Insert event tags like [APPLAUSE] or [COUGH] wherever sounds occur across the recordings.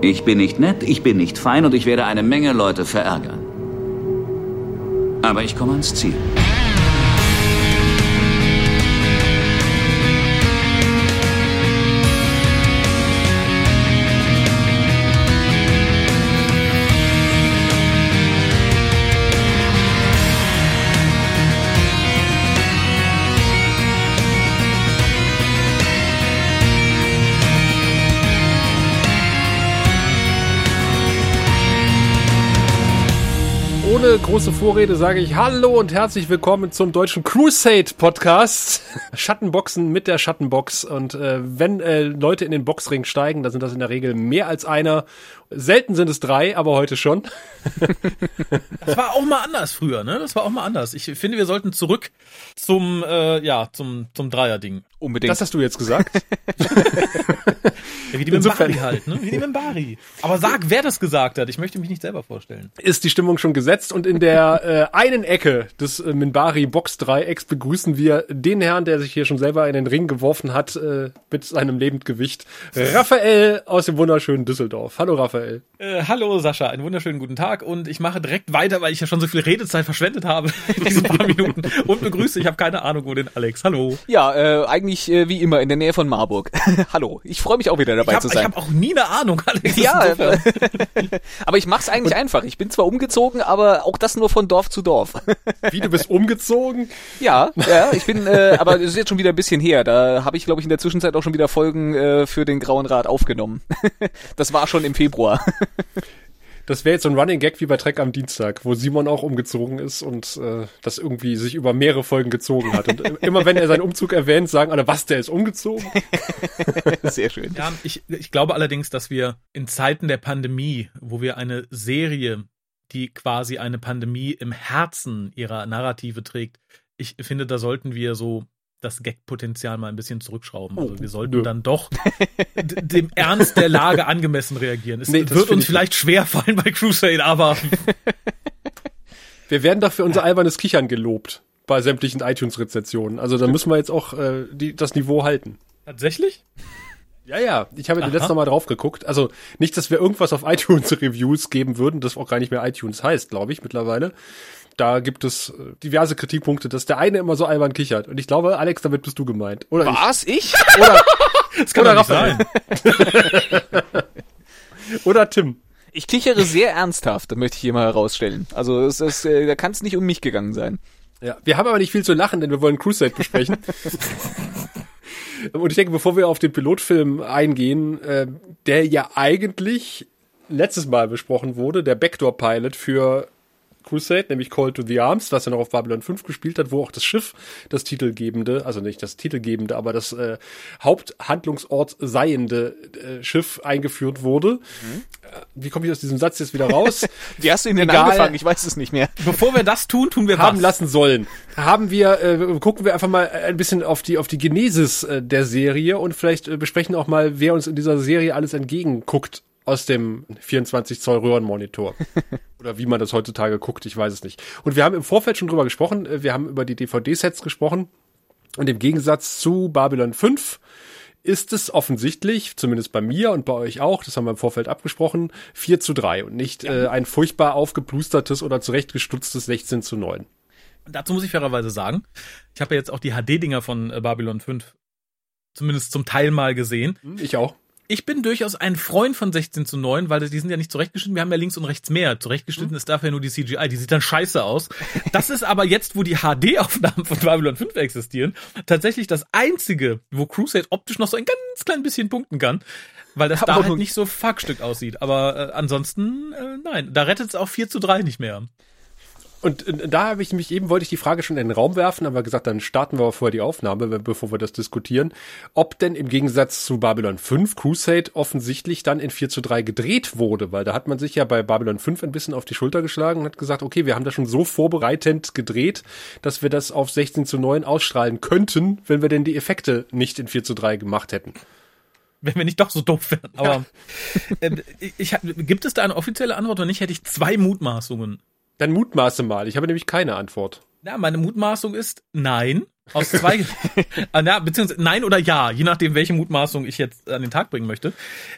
Ich bin nicht nett, ich bin nicht fein und ich werde eine Menge Leute verärgern. Aber ich komme ans Ziel. Große Vorrede sage ich Hallo und herzlich willkommen zum deutschen Crusade Podcast. [LAUGHS] Schattenboxen mit der Schattenbox. Und äh, wenn äh, Leute in den Boxring steigen, dann sind das in der Regel mehr als einer. Selten sind es drei, aber heute schon. [LAUGHS] das war auch mal anders früher, ne? Das war auch mal anders. Ich finde, wir sollten zurück zum, äh, ja, zum, zum Dreier-Ding. Unbedingt. Das hast du jetzt gesagt. [LAUGHS] ja, wie die Insofern. Membari halt, ne? Wie die Membari. Aber sag, wer das gesagt hat. Ich möchte mich nicht selber vorstellen. Ist die Stimmung schon gesetzt und in der [LAUGHS] äh, einen Ecke des äh, Minbari Box-Dreiecks begrüßen wir den Herrn, der sich hier schon selber in den Ring geworfen hat äh, mit seinem Lebendgewicht. Raphael aus dem wunderschönen Düsseldorf. Hallo Raphael. Äh, hallo Sascha, einen wunderschönen guten Tag und ich mache direkt weiter, weil ich ja schon so viel Redezeit verschwendet habe [LAUGHS] in diesen paar Minuten und begrüße, ich habe keine Ahnung, wo den Alex. Hallo. Ja, äh, eigentlich äh, wie immer in der Nähe von Marburg. [LAUGHS] Hallo, ich freue mich auch wieder dabei hab, zu sein. Ich habe auch nie eine Ahnung, Alex. Ja, [LAUGHS] aber ich mach's eigentlich und einfach. Ich bin zwar umgezogen, aber auch das nur von Dorf zu Dorf. [LAUGHS] Wie, du bist umgezogen? Ja, ja, ich bin, äh, aber es ist jetzt schon wieder ein bisschen her. Da habe ich, glaube ich, in der Zwischenzeit auch schon wieder Folgen äh, für den Grauen Rat aufgenommen. das war schon im Februar. Das wäre jetzt so ein Running Gag wie bei Trek am Dienstag, wo Simon auch umgezogen ist und äh, das irgendwie sich über mehrere Folgen gezogen hat. Und immer wenn er seinen Umzug erwähnt, sagen alle, was, der ist umgezogen? [LAUGHS] Sehr schön. Ja, ich, ich glaube allerdings, dass wir in Zeiten der Pandemie, wo wir eine Serie, die quasi eine Pandemie im Herzen ihrer Narrative trägt, ich finde, da sollten wir so das Gag-Potenzial mal ein bisschen zurückschrauben. Also wir sollten nö. dann doch [LAUGHS] dem Ernst der Lage angemessen reagieren. Es nee, wird uns vielleicht schwer fallen bei Crusade, aber [LAUGHS] wir werden doch für unser albernes Kichern gelobt bei sämtlichen iTunes-Rezensionen. Also da müssen wir jetzt auch äh, die, das Niveau halten. Tatsächlich? Ja, ja, ich habe letztes Mal drauf geguckt. Also nicht, dass wir irgendwas auf [LAUGHS] iTunes-Reviews geben würden, das auch gar nicht mehr iTunes heißt, glaube ich, mittlerweile da gibt es äh, diverse Kritikpunkte, dass der eine immer so albern kichert. Und ich glaube, Alex, damit bist du gemeint. Oder Was? Ich? ich? [LAUGHS] Oder, [LAUGHS] das kann oder doch nicht sein. [LAUGHS] oder Tim. Ich kichere sehr ernsthaft, möchte ich hier mal herausstellen. Also es, es, äh, da kann es nicht um mich gegangen sein. Ja, wir haben aber nicht viel zu lachen, denn wir wollen Crusade besprechen. Und ich denke, bevor wir auf den Pilotfilm eingehen, äh, der ja eigentlich letztes Mal besprochen wurde, der Backdoor-Pilot für Crusade, nämlich Call to the Arms, was er noch auf Babylon 5 gespielt hat, wo auch das Schiff das titelgebende, also nicht das titelgebende, aber das äh, Haupthandlungsort seiende äh, Schiff eingeführt wurde. Mhm. Äh, wie komme ich aus diesem Satz jetzt wieder raus? [LAUGHS] wie hast du ihn denn Egal, angefangen? Ich weiß es nicht mehr. Bevor wir das tun, tun wir haben was? lassen sollen. Haben wir äh, gucken wir einfach mal ein bisschen auf die auf die Genesis äh, der Serie und vielleicht äh, besprechen auch mal, wer uns in dieser Serie alles entgegenguckt aus dem 24 Zoll Röhrenmonitor. [LAUGHS] Oder wie man das heutzutage guckt, ich weiß es nicht. Und wir haben im Vorfeld schon drüber gesprochen, äh, wir haben über die DVD-Sets gesprochen. Und im Gegensatz zu Babylon 5 ist es offensichtlich, zumindest bei mir und bei euch auch, das haben wir im Vorfeld abgesprochen, 4 zu 3 und nicht ja. äh, ein furchtbar aufgeplustertes oder zurechtgestutztes 16 zu 9. Dazu muss ich fairerweise sagen, ich habe ja jetzt auch die HD-Dinger von äh, Babylon 5 zumindest zum Teil mal gesehen. Hm, ich auch ich bin durchaus ein Freund von 16 zu 9, weil die sind ja nicht zurechtgeschnitten. Wir haben ja links und rechts mehr. Zurechtgeschnitten mhm. ist dafür nur die CGI. Die sieht dann scheiße aus. Das ist aber jetzt, wo die HD-Aufnahmen von Babylon 5 existieren, tatsächlich das einzige, wo Crusade optisch noch so ein ganz klein bisschen punkten kann. Weil das aber da halt nicht so Fuckstück aussieht. Aber äh, ansonsten, äh, nein. Da rettet es auch 4 zu 3 nicht mehr. Und äh, da habe ich mich eben, wollte ich die Frage schon in den Raum werfen, aber gesagt, dann starten wir vorher die Aufnahme, bevor wir das diskutieren, ob denn im Gegensatz zu Babylon 5 Crusade offensichtlich dann in 4 zu 3 gedreht wurde, weil da hat man sich ja bei Babylon 5 ein bisschen auf die Schulter geschlagen und hat gesagt, okay, wir haben das schon so vorbereitend gedreht, dass wir das auf 16 zu 9 ausstrahlen könnten, wenn wir denn die Effekte nicht in 4 zu 3 gemacht hätten wenn wir nicht doch so doof wären. Aber ja. äh, ich, gibt es da eine offizielle Antwort oder nicht, hätte ich zwei Mutmaßungen. Dann mutmaße mal. Ich habe nämlich keine Antwort. Ja, meine Mutmaßung ist nein. Aus zwei, [LAUGHS] ah, na, beziehungsweise nein oder ja, je nachdem, welche Mutmaßung ich jetzt an den Tag bringen möchte.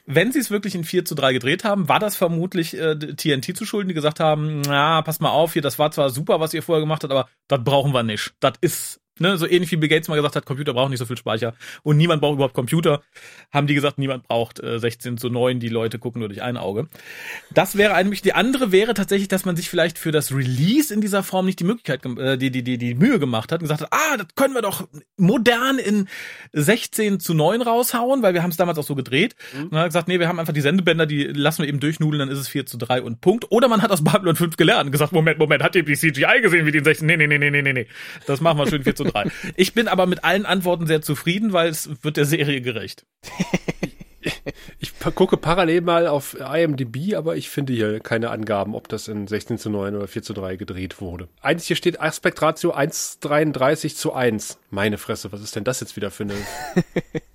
Wenn sie es wirklich in 4 zu 3 gedreht haben, war das vermutlich äh, TNT zu schulden, die gesagt haben, na, pass mal auf, hier, das war zwar super, was ihr vorher gemacht habt, aber das brauchen wir nicht. Das ist Ne, so ähnlich wie Bill Gates mal gesagt hat, Computer brauchen nicht so viel Speicher und niemand braucht überhaupt Computer, haben die gesagt, niemand braucht äh, 16 zu 9, die Leute gucken nur durch ein Auge. Das wäre eigentlich, die andere wäre tatsächlich, dass man sich vielleicht für das Release in dieser Form nicht die Möglichkeit, äh, die, die, die, die Mühe gemacht hat und gesagt hat, ah, das können wir doch modern in 16 zu 9 raushauen, weil wir haben es damals auch so gedreht. Mhm. Und dann hat gesagt, nee, wir haben einfach die Sendebänder, die lassen wir eben durchnudeln, dann ist es 4 zu 3 und Punkt. Oder man hat aus Babylon 5 gelernt und gesagt, Moment, Moment, hat ihr die CGI gesehen wie die in 16? Nee, nee, nee, nee, nee, nee. Das machen wir schön 4 zu 3. Ich bin aber mit allen Antworten sehr zufrieden, weil es wird der Serie gerecht. [LAUGHS] Ich gucke parallel mal auf IMDb, aber ich finde hier keine Angaben, ob das in 16 zu 9 oder 4 zu 3 gedreht wurde. Eins hier steht Aspektratio 1,33 zu 1. Meine Fresse, was ist denn das jetzt wieder für eine...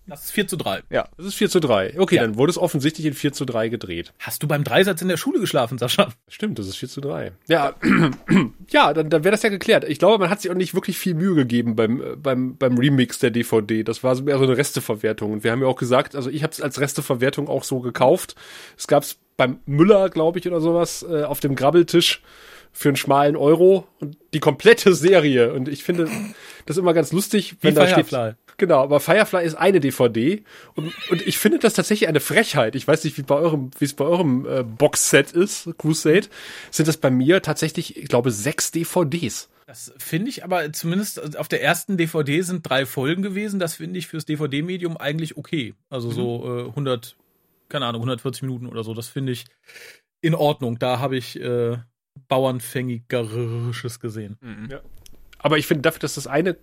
Das ist 4 zu 3. Ja, das ist 4 zu 3. Okay, ja. dann wurde es offensichtlich in 4 zu 3 gedreht. Hast du beim Dreisatz in der Schule geschlafen, Sascha? Stimmt, das ist 4 zu 3. Ja, [CLEARS THROAT] ja dann, dann wäre das ja geklärt. Ich glaube, man hat sich auch nicht wirklich viel Mühe gegeben beim, äh, beim, beim Remix der DVD. Das war mehr so eine Resteverwertung. Und wir haben ja auch gesagt, also ich habe es als Resteverwertung auch so gekauft. Es gab es beim Müller, glaube ich, oder sowas, äh, auf dem Grabbeltisch für einen schmalen Euro und die komplette Serie. Und ich finde das immer ganz lustig, wenn Wie da Firefly. steht. Genau, aber Firefly ist eine DVD und, und ich finde das tatsächlich eine Frechheit. Ich weiß nicht, wie bei eurem, wie es bei eurem äh, Boxset ist, Crusade. Sind das bei mir tatsächlich, ich glaube, sechs DVDs. Das finde ich aber zumindest auf der ersten DVD sind drei Folgen gewesen. Das finde ich fürs DVD-Medium eigentlich okay. Also mhm. so äh, 100, keine Ahnung, 140 Minuten oder so. Das finde ich in Ordnung. Da habe ich äh, Bauernfängigerisches gesehen. Mhm. Ja. Aber ich finde dafür, dass das eine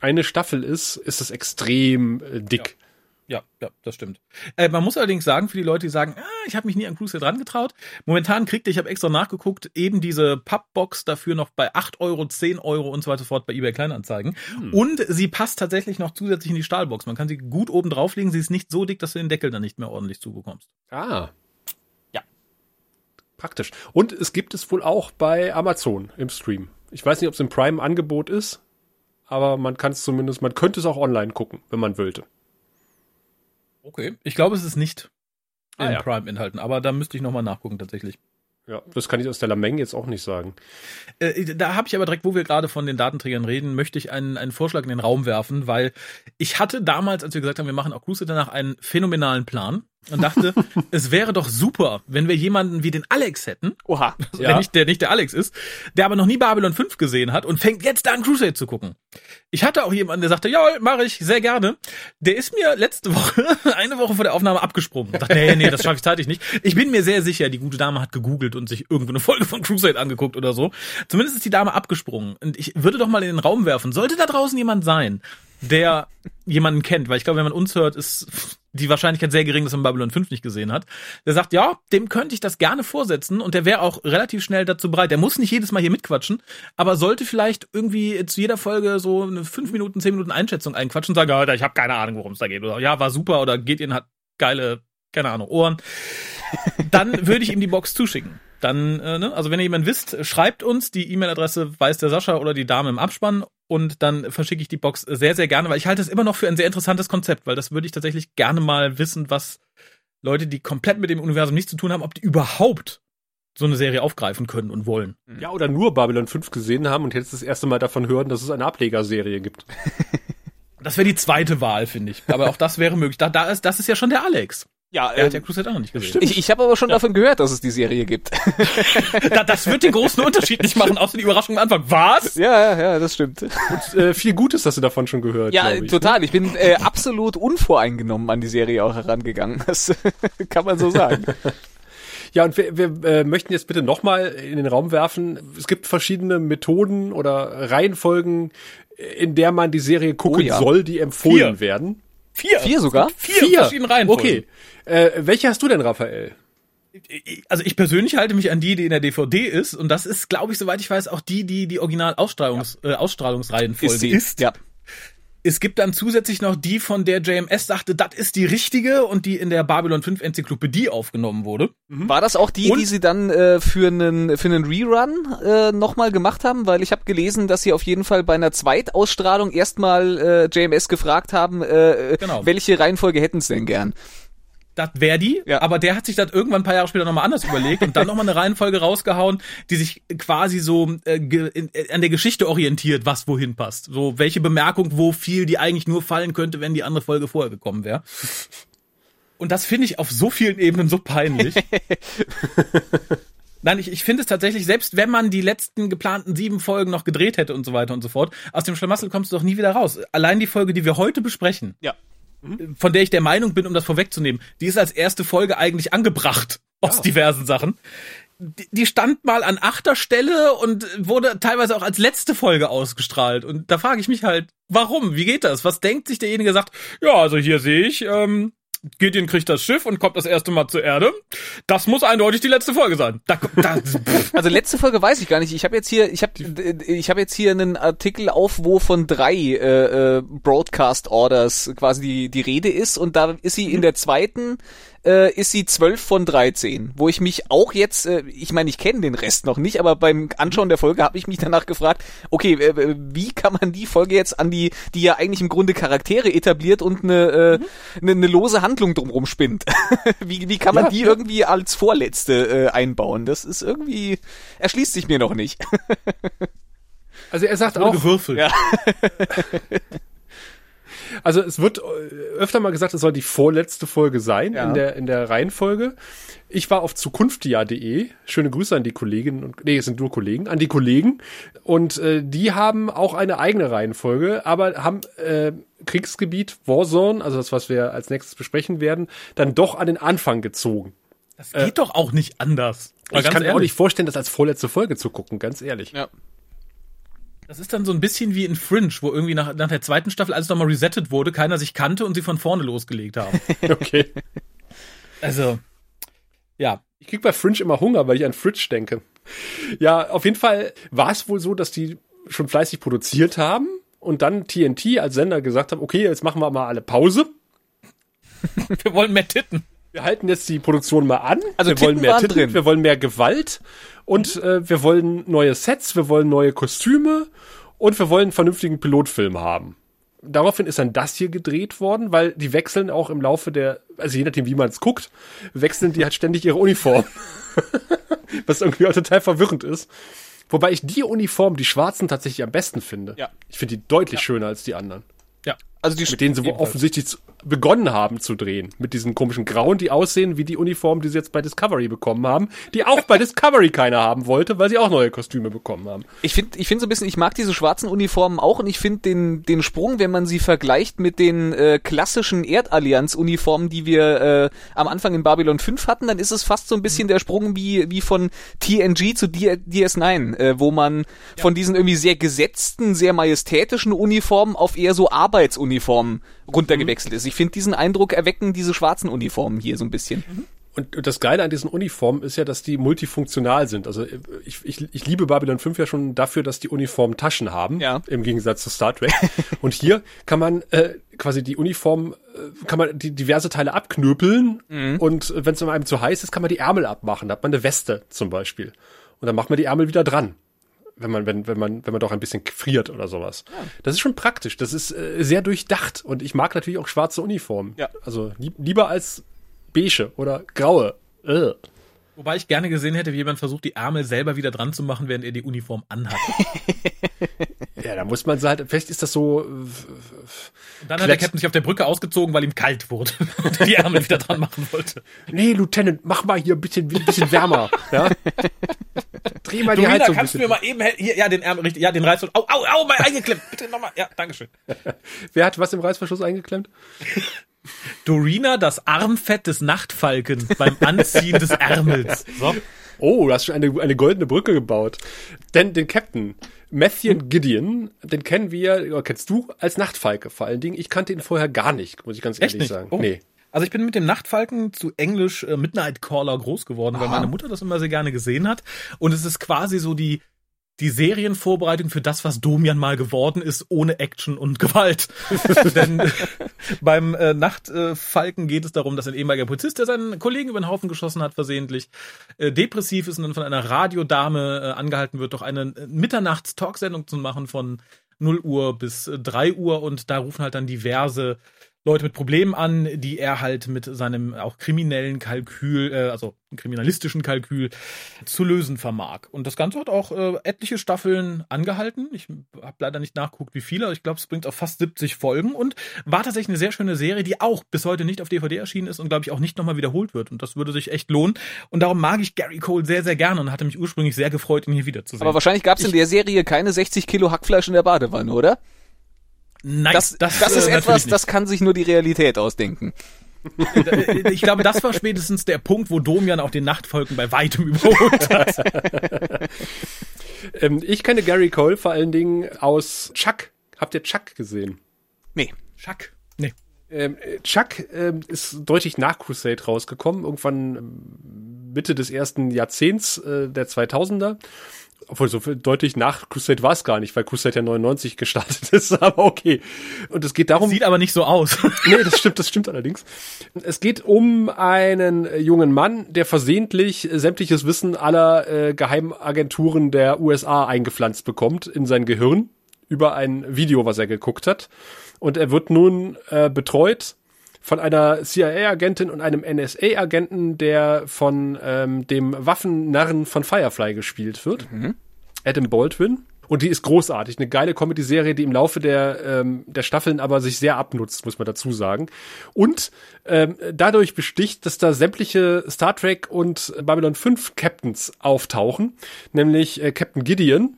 eine Staffel ist, ist es extrem äh, dick. Ja. Ja, ja, das stimmt. Äh, man muss allerdings sagen, für die Leute, die sagen, ah, ich habe mich nie an Cruise dran getraut, momentan kriegt ihr, ich habe extra nachgeguckt, eben diese Pappbox dafür noch bei 8 Euro, 10 Euro und so weiter fort bei eBay Kleinanzeigen. Hm. Und sie passt tatsächlich noch zusätzlich in die Stahlbox. Man kann sie gut oben drauflegen, sie ist nicht so dick, dass du den Deckel dann nicht mehr ordentlich zubekommst. Ah. Praktisch. Und es gibt es wohl auch bei Amazon im Stream. Ich weiß nicht, ob es im Prime-Angebot ist aber man kann es zumindest, man könnte es auch online gucken, wenn man wollte. Okay, ich glaube, es ist nicht ah, in ja. Prime-Inhalten, aber da müsste ich nochmal nachgucken tatsächlich. Ja, das kann ich aus der Lameng jetzt auch nicht sagen. Äh, da habe ich aber direkt, wo wir gerade von den Datenträgern reden, möchte ich einen, einen Vorschlag in den Raum werfen, weil ich hatte damals, als wir gesagt haben, wir machen auch Cruise danach einen phänomenalen Plan und dachte, [LAUGHS] es wäre doch super, wenn wir jemanden wie den Alex hätten. Oha. [LAUGHS] Ja. Der, nicht, der nicht der Alex ist, der aber noch nie Babylon 5 gesehen hat und fängt jetzt an, Crusade zu gucken. Ich hatte auch jemanden, der sagte, ja, mache ich, sehr gerne. Der ist mir letzte Woche, [LAUGHS] eine Woche vor der Aufnahme abgesprungen. Ich dachte, nee, nee, das schaffe ich zeitlich nicht. Ich bin mir sehr sicher, die gute Dame hat gegoogelt und sich irgendwo eine Folge von Crusade angeguckt oder so. Zumindest ist die Dame abgesprungen. Und ich würde doch mal in den Raum werfen, sollte da draußen jemand sein, der jemanden kennt, weil ich glaube, wenn man uns hört, ist die Wahrscheinlichkeit sehr gering, dass man Babylon 5 nicht gesehen hat. Der sagt, ja, dem könnte ich das gerne vorsetzen und der wäre auch relativ schnell dazu bereit. Der muss nicht jedes Mal hier mitquatschen, aber sollte vielleicht irgendwie zu jeder Folge so eine 5 Minuten, 10 Minuten Einschätzung einquatschen und sagen, Alter, ich habe keine Ahnung, worum es da geht. Oder ja, war super oder geht ihn hat geile, keine Ahnung, Ohren. [LAUGHS] Dann würde ich ihm die Box zuschicken. Dann, äh, ne? also wenn ihr jemand wisst, schreibt uns, die E-Mail-Adresse weiß der Sascha oder die Dame im Abspann und dann verschicke ich die Box sehr, sehr gerne, weil ich halte es immer noch für ein sehr interessantes Konzept, weil das würde ich tatsächlich gerne mal wissen, was Leute, die komplett mit dem Universum nichts zu tun haben, ob die überhaupt so eine Serie aufgreifen können und wollen. Ja, oder nur Babylon 5 gesehen haben und jetzt das erste Mal davon hören, dass es eine Ablegerserie gibt. [LAUGHS] das wäre die zweite Wahl, finde ich. Aber auch das wäre möglich. Da, da ist, das ist ja schon der Alex. Ja, er hat ja Crusade auch noch nicht gesehen. Ich, ich habe aber schon ja. davon gehört, dass es die Serie gibt. [LAUGHS] da, das wird den großen Unterschied nicht machen, außer die Überraschung am Anfang. Was? Ja, ja, ja, das stimmt. Und äh, viel Gutes hast du davon schon gehört. Ja, ich, ne? total. Ne? Ich bin äh, absolut unvoreingenommen an die Serie auch herangegangen. Das [LAUGHS] kann man so sagen. Ja, und wir, wir äh, möchten jetzt bitte nochmal in den Raum werfen. Es gibt verschiedene Methoden oder Reihenfolgen, in der man die Serie gucken oh, ja. soll, die empfohlen Vier. werden. Vier. Vier sogar? Vier, Vier. verschiedene Reihenfolgen. Okay. Äh, welche hast du denn, Raphael? Also ich persönlich halte mich an die, die in der DVD ist und das ist, glaube ich, soweit ich weiß, auch die, die die Original Ausstrahlungs ja. äh, Ausstrahlungsreihenfolge ist, ist. Ja. Es gibt dann zusätzlich noch die, von der JMS dachte, das ist die richtige und die in der Babylon 5 Enzyklopädie aufgenommen wurde. Mhm. War das auch die, und? die sie dann äh, für einen für einen Rerun äh, nochmal gemacht haben? Weil ich habe gelesen, dass sie auf jeden Fall bei einer Zweitausstrahlung erstmal äh, JMS gefragt haben, äh, genau. welche Reihenfolge hätten sie denn gern? Das wäre die, ja. aber der hat sich das irgendwann ein paar Jahre später nochmal anders überlegt und dann nochmal eine Reihenfolge rausgehauen, die sich quasi so äh, in, äh, an der Geschichte orientiert, was wohin passt. So, welche Bemerkung wo viel, die eigentlich nur fallen könnte, wenn die andere Folge vorher gekommen wäre. Und das finde ich auf so vielen Ebenen so peinlich. [LAUGHS] Nein, ich, ich finde es tatsächlich, selbst wenn man die letzten geplanten sieben Folgen noch gedreht hätte und so weiter und so fort, aus dem Schlamassel kommst du doch nie wieder raus. Allein die Folge, die wir heute besprechen, ja von der ich der Meinung bin, um das vorwegzunehmen, die ist als erste Folge eigentlich angebracht [LAUGHS] aus ja. diversen Sachen. Die, die stand mal an achter Stelle und wurde teilweise auch als letzte Folge ausgestrahlt. Und da frage ich mich halt, warum? Wie geht das? Was denkt sich derjenige, der sagt, ja, also hier sehe ich, ähm, Gideon kriegt das Schiff und kommt das erste Mal zur Erde. Das muss eindeutig die letzte Folge sein. Da, da, [LAUGHS] also letzte Folge weiß ich gar nicht. Ich habe jetzt hier, ich habe, ich habe jetzt hier einen Artikel auf, wo von drei äh, äh, Broadcast Orders quasi die die Rede ist und da ist sie in der zweiten äh, ist sie 12 von 13, wo ich mich auch jetzt, äh, ich meine, ich kenne den Rest noch nicht, aber beim Anschauen der Folge habe ich mich danach gefragt, okay, äh, wie kann man die Folge jetzt an die, die ja eigentlich im Grunde Charaktere etabliert und eine, äh, mhm. eine, eine lose Handlung drumrum spinnt. [LAUGHS] wie, wie kann man ja, die ja. irgendwie als vorletzte äh, einbauen? Das ist irgendwie, erschließt sich mir noch nicht. [LAUGHS] also er sagt auch. Gewürfelt. Ja. [LAUGHS] Also es wird äh, öfter mal gesagt, es soll die vorletzte Folge sein ja. in, der, in der Reihenfolge. Ich war auf zukunftia.de. Schöne Grüße an die Kolleginnen und nee, es sind nur Kollegen, an die Kollegen. Und äh, die haben auch eine eigene Reihenfolge, aber haben äh, Kriegsgebiet Warzone, also das, was wir als nächstes besprechen werden, dann doch an den Anfang gezogen. Das geht äh, doch auch nicht anders. ich kann mir auch nicht vorstellen, das als vorletzte Folge zu gucken, ganz ehrlich. Ja. Das ist dann so ein bisschen wie in Fringe, wo irgendwie nach, nach der zweiten Staffel alles nochmal resettet wurde, keiner sich kannte und sie von vorne losgelegt haben. [LAUGHS] okay. Also, ja. Ich krieg bei Fringe immer Hunger, weil ich an Fridge denke. Ja, auf jeden Fall war es wohl so, dass die schon fleißig produziert haben und dann TNT als Sender gesagt haben, okay, jetzt machen wir mal alle Pause. [LAUGHS] wir wollen mehr Titten. Wir halten jetzt die Produktion mal an. Also wir Titten wollen mehr Titten, drin. wir wollen mehr Gewalt und äh, wir wollen neue Sets, wir wollen neue Kostüme und wir wollen einen vernünftigen Pilotfilm haben. Daraufhin ist dann das hier gedreht worden, weil die wechseln auch im Laufe der, also je nachdem, wie man es guckt, wechseln die halt ständig ihre Uniform. [LAUGHS] Was irgendwie auch total verwirrend ist. Wobei ich die Uniform, die schwarzen, tatsächlich am besten finde. Ja. Ich finde die deutlich ja. schöner als die anderen. Ja. Also die mit denen sie offensichtlich begonnen haben zu drehen. Mit diesen komischen Grauen, die aussehen wie die Uniformen, die sie jetzt bei Discovery bekommen haben, die auch bei Discovery keiner haben wollte, weil sie auch neue Kostüme bekommen haben. Ich finde ich finde so ein bisschen, ich mag diese schwarzen Uniformen auch und ich finde den, den Sprung, wenn man sie vergleicht mit den äh, klassischen Erdallianz-Uniformen, die wir äh, am Anfang in Babylon 5 hatten, dann ist es fast so ein bisschen der Sprung wie, wie von TNG zu DS9, äh, wo man ja. von diesen irgendwie sehr gesetzten, sehr majestätischen Uniformen auf eher so Arbeitsuniformen runtergewechselt ist. Ich finde, diesen Eindruck erwecken diese schwarzen Uniformen hier so ein bisschen. Und, das Geile an diesen Uniformen ist ja, dass die multifunktional sind. Also ich, ich, ich liebe Babylon 5 ja schon dafür, dass die Uniformen Taschen haben, ja. im Gegensatz zu Star Trek. [LAUGHS] Und hier kann man äh, quasi die Uniform, äh, kann man die diverse Teile abknüppeln mhm. und wenn es einem zu heiß ist, kann man die Ärmel abmachen. Da hat man eine Weste zum Beispiel. Und dann macht man die Ärmel wieder dran wenn man, wenn, wenn man, wenn man doch ein bisschen friert oder sowas. Ja. Das ist schon praktisch. Das ist äh, sehr durchdacht. Und ich mag natürlich auch schwarze Uniformen. Ja. Also lieb, lieber als beige oder graue. Ugh. Wobei ich gerne gesehen hätte, wie jemand versucht, die Ärmel selber wieder dran zu machen, während er die Uniform anhat. [LAUGHS] [LAUGHS] ja, da muss man halt, vielleicht ist das so. Und dann hat der Captain sich auf der Brücke ausgezogen, weil ihm kalt wurde [LAUGHS] und die Ärmel wieder dran machen wollte. Nee, Lieutenant, mach mal hier ein bisschen, ein bisschen wärmer. ja? Dreh mal die Heizung kannst du mir mal eben hier, ja, den Ärmel richtig, ja, den Reißverschluss. Au, au, au, mal eingeklemmt. Bitte nochmal. Ja, Dankeschön. Wer hat was im Reißverschluss eingeklemmt? Dorina, das Armfett des Nachtfalken beim Anziehen des Ärmels. So. Oh, du hast schon eine, eine goldene Brücke gebaut. Denn den Captain, Matthew hm. Gideon, den kennen wir, oder kennst du als Nachtfalke vor allen Dingen. Ich kannte ihn vorher gar nicht, muss ich ganz Echt ehrlich nicht? sagen. Oh. Nee. Also ich bin mit dem Nachtfalken zu Englisch äh, Midnight Caller groß geworden, Aha. weil meine Mutter das immer sehr gerne gesehen hat. Und es ist quasi so die die Serienvorbereitung für das, was Domian mal geworden ist, ohne Action und [LAUGHS] Gewalt. Denn beim äh, Nachtfalken geht es darum, dass ein ehemaliger Polizist, der seinen Kollegen über den Haufen geschossen hat, versehentlich äh, depressiv ist und dann von einer Radiodame äh, angehalten wird, doch eine äh, Mitternachts-Talksendung zu machen von 0 Uhr bis 3 Uhr und da rufen halt dann diverse Leute mit Problemen an, die er halt mit seinem auch kriminellen Kalkül, äh, also kriminalistischen Kalkül zu lösen vermag. Und das Ganze hat auch äh, etliche Staffeln angehalten. Ich habe leider nicht nachgeguckt, wie viele. Ich glaube, es bringt auf fast 70 Folgen und war tatsächlich eine sehr schöne Serie, die auch bis heute nicht auf DVD erschienen ist und glaube ich auch nicht nochmal wiederholt wird. Und das würde sich echt lohnen. Und darum mag ich Gary Cole sehr, sehr gerne und hatte mich ursprünglich sehr gefreut, ihn hier wiederzusehen. Aber wahrscheinlich gab es in der Serie keine 60 Kilo Hackfleisch in der Badewanne, oder? Nein, das, das, das ist äh, etwas, das kann sich nur die Realität ausdenken. Äh, ich glaube, das war spätestens der Punkt, wo Domian auch den Nachtfolgen bei weitem [LAUGHS] überholt hat. ähm, ich kenne Gary Cole vor allen Dingen aus Chuck. Habt ihr Chuck gesehen? Nee. Chuck? Nee. Ähm, Chuck ähm, ist deutlich nach Crusade rausgekommen, irgendwann ähm, Mitte des ersten Jahrzehnts äh, der 2000er obwohl so deutlich nach Crusade war es gar nicht, weil Crusade ja 99 gestartet [LAUGHS] ist, aber okay. Und es geht darum. Sieht aber nicht so aus. [LAUGHS] nee, das stimmt, das stimmt allerdings. Es geht um einen jungen Mann, der versehentlich sämtliches Wissen aller äh, Geheimagenturen der USA eingepflanzt bekommt in sein Gehirn über ein Video, was er geguckt hat. Und er wird nun äh, betreut von einer CIA-Agentin und einem NSA-Agenten, der von ähm, dem Waffennarren von Firefly gespielt wird. Mhm. Adam Baldwin. Und die ist großartig. Eine geile Comedy-Serie, die im Laufe der, ähm, der Staffeln aber sich sehr abnutzt, muss man dazu sagen. Und ähm, dadurch besticht, dass da sämtliche Star Trek und Babylon 5 Captains auftauchen. Nämlich äh, Captain Gideon,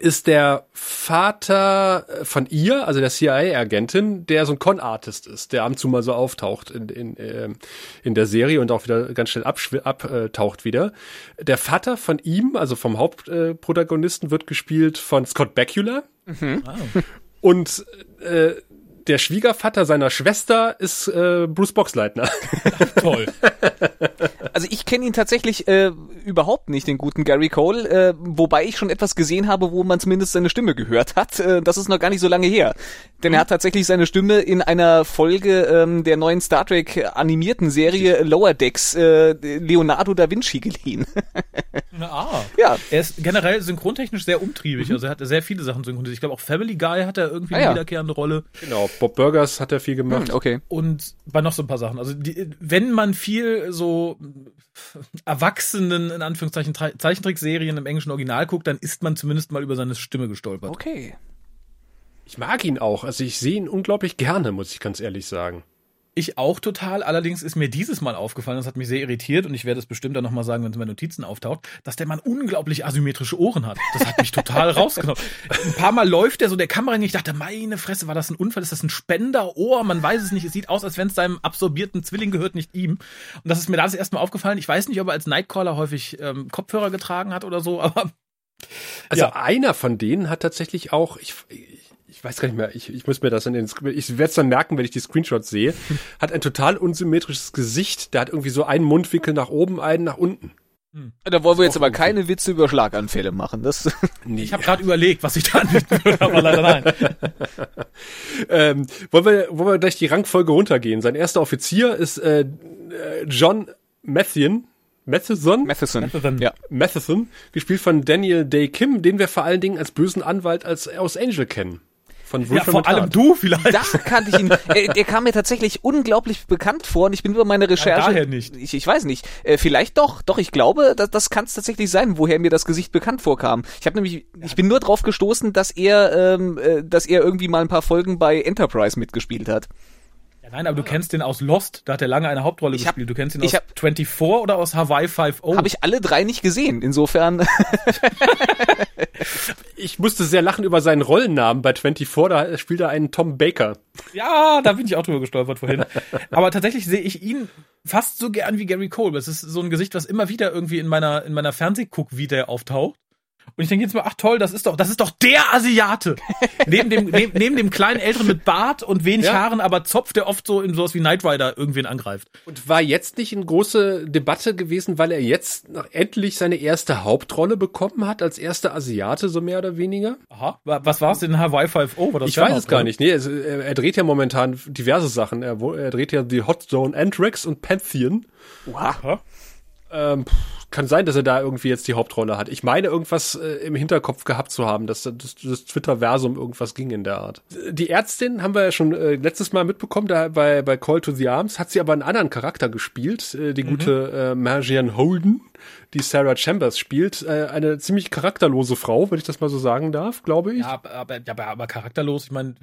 ist der Vater von ihr, also der CIA-Agentin, der so ein Con-Artist ist, der ab und zu mal so auftaucht in, in, äh, in der Serie und auch wieder ganz schnell abtaucht wieder. Der Vater von ihm, also vom Hauptprotagonisten, wird gespielt von Scott Bakula. Mhm. Wow. Und äh, der Schwiegervater seiner Schwester ist äh, Bruce Boxleitner. [LAUGHS] Toll. Also ich kenne ihn tatsächlich äh, überhaupt nicht, den guten Gary Cole, äh, wobei ich schon etwas gesehen habe, wo man zumindest seine Stimme gehört hat. Äh, das ist noch gar nicht so lange her. Denn er hat tatsächlich seine Stimme in einer Folge ähm, der neuen Star Trek animierten Serie Lower Decks äh, Leonardo da Vinci geliehen. [LAUGHS] ah. Ja. Er ist generell synchrontechnisch sehr umtriebig. Mhm. Also er hat sehr viele Sachen synchronisiert. Ich glaube auch Family Guy hat er irgendwie ah, eine ja. wiederkehrende Rolle. Genau. Bob Burgers hat er viel gemacht. Hm, okay. Und bei noch so ein paar Sachen. Also die, wenn man viel so erwachsenen, in Anführungszeichen, Zeichentrickserien im englischen Original guckt, dann ist man zumindest mal über seine Stimme gestolpert. Okay. Ich mag ihn auch. Also ich sehe ihn unglaublich gerne, muss ich ganz ehrlich sagen. Ich auch total. Allerdings ist mir dieses Mal aufgefallen, das hat mich sehr irritiert und ich werde es bestimmt dann nochmal sagen, wenn es in meinen Notizen auftaucht, dass der Mann unglaublich asymmetrische Ohren hat. Das hat mich total [LAUGHS] rausgenommen. Ein paar Mal läuft er so der Kamera hin. Ich dachte, meine Fresse, war das ein Unfall? Ist das ein Spenderohr? Man weiß es nicht. Es sieht aus, als wenn es seinem absorbierten Zwilling gehört, nicht ihm. Und das ist mir da das erste Mal aufgefallen. Ich weiß nicht, ob er als Nightcaller häufig ähm, Kopfhörer getragen hat oder so, aber also ja. einer von denen hat tatsächlich auch, ich, ich weiß gar nicht mehr, ich, ich muss mir das in den, ich werde es dann merken, wenn ich die Screenshots sehe, [LAUGHS] hat ein total unsymmetrisches Gesicht, der hat irgendwie so einen Mundwinkel nach oben, einen nach unten. Hm. Da wollen wir jetzt aber keine Witze über Schlaganfälle machen. Das [LAUGHS] nee. Ich habe gerade überlegt, was ich da anbieten würde, aber leider nein. [LAUGHS] ähm, wollen, wir, wollen wir gleich die Rangfolge runtergehen? Sein erster Offizier ist äh, John Matheson. Matheson? Matheson. Matheson. Ja. Matheson, gespielt von Daniel Day Kim, den wir vor allen Dingen als bösen Anwalt als aus Angel kennen. Von ja, vor allem du vielleicht. Da kannte ich ihn. äh, [LAUGHS] der kam mir tatsächlich unglaublich bekannt vor und ich bin über meine Recherche. Ja, daher nicht. Ich, ich weiß nicht. Äh, vielleicht doch. Doch, ich glaube, das, das kann es tatsächlich sein, woher mir das Gesicht bekannt vorkam. Ich habe nämlich, ich bin nur drauf gestoßen, dass er, ähm, äh, dass er irgendwie mal ein paar Folgen bei Enterprise mitgespielt hat. Nein, aber du kennst den aus Lost, da hat er lange eine Hauptrolle ich gespielt. du kennst ihn aus hab, 24 oder aus Hawaii 5.0. Habe ich alle drei nicht gesehen, insofern. [LAUGHS] ich musste sehr lachen über seinen Rollennamen bei 24, da spielt er einen Tom Baker. Ja, da bin ich auch drüber gestolpert vorhin. [LAUGHS] Aber tatsächlich sehe ich ihn fast so gern wie Gary Cole. Es ist so ein Gesicht, was immer wieder irgendwie in meiner, in meiner Fernsehguck wieder auftaucht. Und ich denke jetzt mal, ach toll, das ist doch, das ist doch der Asiate. [LAUGHS] neben dem, neben, neben dem kleinen Älteren mit Bart und wenig ja. Haaren, aber Zopf, der oft so in sowas wie Knight Rider irgendwen angreift. Und war jetzt nicht eine große Debatte gewesen, weil er jetzt noch endlich seine erste Hauptrolle bekommen hat, als erster Asiate, so mehr oder weniger? Aha. Was war es in Hawaii 5.0? War ich weiß es gar nicht. Nee, er, er, dreht ja momentan diverse Sachen. Er, er dreht ja die Hot Zone Anthrax und Pantheon. Wow. Ähm, kann sein, dass er da irgendwie jetzt die Hauptrolle hat. Ich meine, irgendwas äh, im Hinterkopf gehabt zu haben, dass das, das Twitter-Versum irgendwas ging in der Art. Die Ärztin haben wir ja schon äh, letztes Mal mitbekommen, da bei, bei Call to the Arms hat sie aber einen anderen Charakter gespielt, äh, die mhm. gute äh, Margian Holden die Sarah Chambers spielt. Äh, eine ziemlich charakterlose Frau, wenn ich das mal so sagen darf, glaube ich. Ja, aber, aber, aber charakterlos, ich meine,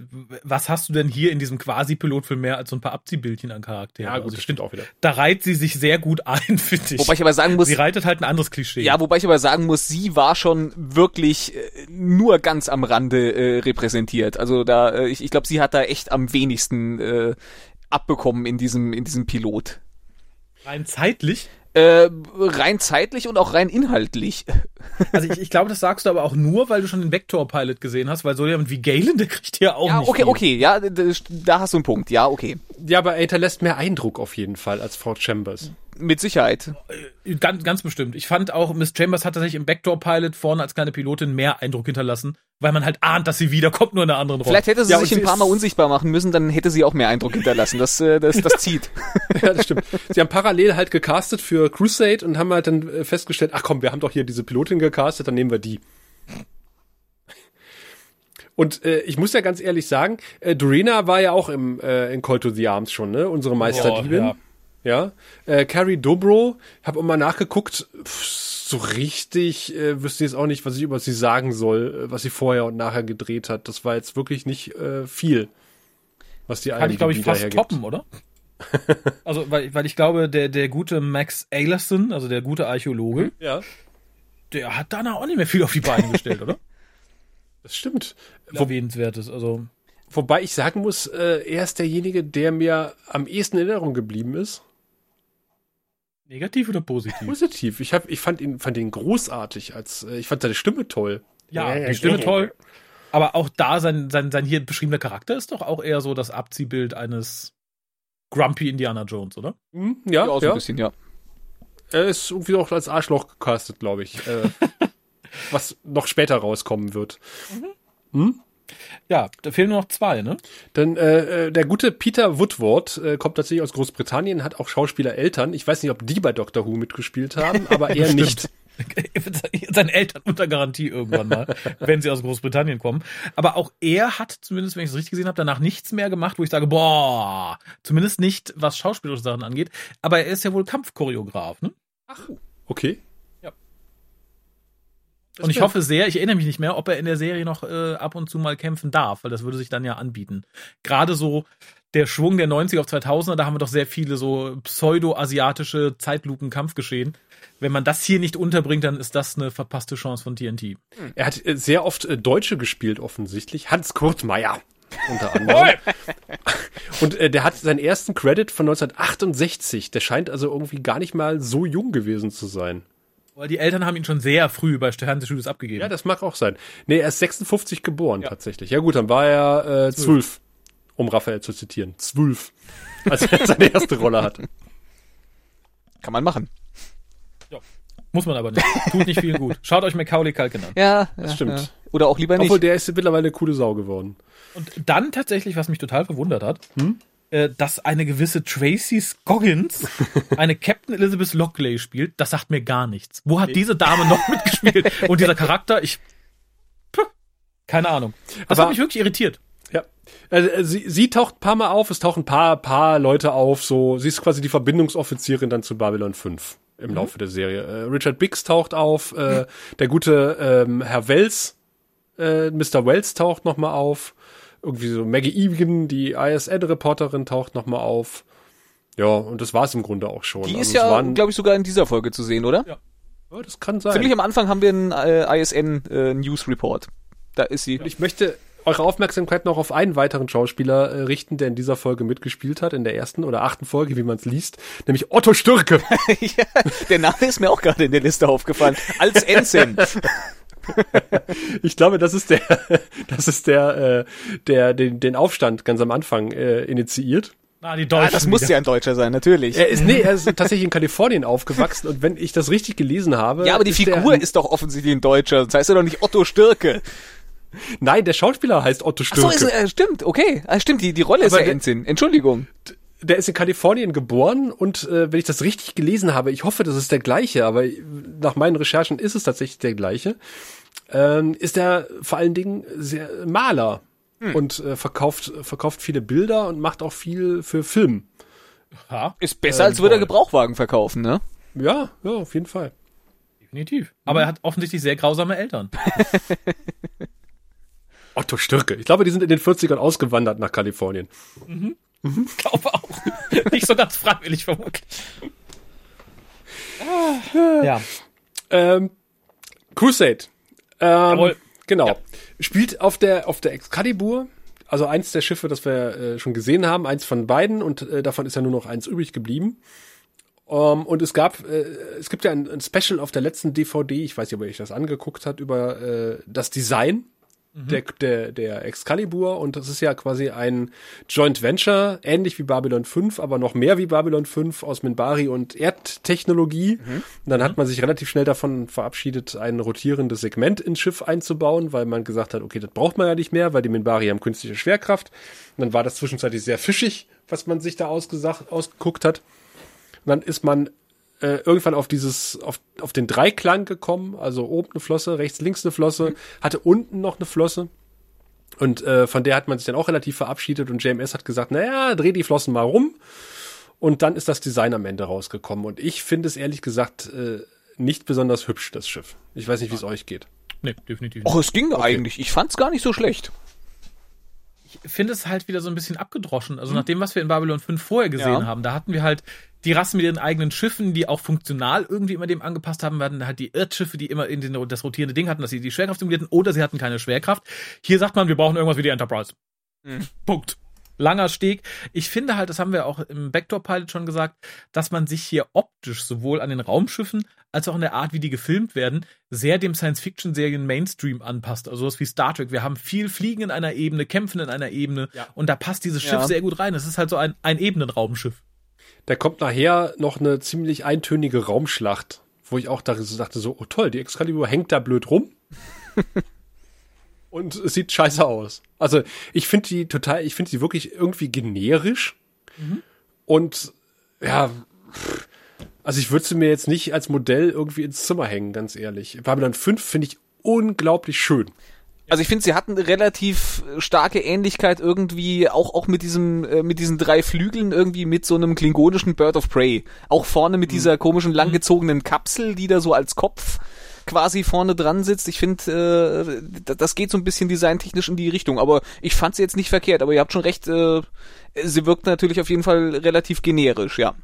was hast du denn hier in diesem Quasi-Pilotfilm mehr als so ein paar Abziehbildchen an Charakteren? Ja, gut, also, das stimmt auch wieder. Da reiht sie sich sehr gut ein, [LAUGHS] finde ich. Wobei ich aber sagen muss... Sie reitet halt ein anderes Klischee. Ja, wobei ich aber sagen muss, sie war schon wirklich äh, nur ganz am Rande äh, repräsentiert. Also da, äh, ich, ich glaube, sie hat da echt am wenigsten äh, abbekommen in diesem, in diesem Pilot. Rein zeitlich? Äh, rein zeitlich und auch rein inhaltlich. [LAUGHS] Also ich, ich glaube, das sagst du aber auch nur, weil du schon den Vector-Pilot gesehen hast, weil so jemand wie Galen, [LAUGHS] der kriegt ja auch ja, nicht okay, viel. okay, ja, da hast du einen Punkt, ja, okay. Ja, aber er hinterlässt mehr Eindruck auf jeden Fall als Frau Chambers. Mit Sicherheit. Äh, ganz, ganz bestimmt. Ich fand auch, Miss Chambers hat tatsächlich im Backdoor-Pilot vorne als kleine Pilotin mehr Eindruck hinterlassen, weil man halt ahnt, dass sie wiederkommt, nur in einer anderen Rolle. Vielleicht hätte sie ja, sich ein paar Mal unsichtbar machen müssen, dann hätte sie auch mehr Eindruck hinterlassen. Das, äh, das, das zieht. [LAUGHS] ja, das stimmt. Sie haben parallel halt gecastet für Crusade und haben halt dann äh, festgestellt, ach komm, wir haben doch hier diese Pilotin gecastet, dann nehmen wir die. Und äh, ich muss ja ganz ehrlich sagen, äh, Dorina war ja auch im äh, in Call to the Arms schon, ne? Unsere Meisterdiebin. Oh, ja. Ja, äh, Carrie Dobro, hab auch mal nachgeguckt, pff, so richtig äh, wüsste jetzt auch nicht, was ich über sie sagen soll, äh, was sie vorher und nachher gedreht hat. Das war jetzt wirklich nicht äh, viel, was die Kann ich, glaube ich, fast hergibt. toppen, oder? [LAUGHS] also, weil, weil ich glaube, der, der gute Max Aylerson, also der gute Archäologe, mhm. ja. der hat danach auch nicht mehr viel auf die Beine [LAUGHS] gestellt, oder? Das stimmt. Erwähnenswertes, also. Wobei ich sagen muss, äh, er ist derjenige, der mir am ehesten in Erinnerung geblieben ist. Negativ oder positiv? Positiv. Ich, hab, ich fand, ihn, fand ihn großartig. Als, äh, ich fand seine Stimme toll. Ja, die Stimme toll. Aber auch da, sein, sein, sein hier beschriebener Charakter ist doch auch eher so das Abziehbild eines Grumpy Indiana Jones, oder? Hm, ja, ja, so ja. ein bisschen, ja. Er ist irgendwie auch als Arschloch gecastet, glaube ich. äh, [LAUGHS] was noch später rauskommen wird. Mhm. Hm? Ja, da fehlen nur noch zwei, ne? Dann äh, äh, der gute Peter Woodward äh, kommt tatsächlich aus Großbritannien, hat auch Schauspielereltern. Ich weiß nicht, ob die bei Doctor Who mitgespielt haben, aber [LAUGHS] er nicht. [LAUGHS] Seine Eltern unter Garantie irgendwann mal, [LAUGHS] wenn sie aus Großbritannien kommen. Aber auch er hat, zumindest wenn ich es richtig gesehen habe, danach nichts mehr gemacht, wo ich sage, boah, zumindest nicht, was schauspielerische Sachen angeht. Aber er ist ja wohl Kampfchoreograf, ne? Ach, okay. Und ich hoffe sehr, ich erinnere mich nicht mehr, ob er in der Serie noch äh, ab und zu mal kämpfen darf, weil das würde sich dann ja anbieten. Gerade so der Schwung der 90er auf 2000er, da haben wir doch sehr viele so pseudo-asiatische Zeitlupen-Kampfgeschehen. Wenn man das hier nicht unterbringt, dann ist das eine verpasste Chance von TNT. Er hat äh, sehr oft äh, Deutsche gespielt, offensichtlich. Hans Kurtmeier unter anderem. [LAUGHS] Und äh, der hat seinen ersten Credit von 1968. Der scheint also irgendwie gar nicht mal so jung gewesen zu sein. Weil die Eltern haben ihn schon sehr früh bei Fernsehstudios abgegeben. Ja, das mag auch sein. Nee, er ist 56 geboren ja. tatsächlich. Ja gut, dann war er äh, zwölf, um Raphael zu zitieren. Zwölf, als er [LAUGHS] seine erste Rolle hatte. Kann man machen. Ja. Muss man aber nicht. Tut nicht viel gut. Schaut euch Macaulay Culkin an. Ja, das ja, stimmt. Ja. Oder auch lieber nicht. Obwohl, der ist mittlerweile eine coole Sau geworden. Und dann tatsächlich, was mich total verwundert hat, hm? Äh, dass eine gewisse Tracy Scoggins [LAUGHS] eine Captain Elizabeth Lockley spielt, das sagt mir gar nichts. Wo hat diese Dame noch mitgespielt? [LAUGHS] Und dieser Charakter, ich. Puh, keine Ahnung. Das Aber, hat mich wirklich irritiert. Ja. Also, sie, sie taucht ein paar Mal auf, es tauchen ein paar, paar Leute auf, so, sie ist quasi die Verbindungsoffizierin dann zu Babylon 5 im mhm. Laufe der Serie. Äh, Richard Biggs taucht auf, äh, mhm. der gute ähm, Herr Wells, äh, Mr. Wells taucht nochmal auf irgendwie so Maggie Egan, die ISN-Reporterin, taucht nochmal auf. Ja, und das war es im Grunde auch schon. Die also ist ja, glaube ich, sogar in dieser Folge zu sehen, oder? Ja. ja. das kann sein. Ziemlich am Anfang haben wir einen äh, ISN-News-Report. Äh, da ist sie. Und ich möchte eure Aufmerksamkeit noch auf einen weiteren Schauspieler äh, richten, der in dieser Folge mitgespielt hat, in der ersten oder achten Folge, wie man es liest, nämlich Otto Stürke. [LAUGHS] ja, der Name ist mir auch gerade in der Liste aufgefallen. Als Ensign. [LAUGHS] [LAUGHS] ich glaube, das ist der, [LAUGHS] das ist der, äh, der den, den Aufstand ganz am Anfang äh, initiiert. Ah, die Deutschen ah, das muss ja ein Deutscher sein, natürlich. Er ist, nee, er ist tatsächlich in Kalifornien aufgewachsen und wenn ich das richtig gelesen habe. Ja, aber die Figur ist doch offensichtlich ein Deutscher, das heißt ja doch nicht Otto Stürke. Nein, der Schauspieler heißt Otto Stürke. Ach so, ist, äh, stimmt, okay. Ah, stimmt, die, die Rolle aber ist ja Endsinn. Entschuldigung. Der ist in Kalifornien geboren und äh, wenn ich das richtig gelesen habe, ich hoffe, das ist der gleiche, aber nach meinen Recherchen ist es tatsächlich der gleiche, ähm, ist er vor allen Dingen sehr Maler hm. und äh, verkauft, verkauft viele Bilder und macht auch viel für Film. Ja, ist besser, äh, als würde er Gebrauchwagen verkaufen, ne? Ja, ja, auf jeden Fall. Definitiv. Aber er hat offensichtlich sehr grausame Eltern. [LAUGHS] Otto Stürke. Ich glaube, die sind in den 40ern ausgewandert nach Kalifornien. Mhm. Mhm. Glaube auch. [LAUGHS] Nicht so ganz freiwillig vermutlich. ja. Ähm, Crusade. Ähm. Genau. Ja. Spielt auf der, auf der Excalibur. Also eins der Schiffe, das wir äh, schon gesehen haben, eins von beiden und äh, davon ist ja nur noch eins übrig geblieben. Um, ähm, und es gab, äh, es gibt ja ein, ein, Special auf der letzten DVD, ich weiß nicht, ob ihr euch das angeguckt hat, über äh, das Design mhm. der, der, der Excalibur und das ist ja quasi ein Joint Venture, ähnlich wie Babylon 5, aber noch mehr wie Babylon 5 aus Minbari und Erdtechnologie. Mhm. Und dann hat mhm. man sich relativ schnell davon verabschiedet, ein rotierendes Segment ins Schiff einzubauen, weil man gesagt hat, okay, das braucht man ja nicht mehr, weil die Minbari haben künstliche Schwerkraft. Und dann war das zwischenzeitlich sehr fischig, was man sich da ausgesagt, ausgeguckt hat. Und dann ist man äh, irgendwann auf dieses, auf, auf den Dreiklang gekommen, also oben eine Flosse, rechts, links eine Flosse, mhm. hatte unten noch eine Flosse. Und äh, von der hat man sich dann auch relativ verabschiedet und JMS hat gesagt, naja, dreh die Flossen mal rum. Und dann ist das Design am Ende rausgekommen. Und ich finde es ehrlich gesagt äh, nicht besonders hübsch, das Schiff. Ich weiß nicht, wie es euch geht. Nee, definitiv nicht. Oh, es ging okay. eigentlich. Ich fand es gar nicht so schlecht ich finde es halt wieder so ein bisschen abgedroschen. Also mhm. nach dem, was wir in Babylon 5 vorher gesehen ja. haben, da hatten wir halt die Rassen mit ihren eigenen Schiffen, die auch funktional irgendwie immer dem angepasst haben, werden halt die Erdschiffe, die immer in den, das rotierende Ding hatten, dass sie die Schwerkraft simulierten oder sie hatten keine Schwerkraft. Hier sagt man, wir brauchen irgendwas wie die Enterprise. Mhm. Punkt. Langer Steg. Ich finde halt, das haben wir auch im Backdoor Pilot schon gesagt, dass man sich hier optisch sowohl an den Raumschiffen als auch in der Art, wie die gefilmt werden, sehr dem Science-Fiction-Serien Mainstream anpasst. Also sowas wie Star Trek. Wir haben viel Fliegen in einer Ebene, Kämpfen in einer Ebene ja. und da passt dieses Schiff ja. sehr gut rein. Es ist halt so ein, ein Ebenenraumschiff da kommt nachher noch eine ziemlich eintönige Raumschlacht, wo ich auch dachte so, oh toll, die Excalibur hängt da blöd rum. [LAUGHS] und es sieht scheiße aus. Also ich finde die total, ich finde die wirklich irgendwie generisch. Mhm. Und ja, also ich würde sie mir jetzt nicht als Modell irgendwie ins Zimmer hängen, ganz ehrlich. Babylon 5 finde ich unglaublich schön. Also ich finde, sie hatten relativ starke Ähnlichkeit irgendwie auch auch mit diesem äh, mit diesen drei Flügeln irgendwie mit so einem klingonischen Bird of Prey. Auch vorne mit mhm. dieser komischen langgezogenen Kapsel, die da so als Kopf quasi vorne dran sitzt. Ich finde, äh, das geht so ein bisschen designtechnisch in die Richtung. Aber ich fand sie jetzt nicht verkehrt. Aber ihr habt schon recht, äh, sie wirkt natürlich auf jeden Fall relativ generisch, ja.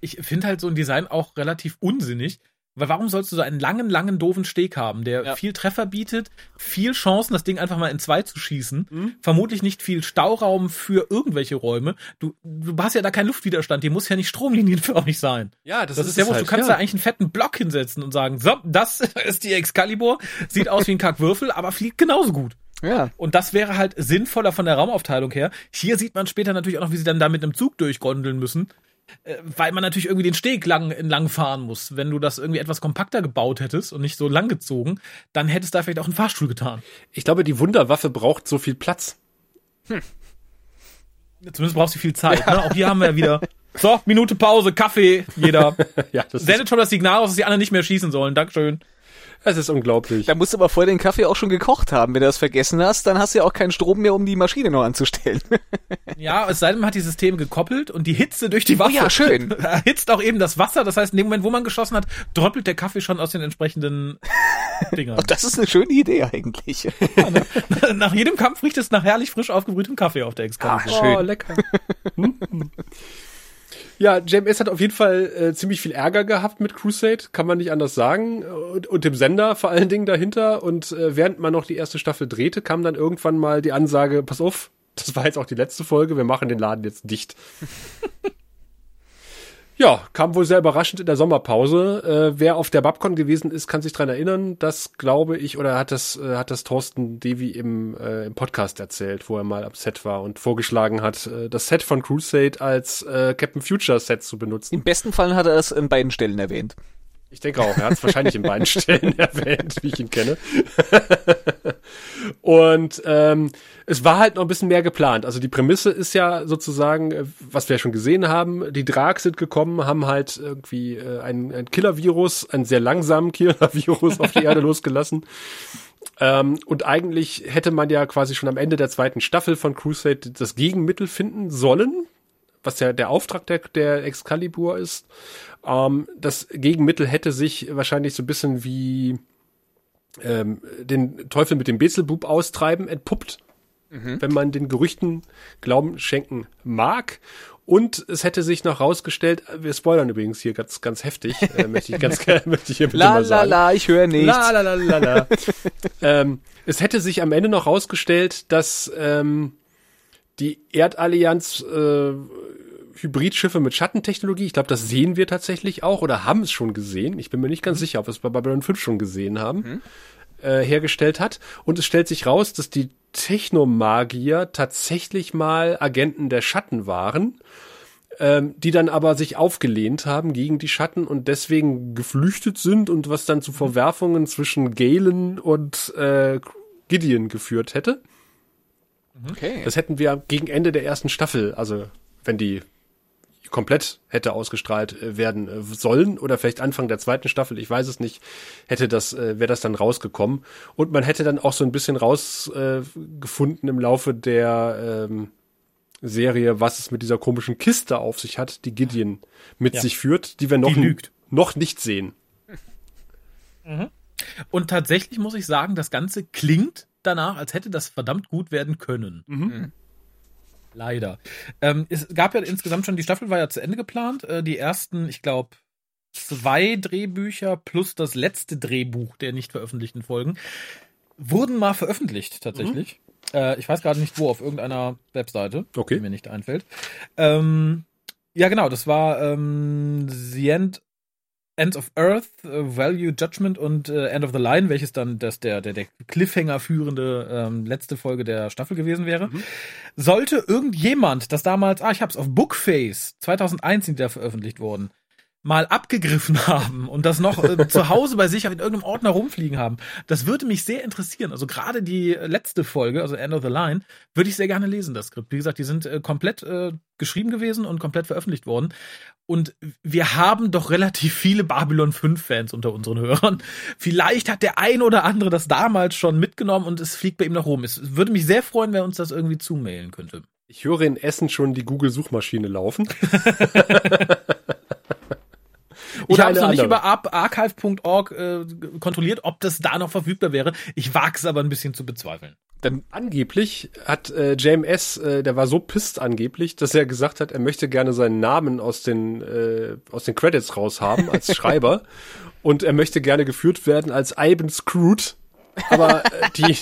Ich finde halt so ein Design auch relativ unsinnig, weil warum sollst du so einen langen, langen, doofen Steg haben, der ja. viel Treffer bietet, viel Chancen, das Ding einfach mal in zwei zu schießen, mhm. vermutlich nicht viel Stauraum für irgendwelche Räume. Du, du hast ja da keinen Luftwiderstand, die muss ja nicht stromlinienförmig [LAUGHS] sein. Ja, das, das ist, ist ja halt, Du kannst ja. da eigentlich einen fetten Block hinsetzen und sagen, so, das [LAUGHS] ist die Excalibur, sieht aus wie ein Kackwürfel, aber fliegt genauso gut. Ja. Und das wäre halt sinnvoller von der Raumaufteilung her. Hier sieht man später natürlich auch noch, wie sie dann da mit einem Zug durchgondeln müssen. Äh, weil man natürlich irgendwie den Steg lang, entlang fahren muss. Wenn du das irgendwie etwas kompakter gebaut hättest und nicht so lang gezogen, dann hättest du da vielleicht auch einen Fahrstuhl getan. Ich glaube, die Wunderwaffe braucht so viel Platz. Hm. Zumindest brauchst du viel Zeit. Ja. Ne? Auch hier haben wir ja wieder. [LAUGHS] So, Minute Pause, Kaffee, jeder. [LAUGHS] ja, das Sendet schon das Signal aus, dass die anderen nicht mehr schießen sollen. Dankeschön. Es ist unglaublich. Da musst du aber vorher den Kaffee auch schon gekocht haben. Wenn du das vergessen hast, dann hast du ja auch keinen Strom mehr, um die Maschine noch anzustellen. [LAUGHS] ja, es sei denn, man hat die Systeme gekoppelt und die Hitze durch die Waffe. Oh ja, schön. [LAUGHS] erhitzt auch eben das Wasser. Das heißt, in dem Moment, wo man geschossen hat, dröppelt der Kaffee schon aus den entsprechenden [LAUGHS] Dingern. Und das ist eine schöne Idee eigentlich. Ja, ne? nach jedem Kampf riecht es nach herrlich frisch aufgebrühtem Kaffee auf der Excalibur. Ah, schön. Oh, lecker. Ja, JMS hat auf jeden Fall äh, ziemlich viel Ärger gehabt mit Crusade, kann man nicht anders sagen. Und, und dem Sender vor allen Dingen dahinter. Und äh, während man noch die erste Staffel drehte, kam dann irgendwann mal die Ansage, pass auf, das war jetzt auch die letzte Folge, wir machen den Laden jetzt dicht. [LAUGHS] Ja, kam wohl sehr überraschend in der Sommerpause. Äh, wer auf der Babcon gewesen ist, kann sich dran erinnern. Das glaube ich, oder hat das, äh, hat das Thorsten Devi im, äh, im Podcast erzählt, wo er mal am Set war und vorgeschlagen hat, äh, das Set von Crusade als äh, Captain Future Set zu benutzen. Im besten Fall hat er es in beiden Stellen erwähnt. Ich denke auch, er hat es wahrscheinlich in beiden [LAUGHS] Stellen erwähnt, wie ich ihn kenne. [LAUGHS] und ähm, es war halt noch ein bisschen mehr geplant. Also die Prämisse ist ja sozusagen, äh, was wir ja schon gesehen haben, die Drag sind gekommen, haben halt irgendwie äh, ein, ein Killer-Virus, einen sehr langsamen [LAUGHS] Killer-Virus auf die Erde losgelassen. Ähm, und eigentlich hätte man ja quasi schon am Ende der zweiten Staffel von Crusade das Gegenmittel finden sollen, was ja der Auftrag der, der Excalibur ist. Ähm, das Gegenmittel hätte sich wahrscheinlich so ein bisschen wie ähm, den Teufel mit dem Bezelbub austreiben entpuppt, mhm. wenn man den Gerüchten Glauben schenken mag. Und es hätte sich noch rausgestellt, wir spoilern übrigens hier ganz, ganz heftig, äh, möchte ich ganz [LAUGHS] gerne, möchte ich hier bitte la, mal sagen. La, la, ich höre nichts. La, la, la, la, la. [LAUGHS] ähm, es hätte sich am Ende noch rausgestellt, dass ähm, die Erdallianz äh, Hybridschiffe mit Schattentechnologie. Ich glaube, das sehen wir tatsächlich auch oder haben es schon gesehen. Ich bin mir nicht ganz mhm. sicher, ob wir es bei Babylon 5 schon gesehen haben. Mhm. Äh, hergestellt hat. Und es stellt sich raus, dass die Technomagier tatsächlich mal Agenten der Schatten waren, ähm, die dann aber sich aufgelehnt haben gegen die Schatten und deswegen geflüchtet sind und was dann zu mhm. Verwerfungen zwischen Galen und äh, Gideon geführt hätte. Okay. Das hätten wir gegen Ende der ersten Staffel, also wenn die komplett hätte ausgestrahlt äh, werden äh, sollen oder vielleicht Anfang der zweiten Staffel, ich weiß es nicht, hätte das, äh, wäre das dann rausgekommen. Und man hätte dann auch so ein bisschen rausgefunden im Laufe der ähm, Serie, was es mit dieser komischen Kiste auf sich hat, die Gideon mit ja. sich führt, die wir noch, die noch nicht sehen. Mhm. Und tatsächlich muss ich sagen, das Ganze klingt danach, als hätte das verdammt gut werden können. Mhm. mhm. Leider. Ähm, es gab ja insgesamt schon, die Staffel war ja zu Ende geplant. Äh, die ersten, ich glaube, zwei Drehbücher plus das letzte Drehbuch der nicht veröffentlichten Folgen wurden mal veröffentlicht, tatsächlich. Mhm. Äh, ich weiß gerade nicht wo, auf irgendeiner Webseite, okay. die mir nicht einfällt. Ähm, ja, genau, das war ähm, The End Ends of Earth, uh, Value Judgment und uh, End of the Line, welches dann das der der der Cliffhanger führende ähm, letzte Folge der Staffel gewesen wäre. Mhm. Sollte irgendjemand, das damals, ah, ich hab's auf Bookface 2001 sind die da veröffentlicht worden, mal abgegriffen [LAUGHS] haben und das noch äh, zu Hause bei sich auf irgendeinem Ordner rumfliegen haben. Das würde mich sehr interessieren. Also gerade die letzte Folge, also End of the Line, würde ich sehr gerne lesen, das Skript. Wie gesagt, die sind äh, komplett äh, geschrieben gewesen und komplett veröffentlicht worden. Und wir haben doch relativ viele Babylon 5 Fans unter unseren Hörern. Vielleicht hat der ein oder andere das damals schon mitgenommen und es fliegt bei ihm noch rum. Es würde mich sehr freuen, wenn uns das irgendwie zumailen könnte. Ich höre in Essen schon die Google-Suchmaschine laufen. [LAUGHS] Oder ich habe es noch nicht über archive.org äh, kontrolliert, ob das da noch verfügbar wäre. Ich wage es aber ein bisschen zu bezweifeln. Denn angeblich hat äh, JMS, äh, der war so pisst angeblich, dass er gesagt hat, er möchte gerne seinen Namen aus den äh, aus den Credits raushaben als [LAUGHS] Schreiber und er möchte gerne geführt werden als Ivan Scroot aber äh, die, [LAUGHS]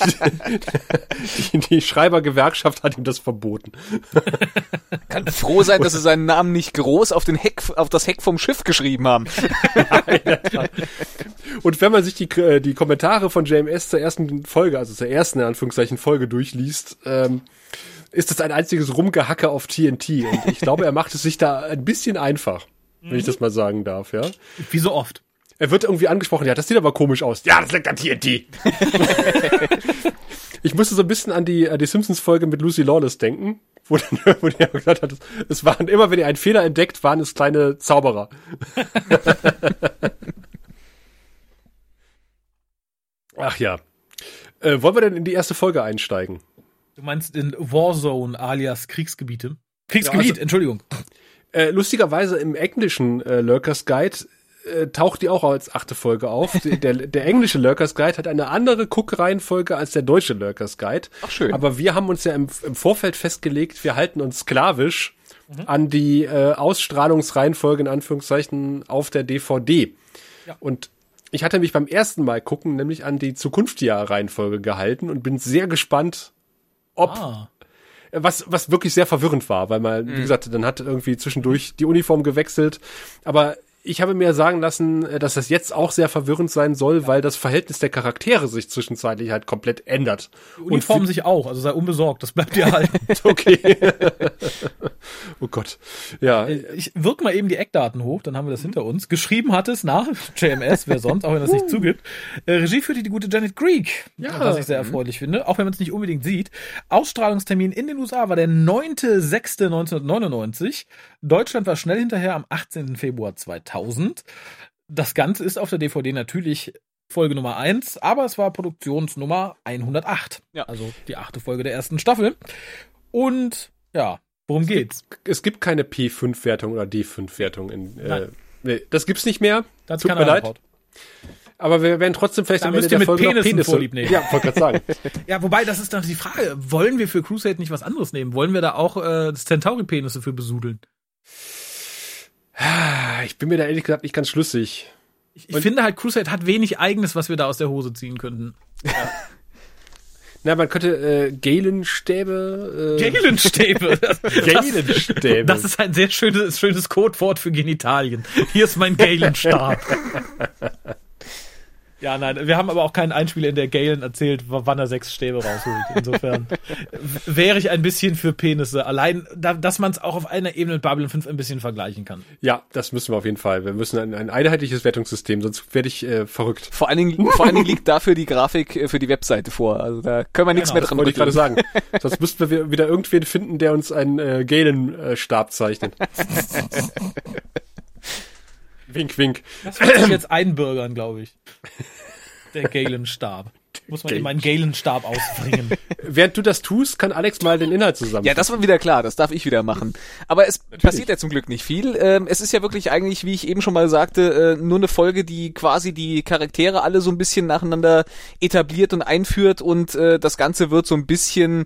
die, die Schreibergewerkschaft hat ihm das verboten. Kann froh sein, dass sie seinen Namen nicht groß auf den Heck, auf das Heck vom Schiff geschrieben haben. [LAUGHS] Und wenn man sich die, äh, die Kommentare von JMS zur ersten Folge, also zur ersten in Anführungszeichen Folge durchliest, ähm, ist das ein einziges Rumgehacke auf TNT. Und ich glaube, er macht es sich da ein bisschen einfach, wenn ich das mal sagen darf, ja. Wie so oft. Er wird irgendwie angesprochen, ja, das sieht aber komisch aus. Ja, das liegt an TNT. [LAUGHS] ich musste so ein bisschen an die, an die Simpsons-Folge mit Lucy Lawless denken, wo, [LAUGHS] dann, wo die gesagt hat, es waren immer, wenn ihr einen Fehler entdeckt, waren es kleine Zauberer. [LAUGHS] Ach ja. Äh, wollen wir denn in die erste Folge einsteigen? Du meinst in Warzone alias Kriegsgebiete? Kriegsgebiet, ja, also, Entschuldigung. Äh, lustigerweise im englischen äh, Lurkers Guide äh, taucht die auch als achte Folge auf. der, der englische Lurkers Guide hat eine andere Guckreihenfolge als der deutsche Lurkers Guide. Ach schön. Aber wir haben uns ja im, im Vorfeld festgelegt, wir halten uns sklavisch mhm. an die äh, Ausstrahlungsreihenfolge in Anführungszeichen auf der DVD. Ja. Und ich hatte mich beim ersten Mal gucken nämlich an die Zukunftsjahr-Reihenfolge gehalten und bin sehr gespannt, ob ah. was, was wirklich sehr verwirrend war, weil man, mhm. wie gesagt, dann hat irgendwie zwischendurch die Uniform gewechselt. Aber ich habe mir sagen lassen, äh, dass das jetzt auch sehr verwirrend sein soll, weil das Verhältnis der Charaktere sich zwischenzeitlich halt komplett ändert. Die Uniformen sich auch, also sei unbesorgt, das bleibt dir [LAUGHS] halt. okay. [LAUGHS] oh Gott. Ja. Äh, ich wirke mal eben die Eckdaten hoch, dann haben wir das hinter uns. Geschrieben hat es nach JMS, wer sonst, auch wenn das nicht zugibt. Äh, Regie führte die gute Janet Greek, ja. was ich sehr erfreulich finde, auch wenn man es nicht unbedingt sieht. Ausstrahlungstermin in den USA war der 9.6.1999. Deutschland war schnell hinterher am 18. Februar 2000. Das Ganze ist auf der DVD natürlich Folge Nummer 1, aber es war Produktionsnummer 108. Ja. Also die achte Folge der ersten Staffel. Und ja, worum es geht's? Gibt, es gibt keine P5-Wertung oder D5-Wertung in. Äh, nee, das gibt's nicht mehr. Das Tut mir leid. Antwort. Aber wir werden trotzdem vielleicht da am Ende der Folge Penissen noch Penisse. vorlieb nehmen. Ja, wollte gerade sagen. [LAUGHS] ja, wobei, das ist dann die Frage. Wollen wir für Crusade nicht was anderes nehmen? Wollen wir da auch äh, Centauri-Penisse für besudeln? Ich bin mir da ehrlich gesagt nicht ganz schlüssig. Ich, ich finde halt, Crusade hat wenig Eigenes, was wir da aus der Hose ziehen könnten. Ja. [LAUGHS] Na, man könnte äh, Galenstäbe. Äh, Galenstäbe. Galenstäbe. [LAUGHS] Das ist ein sehr schönes, schönes Codewort für Genitalien. Hier ist mein Galenstab. [LAUGHS] Ja, nein, wir haben aber auch keinen Einspieler, in der Galen erzählt, wann er sechs Stäbe rausholt. Insofern wäre ich ein bisschen für Penisse. Allein, da, dass man es auch auf einer Ebene mit Babylon 5 ein bisschen vergleichen kann. Ja, das müssen wir auf jeden Fall. Wir müssen ein, ein einheitliches Wertungssystem, sonst werde ich äh, verrückt. Vor allen, Dingen, vor allen Dingen liegt dafür die Grafik äh, für die Webseite vor. Also da können wir nichts genau, mehr dran wollte ich gerade sagen. [LAUGHS] sonst müssten wir wieder irgendwen finden, der uns einen äh, Galen-Stab zeichnet. [LAUGHS] Wink, wink. Das wird sich [CLEARS THROAT] jetzt einbürgern, glaube ich. Der Galen-Stab. Muss man Galen. eben einen Galen-Stab ausbringen. [LAUGHS] Während du das tust, kann Alex mal den Inhalt zusammen. Ja, das war wieder klar, das darf ich wieder machen. Aber es Natürlich. passiert ja zum Glück nicht viel. Ähm, es ist ja wirklich eigentlich, wie ich eben schon mal sagte, äh, nur eine Folge, die quasi die Charaktere alle so ein bisschen nacheinander etabliert und einführt und äh, das Ganze wird so ein bisschen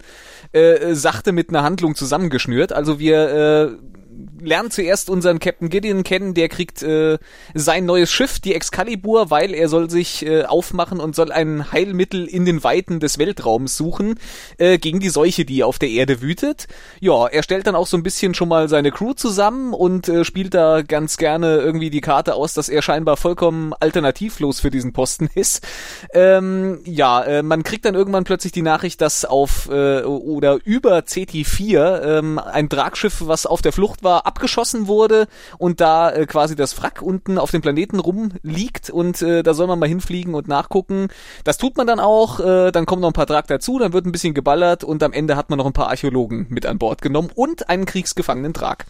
äh, sachte mit einer Handlung zusammengeschnürt. Also wir äh, lernen zuerst unseren Captain Gideon kennen, der kriegt äh, sein neues Schiff, die Excalibur, weil er soll sich äh, aufmachen und soll ein Heilmittel in den Weiten des Weltraums suchen äh, gegen die Seuche, die auf der Erde wütet. Ja, er stellt dann auch so ein bisschen schon mal seine Crew zusammen und äh, spielt da ganz gerne irgendwie die Karte aus, dass er scheinbar vollkommen alternativlos für diesen Posten [LAUGHS] ist. Ähm, ja, äh, man kriegt dann irgendwann plötzlich die Nachricht, dass auf äh, oder über CT4 ähm, ein Tragschiff, was auf der Flucht war, abgeschossen wurde und da äh, quasi das Wrack unten auf dem Planeten rumliegt und äh, da soll man mal hinfliegen und nachgucken. Das tut man dann auch, äh, dann kommen noch ein paar Trag dazu, dann wird ein bisschen geballert und am Ende hat man noch ein paar Archäologen mit an Bord genommen und einen kriegsgefangenen Trag.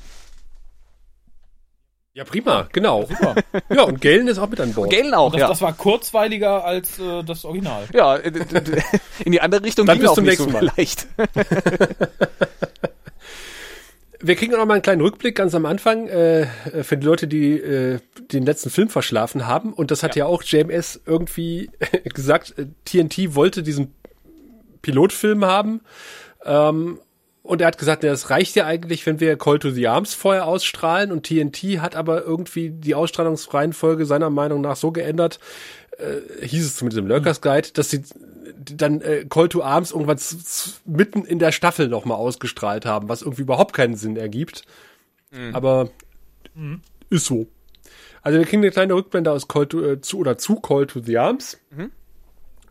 Ja, prima, genau. Super. [LAUGHS] Ja, und Galen ist auch mit an Bord. Galen auch, das, ja. Das war kurzweiliger als äh, das Original. Ja, [LAUGHS] in die andere Richtung Dann bis zum nächsten so Mal. leicht. [LAUGHS] wir kriegen noch mal einen kleinen Rückblick ganz am Anfang äh, für die Leute, die äh, den letzten Film verschlafen haben. Und das hat ja, ja auch JMS irgendwie [LAUGHS] gesagt. TNT wollte diesen Pilotfilm haben. Ähm, und er hat gesagt, es reicht ja eigentlich, wenn wir Call to the Arms vorher ausstrahlen. Und TNT hat aber irgendwie die Ausstrahlungsreihenfolge seiner Meinung nach so geändert, äh, hieß es zumindest im Lurkers Guide, dass sie dann äh, Call to Arms irgendwann mitten in der Staffel nochmal ausgestrahlt haben, was irgendwie überhaupt keinen Sinn ergibt. Mhm. Aber mhm. ist so. Also wir kriegen eine kleine Rückblende aus Call to, äh, zu oder zu Call to the Arms. Mhm.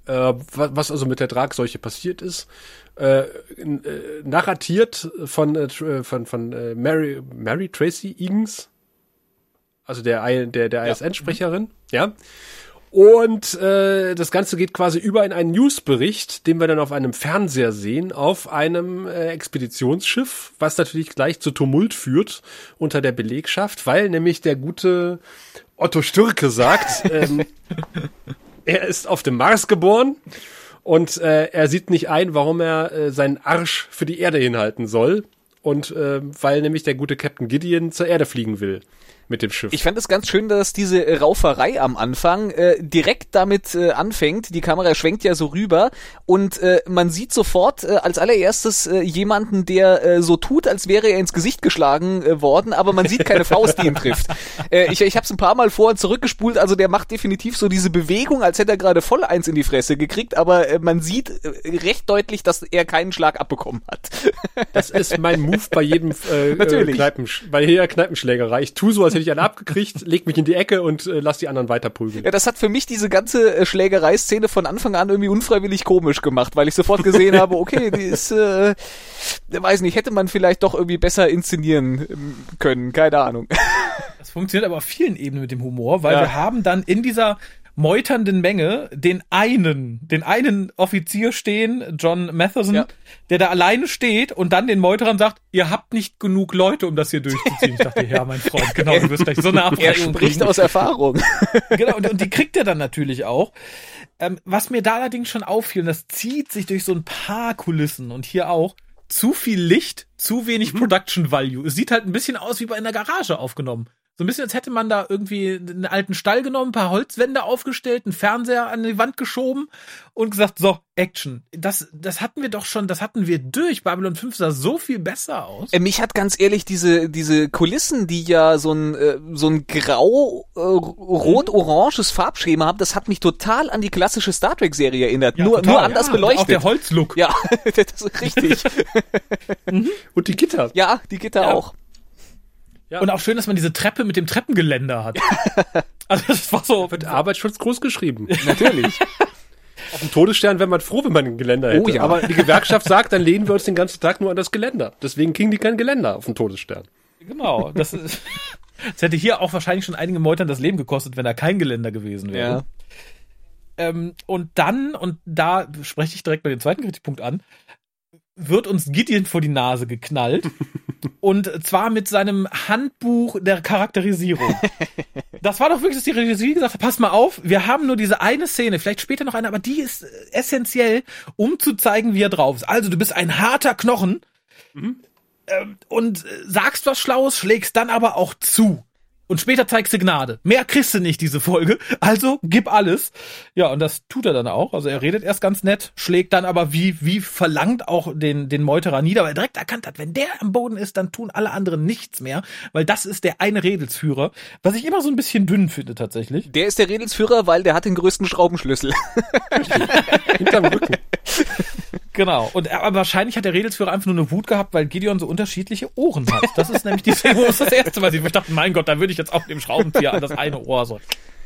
Äh, was also mit der Dragseuche passiert ist. Äh, äh, narratiert von, äh, von, von äh, Mary, Mary Tracy Egan's, also der, der, der ISN-Sprecherin, ja. Und äh, das Ganze geht quasi über in einen Newsbericht, den wir dann auf einem Fernseher sehen, auf einem äh, Expeditionsschiff, was natürlich gleich zu Tumult führt unter der Belegschaft, weil nämlich der gute Otto Stürke sagt, [LAUGHS] ähm, er ist auf dem Mars geboren und äh, er sieht nicht ein, warum er äh, seinen Arsch für die Erde hinhalten soll. Und äh, weil nämlich der gute Captain Gideon zur Erde fliegen will. Mit dem Schiff. Ich fand es ganz schön, dass diese Rauferei am Anfang äh, direkt damit äh, anfängt. Die Kamera schwenkt ja so rüber und äh, man sieht sofort äh, als allererstes äh, jemanden, der äh, so tut, als wäre er ins Gesicht geschlagen äh, worden, aber man sieht keine Faust, die ihn trifft. [LAUGHS] Äh, ich ich habe es ein paar Mal vor und zurückgespult, also der macht definitiv so diese Bewegung, als hätte er gerade voll eins in die Fresse gekriegt, aber äh, man sieht äh, recht deutlich, dass er keinen Schlag abbekommen hat. Das ist mein Move bei jedem [LAUGHS] äh, Natürlich. Kneipensch bei jeder Kneipenschlägerei. Ich tu so, als hätte ich einen abgekriegt, [LAUGHS] leg mich in die Ecke und äh, lass die anderen weiter prügeln. Ja, das hat für mich diese ganze äh, Schlägerei-Szene von Anfang an irgendwie unfreiwillig komisch gemacht, weil ich sofort gesehen [LAUGHS] habe, okay, die ist, äh, weiß nicht, hätte man vielleicht doch irgendwie besser inszenieren ähm, können, keine Ahnung. Das funktioniert aber auf vielen Ebenen mit dem Humor, weil Ja. wir haben dann in dieser meuternden Menge den einen, den einen Offizier stehen, John Matheson, Ja. der da alleine steht und dann den Meuterern sagt, ihr habt nicht genug Leute, um das hier durchzuziehen. Ich dachte, ja, mein Freund, [LAUGHS] genau, du wirst gleich so eine Er Abreibung spricht kriegen. aus Erfahrung. [LAUGHS] genau, und, und die kriegt er dann natürlich auch. Ähm, was mir da allerdings schon auffiel, und das zieht sich durch so ein paar Kulissen und hier auch, zu viel Licht, zu wenig Production Value. Es sieht halt ein bisschen aus wie bei einer Garage aufgenommen. So ein bisschen, als hätte man da irgendwie einen alten Stall genommen, ein paar Holzwände aufgestellt, einen Fernseher an die Wand geschoben und gesagt, so, Action. Das, das hatten wir doch schon, das hatten wir durch. Babylon 5 sah so viel besser aus. Äh, Mich hat ganz ehrlich diese diese Kulissen, die ja so ein äh, so ein grau äh, rot-oranges Farbschema haben, das hat mich total an die klassische Star Trek Serie erinnert. Ja, nur total. nur anders Ja, beleuchtet. Auch der Holzlook. ja, [LAUGHS] das ist richtig. [LAUGHS] Und die Gitter. Ja, die Gitter Ja. auch. Ja. Und auch schön, dass man diese Treppe mit dem Treppengeländer hat. [LAUGHS] also das war so. Wird Arbeitsschutz groß geschrieben. [LAUGHS] Natürlich. Auf dem Todesstern wäre man froh, wenn man ein Geländer hätte. Oh ja. Aber die Gewerkschaft sagt, dann lehnen wir uns den ganzen Tag nur an das Geländer. Deswegen kriegen die kein Geländer auf dem Todesstern. Genau. Das, ist, [LAUGHS] das hätte hier auch wahrscheinlich schon einige Meutern das Leben gekostet, wenn da kein Geländer gewesen wäre. Ja. Ähm, und dann, und da spreche ich direkt bei dem zweiten Kritikpunkt an, wird uns Gideon vor die Nase geknallt. [LAUGHS] und zwar mit seinem Handbuch der Charakterisierung. [LAUGHS] Das war doch wirklich, dass die Regie gesagt hat, pass mal auf, wir haben nur diese eine Szene, vielleicht später noch eine, aber die ist äh, essentiell, um zu zeigen, wie er drauf ist. Also, du bist ein harter Knochen ähm, und äh, sagst was Schlaues, schlägst dann aber auch zu. Und später zeigst du Gnade. Mehr kriegst du nicht, diese Folge. Also gib alles. Ja, und das tut er dann auch. Also er redet erst ganz nett, schlägt dann aber wie, wie verlangt auch den, den Meuterer nieder, weil er direkt erkannt hat, wenn der am Boden ist, dann tun alle anderen nichts mehr, weil das ist der eine Redelsführer, was ich immer so ein bisschen dünn finde tatsächlich. Der ist der Redelsführer, weil der hat den größten Schraubenschlüssel. Hinterm Rücken. [LAUGHS] Genau. Und er- aber wahrscheinlich hat der Redelsführer einfach nur eine Wut gehabt, weil Gideon so unterschiedliche Ohren hat. Das ist nämlich die Szene, wo es das erste Mal Ich dachte, mein Gott, da würde ich jetzt auch dem Schraubenzieher an das eine Ohr so.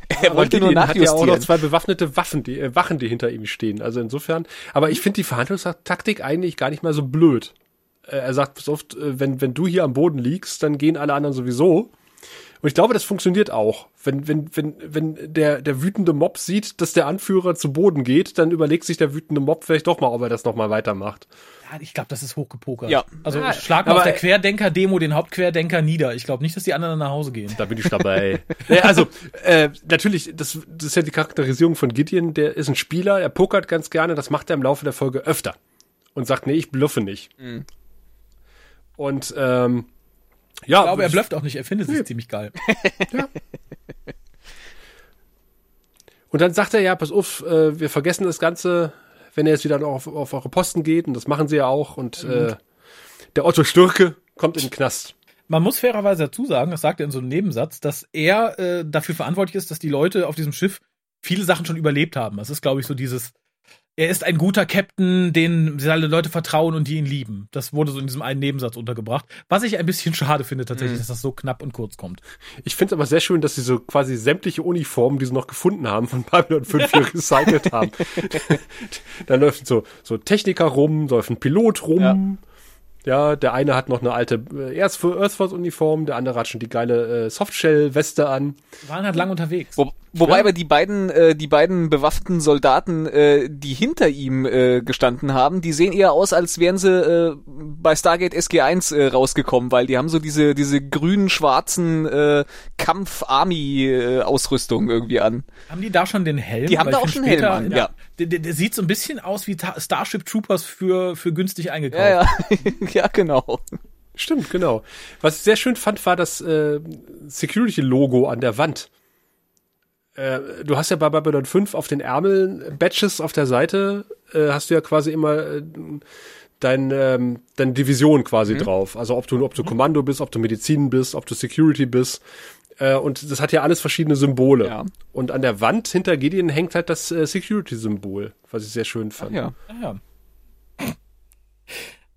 Er Aber wollte nur Gideon hat ja auch noch zwei bewaffnete Waffen, die, äh, Wachen, die hinter ihm stehen. Also insofern, aber ich finde die Verhandlungstaktik eigentlich gar nicht mal so blöd. Äh, er sagt pass auf, äh, wenn, wenn du hier am Boden liegst, dann gehen alle anderen sowieso. Und ich glaube, das funktioniert auch. Wenn, wenn, wenn, wenn der, der wütende Mob sieht, dass der Anführer zu Boden geht, dann überlegt sich der wütende Mob vielleicht doch mal, ob er das nochmal weitermacht. Ja, ich glaube, das ist hochgepokert. Ja. Also Ja, schlag mal aber- auf der Querdenker-Demo den Hauptquerdenker nieder. Ich glaube nicht, dass die anderen nach Hause gehen. Da bin ich dabei. [LAUGHS] ja, also, äh, natürlich, das, das ist ja die Charakterisierung von Gideon, der ist ein Spieler, er pokert ganz gerne, das macht er im Laufe der Folge öfter. Und sagt, nee, ich bluffe nicht. Und ähm, ja, Ich glaube, er blufft auch nicht, er findet es ziemlich geil. [LAUGHS] Und dann sagt er, ja, pass auf, äh, wir vergessen das Ganze, wenn er jetzt wieder auf, auf eure Posten geht, und das machen sie ja auch, und äh, der Otto Stürke kommt in den Knast. Man muss fairerweise dazu sagen, das sagt er in so einem Nebensatz, dass er äh, dafür verantwortlich ist, dass die Leute auf diesem Schiff viele Sachen schon überlebt haben. Das ist, glaube ich, so dieses, er ist ein guter Captain, den alle Leute vertrauen und die ihn lieben. Das wurde so in diesem einen Nebensatz untergebracht. Was ich ein bisschen [LAUGHS] schade finde tatsächlich, dass das so knapp und kurz kommt. Ich finde es aber sehr schön, dass sie so quasi sämtliche Uniformen, die sie noch gefunden haben, von Babylon 5 hier [LAUGHS] recycelt haben. da läuft so, so Techniker rum, läuft ein Pilot rum. Ja. der eine hat noch eine alte äh, Earth Earthforce Uniform, der andere hat schon die geile äh, Softshell-Weste an. Wir waren halt lang unterwegs. Wo, wobei aber die beiden, äh, die beiden bewaffneten Soldaten, äh, die hinter ihm äh, gestanden haben, die sehen eher aus, als wären sie äh, bei Stargate SG1 äh, rausgekommen, weil die haben so diese, diese grün-schwarzen äh, Kampf-Army-Ausrüstung irgendwie an. Haben die da schon den Helm? Die haben Weil da auch schon Helm an, der- ja. Der, der, der sieht so ein bisschen aus wie Ta Starship Troopers für, für günstig eingekauft. Ja, ja, [LAUGHS] ja, genau. Stimmt, genau. Was ich sehr schön fand, war das äh, Security-Logo an der Wand. Äh, du hast ja bei Babylon 5 auf den Ärmeln Badges auf der Seite, äh, hast du ja quasi immer äh, dein, ähm, deine Division quasi mhm. drauf. Also ob du, ob du Kommando bist, ob du Medizin bist, ob du Security bist. Äh, und das hat ja alles verschiedene Symbole. Ja. Und an der Wand hinter Gideon hängt halt das äh, Security-Symbol, was ich sehr schön fand. Ach ja. Ach ja.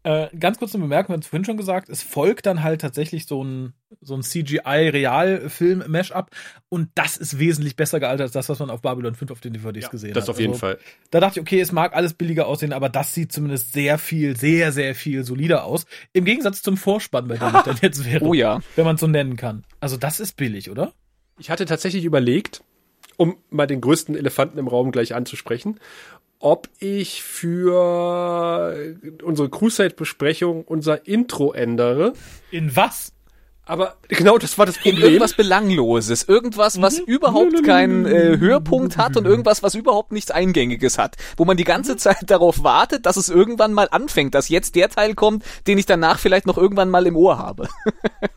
Äh, ganz kurz eine Bemerkung, wir haben es vorhin schon gesagt, es folgt dann halt tatsächlich so ein, so ein CGI-Realfilm-Mash-up und das ist wesentlich besser gealtert als das, was man auf Babylon 5 auf den DVDs ja, gesehen das hat. Das auf jeden also, Fall. Da dachte ich, okay, es mag alles billiger aussehen, aber das sieht zumindest sehr viel, sehr, sehr viel solider aus. Im Gegensatz zum Vorspann, bei dem ich dann [LAUGHS] jetzt wäre. Oh ja. Wenn man es so nennen kann. Also das ist billig, oder? Ich hatte tatsächlich überlegt, um mal den größten Elefanten im Raum gleich anzusprechen, ob ich für unsere Crusade-Besprechung unser Intro ändere. In was? Aber genau, das war das Problem. In irgendwas Belangloses. Irgendwas, was mhm. überhaupt keinen äh, Höhepunkt hat und irgendwas, was überhaupt nichts Eingängiges hat. Wo man die ganze Zeit darauf wartet, dass es irgendwann mal anfängt, dass jetzt der Teil kommt, den ich danach vielleicht noch irgendwann mal im Ohr habe.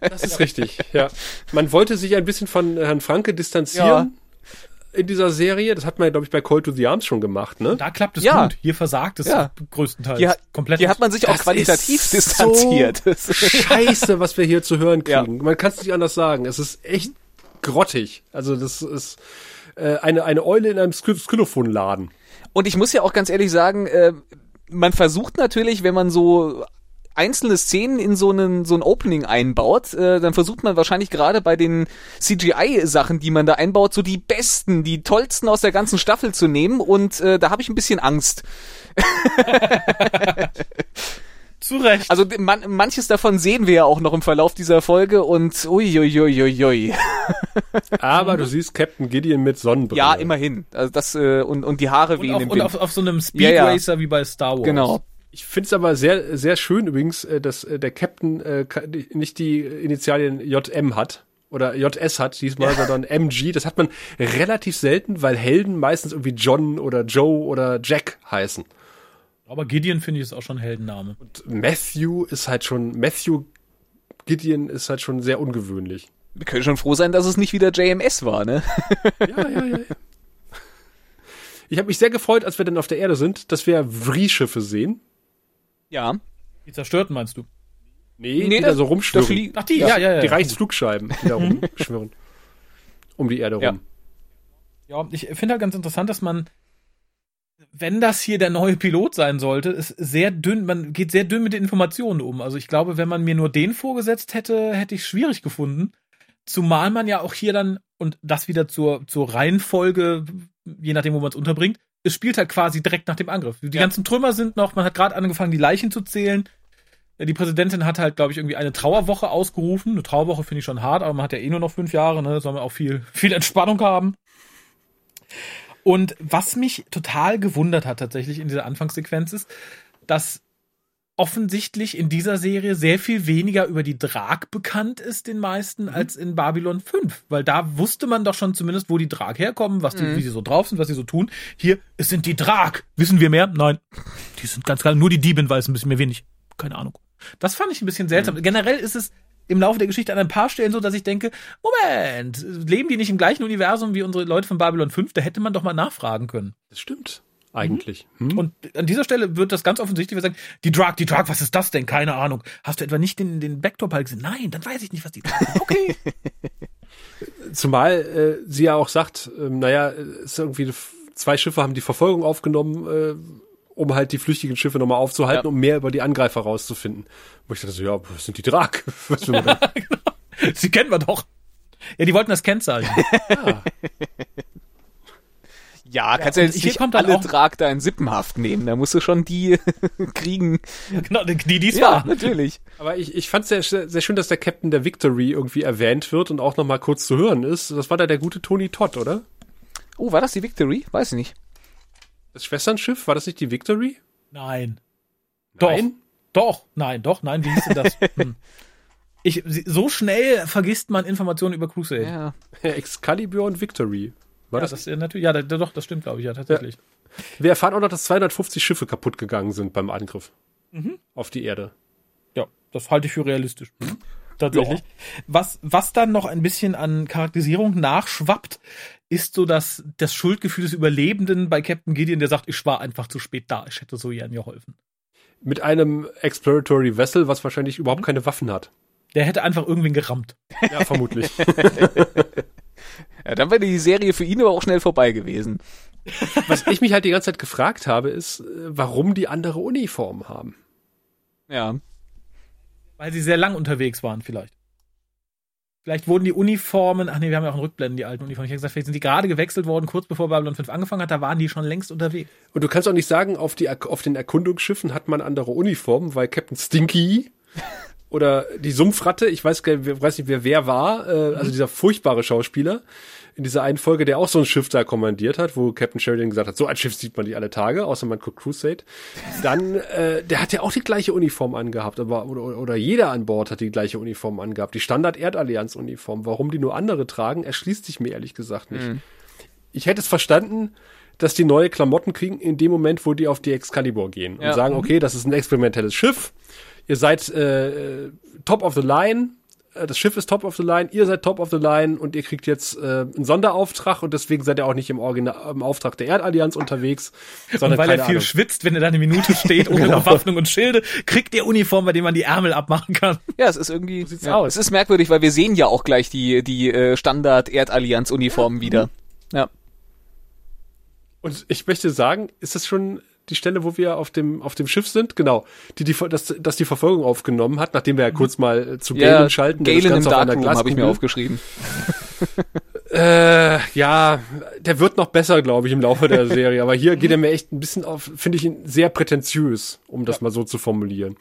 Das ist richtig, ja. Man wollte sich ein bisschen von Herrn Franke distanzieren. Ja in dieser Serie. Das hat man, glaube ich, bei Call to the Arms schon gemacht, ne? Da klappt es ja. gut. Hier versagt es ja. größtenteils hier, komplett. Hier hat man sich auch qualitativ distanziert. [LAUGHS] So scheiße, was wir hier zu hören kriegen. Ja. Man kann es nicht anders sagen. Es ist echt grottig. Also das ist äh, eine, eine Eule in einem Xylophonladen. Und ich muss ja auch ganz ehrlich sagen, äh, man versucht natürlich, wenn man so einzelne Szenen in so einen so ein Opening einbaut, äh, dann versucht man wahrscheinlich gerade bei den CGI-Sachen, die man da einbaut, so die besten, die tollsten aus der ganzen Staffel zu nehmen. Und äh, da habe ich ein bisschen Angst. [LAUGHS] Zu Recht. Also man, manches davon sehen wir ja auch noch im Verlauf dieser Folge und uiuiuiui. Aber du siehst Captain Gideon mit Sonnenbrille. Ja, immerhin. Also das äh, und und die Haare und wehen auf, im Wind. Und auf, auf so einem Speed Racer ja, ja. wie bei Star Wars. Genau. Ich finde es aber sehr, sehr schön übrigens, äh, dass äh, der Captain äh, nicht die Initialien JM hat oder JS hat diesmal, ja. sondern MG. Das hat man relativ selten, weil Helden meistens irgendwie John oder Joe oder Jack heißen. Aber Gideon finde ich ist auch schon ein Heldenname. Und Matthew ist halt schon, Matthew Gideon ist halt schon sehr ungewöhnlich. Wir können schon froh sein, dass es nicht wieder JMS war, ne? Ja, ja, ja. ja. Ich habe mich sehr gefreut, als wir dann auf der Erde sind, dass wir Vri-Schiffe sehen. Ja. Die zerstörten meinst du? Nee, nee die da so rumschwirren. Ach, die, ja, ja, ja. Die Reichsflugscheiben, die da rumschwirren. [LAUGHS] um die Erde rum. Ja, ich finde halt ganz interessant, dass man, wenn das hier der neue Pilot sein sollte, ist sehr dünn, man geht sehr dünn mit den Informationen um. Also ich glaube, wenn man mir nur den vorgesetzt hätte, hätte ich es schwierig gefunden. Zumal man ja auch hier dann, und das wieder zur, zur Reihenfolge, je nachdem, wo man es unterbringt, es spielt halt quasi direkt nach dem Angriff. Die ja. ganzen Trümmer sind noch, man hat gerade angefangen, die Leichen zu zählen. Die Präsidentin hat halt, glaube ich, irgendwie eine Trauerwoche ausgerufen. Eine Trauerwoche finde ich schon hart, aber man hat ja eh nur noch fünf Jahre, ne? Soll man auch viel, [LAUGHS] viel Entspannung haben. Und was mich total gewundert hat tatsächlich in dieser Anfangssequenz ist, dass offensichtlich in dieser Serie sehr viel weniger über die Drag bekannt ist den meisten mhm. als in Babylon 5, weil da wusste man doch schon zumindest, wo die Drag herkommen, was die, mhm. wie sie so drauf sind, was sie so tun. Hier, es sind die Drag. Wissen wir mehr? Nein. Die sind ganz klar, nur die Diebin weiß ein bisschen mehr wenig. Keine Ahnung. Das fand ich ein bisschen seltsam. Mhm. Generell ist es im Laufe der Geschichte an ein paar Stellen so, dass ich denke, Moment, leben die nicht im gleichen Universum wie unsere Leute von Babylon 5? Da hätte man doch mal nachfragen können. Das stimmt eigentlich. Hm? Und an dieser Stelle wird das ganz offensichtlich, wir sagen, die Drug, die Drug, was ist das denn? Keine Ahnung. Hast du etwa nicht den, den Backdrop halt gesehen? Nein, dann weiß ich nicht, was die ist. Okay. [LAUGHS] Zumal äh, sie ja auch sagt, ähm, naja, ist irgendwie zwei Schiffe haben die Verfolgung aufgenommen, äh, um halt die flüchtigen Schiffe nochmal aufzuhalten, ja. um mehr über die Angreifer rauszufinden. Wo ich dachte so, ja, was sind die Drag? [LAUGHS] Was da? [LAUGHS] genau. Sie kennen wir doch. Ja, die wollten das Kennzeichen. ja. Ja, kannst ja, jetzt nicht alle Trag da in Sippenhaft nehmen. Da musst du schon die [LAUGHS] kriegen. Genau, die dies ja, war. natürlich. Aber ich, ich fand es sehr, sehr schön, dass der Captain der Victory irgendwie erwähnt wird und auch nochmal kurz zu hören ist. Das war da der gute Tony Todd, oder? Oh, war das die Victory? Weiß ich nicht. Das Schwesternschiff, war das nicht die Victory? Nein. Nein? Doch. Doch, nein, doch, nein, wie hieß denn das? [LAUGHS] hm. Ich, so schnell vergisst man Informationen über Crusade. Ja. [LAUGHS] Excalibur und Victory. War ja, das? das natürlich, ja, doch, das stimmt, glaube ich, ja, tatsächlich. Ja. Wir erfahren auch noch, dass 250 Schiffe kaputt gegangen sind beim Angriff mhm. auf die Erde. Ja, das halte ich für realistisch. Tatsächlich. Ja. Was, was dann noch ein bisschen an Charakterisierung nachschwappt, ist so das, das Schuldgefühl des Überlebenden bei Captain Gideon, der sagt, ich war einfach zu spät da, ich hätte so gern geholfen. Mit einem Exploratory Vessel, was wahrscheinlich überhaupt mhm. keine Waffen hat. Der hätte einfach irgendwen gerammt. Ja, vermutlich. [LAUGHS] ja, dann wäre die Serie für ihn aber auch schnell vorbei gewesen. Was ich mich halt die ganze Zeit gefragt habe, ist, äh, warum die andere Uniform haben. Ja. Weil sie sehr lang unterwegs waren, vielleicht. Vielleicht wurden die Uniformen, ach nee, wir haben ja auch in Rückblenden die alten Uniformen. Ich habe gesagt, vielleicht sind die gerade gewechselt worden, kurz bevor Babylon 5 angefangen hat, da waren die schon längst unterwegs. Und du kannst auch nicht sagen, auf, die, auf den Erkundungsschiffen hat man andere Uniformen, weil Captain Stinky oder die Sumpfratte, ich weiß, weiß nicht, wer wer war, äh, also dieser furchtbare Schauspieler, in dieser einen Folge, der auch so ein Schiff da kommandiert hat, wo Captain Sheridan gesagt hat, so ein Schiff sieht man nicht alle Tage, außer man guckt Crusade. Dann, äh, der hat ja auch die gleiche Uniform angehabt, aber oder, oder jeder an Bord hat die gleiche Uniform angehabt. Die Standard Erdallianz Uniform. Warum die nur andere tragen, erschließt sich mir ehrlich gesagt nicht. Mhm. Ich hätte es verstanden, dass die neue Klamotten kriegen in dem Moment, wo die auf die Excalibur gehen und ja. sagen, mhm. okay, das ist ein experimentelles Schiff. Ihr seid äh, top of the line, äh, das Schiff ist top of the line, ihr seid top of the line und ihr kriegt jetzt äh, einen Sonderauftrag und deswegen seid ihr auch nicht im, Original, im Auftrag der Erdallianz unterwegs. Sondern und weil er viel Ahnung. schwitzt, wenn er da eine Minute steht ohne [LAUGHS] genau. Bewaffnung und Schilde, kriegt ihr Uniform, bei dem man die Ärmel abmachen kann. Ja, es ist irgendwie, so ja, aus. es ist merkwürdig, weil wir sehen ja auch gleich die, die äh, Standard Erdallianz Uniformen ja. wieder. Ja. Und ich möchte sagen, ist das schon die Stelle, wo wir auf dem, auf dem Schiff sind, genau, die, die, dass, dass die Verfolgung aufgenommen hat, nachdem wir ja kurz mal zu Galen ja, schalten. Galen im Darkroom habe ich mir aufgeschrieben. [LAUGHS] äh, ja, der wird noch besser, glaube ich, im Laufe der Serie, aber hier geht er mir echt ein bisschen auf, finde ich ihn sehr prätentiös, um das ja. mal so zu formulieren.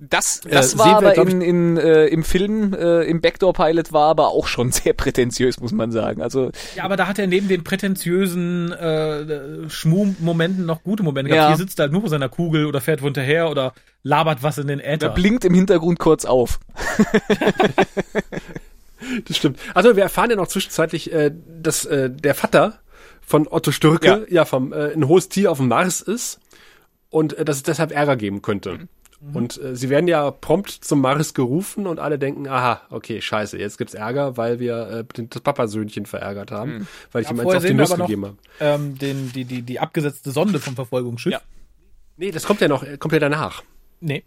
Das, das äh, war aber wir, in, in, äh, im Film, äh, im Backdoor-Pilot war aber auch schon [LAUGHS] sehr prätentiös, muss man sagen. Also Ja, aber da hat er neben den prätentiösen äh, Schmu-Momenten noch gute Momente gehabt. Ja. Hier sitzt er halt nur vor seiner Kugel oder fährt hinterher oder labert was in den Äther. Er blinkt im Hintergrund kurz auf. [LAUGHS] das stimmt. Also wir erfahren ja noch zwischenzeitlich, äh, dass äh, der Vater von Otto Stürke ja, ja vom äh, ein hohes Tier auf dem Mars ist und äh, dass es deshalb Ärger geben könnte. Mhm. Mhm. Und äh, sie werden ja prompt zum Maris gerufen und alle denken, aha, okay, scheiße, jetzt gibt's Ärger, weil wir äh, das Papasöhnchen verärgert haben, mhm. weil ich ja, ihm eins auf die Nuss gegeben habe. Ähm, den, die, die, die abgesetzte Sonde vom Verfolgungsschiff. Ja. Nee, das kommt ja noch, kommt ja danach. Nee.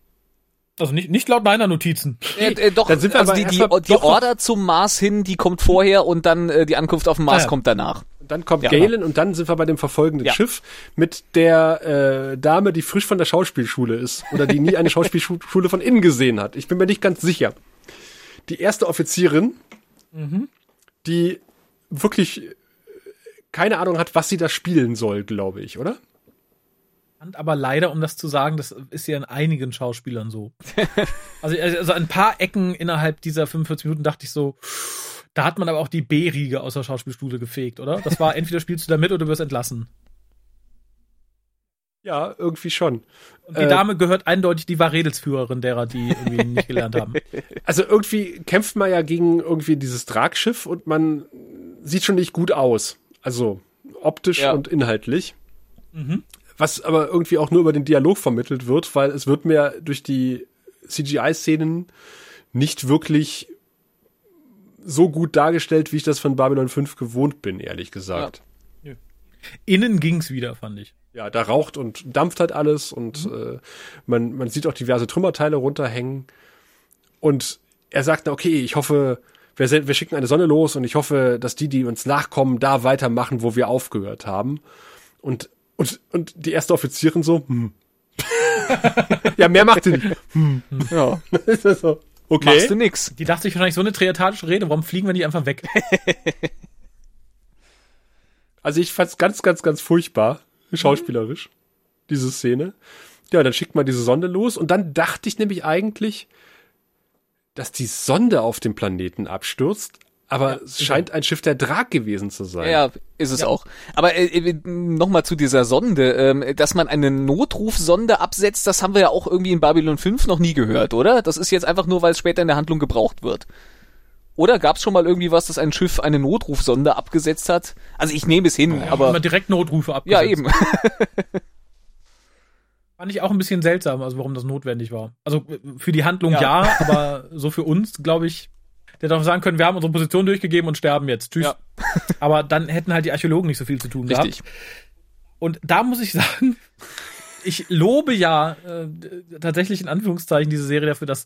Also nicht, nicht laut meiner Notizen. Äh, äh, doch, dann sind wir also die, die, die Order zum Mars hin, die kommt vorher und dann äh, die Ankunft auf dem Mars ah, ja. kommt danach. Dann kommt ja, Galen genau. und dann sind wir bei dem verfolgenden ja. Schiff mit der äh, Dame, die frisch von der Schauspielschule ist oder die nie eine [LAUGHS] Schauspielschule von innen gesehen hat. Ich bin mir nicht ganz sicher. Die erste Offizierin, mhm. die wirklich keine Ahnung hat, was sie da spielen soll, glaube ich, oder? Aber leider, um das zu sagen, das ist ja in einigen Schauspielern so. [LAUGHS] also, also ein paar Ecken innerhalb dieser 45 Minuten dachte ich so, da hat man aber auch die B-Riege aus der Schauspielschule gefegt, oder? Das war [LAUGHS] entweder spielst du da mit oder du wirst entlassen. Ja, irgendwie schon. Und die äh, Dame gehört eindeutig, die war Redelsführerin derer, die irgendwie [LAUGHS] nicht gelernt haben. Also irgendwie kämpft man ja gegen irgendwie dieses Tragschiff und man sieht schon nicht gut aus. Also optisch ja. und inhaltlich. Mhm. Was aber irgendwie auch nur über den Dialog vermittelt wird, weil es wird mir durch die CGI-Szenen nicht wirklich so gut dargestellt, wie ich das von Babylon 5 gewohnt bin, ehrlich gesagt. Ja. Innen ging's wieder, fand ich. Ja, da raucht und dampft halt alles und mhm. äh, man, man sieht auch diverse Trümmerteile runterhängen. Und er sagt, okay, ich hoffe, wir, wir schicken eine Sonne los und ich hoffe, dass die, die uns nachkommen, da weitermachen, wo wir aufgehört haben. Und, und, und die erste Offizierin so, hm. [LAUGHS] ja, mehr macht sie nicht. Hm. Ja. [LAUGHS] ist das so. Okay. Machst du nix. Die dachte sich wahrscheinlich so eine triatage Rede, warum fliegen wir nicht einfach weg? [LAUGHS] also ich fand's ganz, ganz, ganz furchtbar, schauspielerisch, diese Szene. Ja, dann schickt man diese Sonde los und dann dachte ich nämlich eigentlich, dass die Sonde auf dem Planeten abstürzt, aber ja, es scheint ein Schiff der Drag gewesen zu sein. Ja, ist es ja. auch. Aber äh, äh nochmal zu dieser Sonde, ähm, dass man eine Notrufsonde absetzt, das haben wir ja auch irgendwie in Babylon 5 noch nie gehört, oder? Das ist jetzt einfach nur, weil es später in der Handlung gebraucht wird. Oder gab es schon mal irgendwie was, dass ein Schiff eine Notrufsonde abgesetzt hat? Also ich nehme es hin, ja, aber immer direkt Notrufe abgesetzt. Ja, eben. [LAUGHS] [LAUGHS] Fand ich auch ein bisschen seltsam, also warum das notwendig war. Also für die Handlung ja, ja aber so für uns, glaube ich, der hätte auch sagen können, wir haben unsere Position durchgegeben und sterben jetzt. Tschüss. Ja. [LAUGHS] aber dann hätten halt die Archäologen nicht so viel zu tun Richtig. gehabt. Und da muss ich sagen, ich lobe ja äh, tatsächlich in Anführungszeichen diese Serie dafür, dass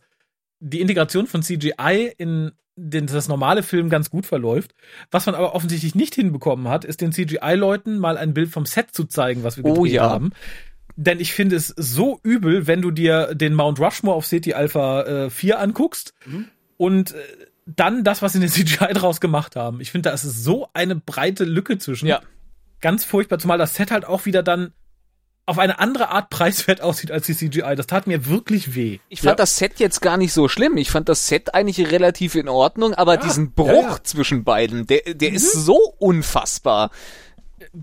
die Integration von CGI in den, das normale Film ganz gut verläuft. Was man aber offensichtlich nicht hinbekommen hat, ist den CGI-Leuten mal ein Bild vom Set zu zeigen, was wir gedreht oh, ja. haben. Denn ich finde es so übel, wenn du dir den Mount Rushmore auf City Alpha äh, 4 anguckst mhm. und äh, dann das, was sie in den [LAUGHS] CGI draus gemacht haben. Ich finde, da ist so eine breite Lücke zwischen. Ja. Ganz furchtbar, zumal das Set halt auch wieder dann auf eine andere Art preiswert aussieht als die CGI. Das tat mir wirklich weh. Ich fand ja. das Set jetzt gar nicht so schlimm. Ich fand das Set eigentlich relativ in Ordnung, aber ja, diesen Bruch ja, zwischen beiden, der, der mhm. ist so unfassbar.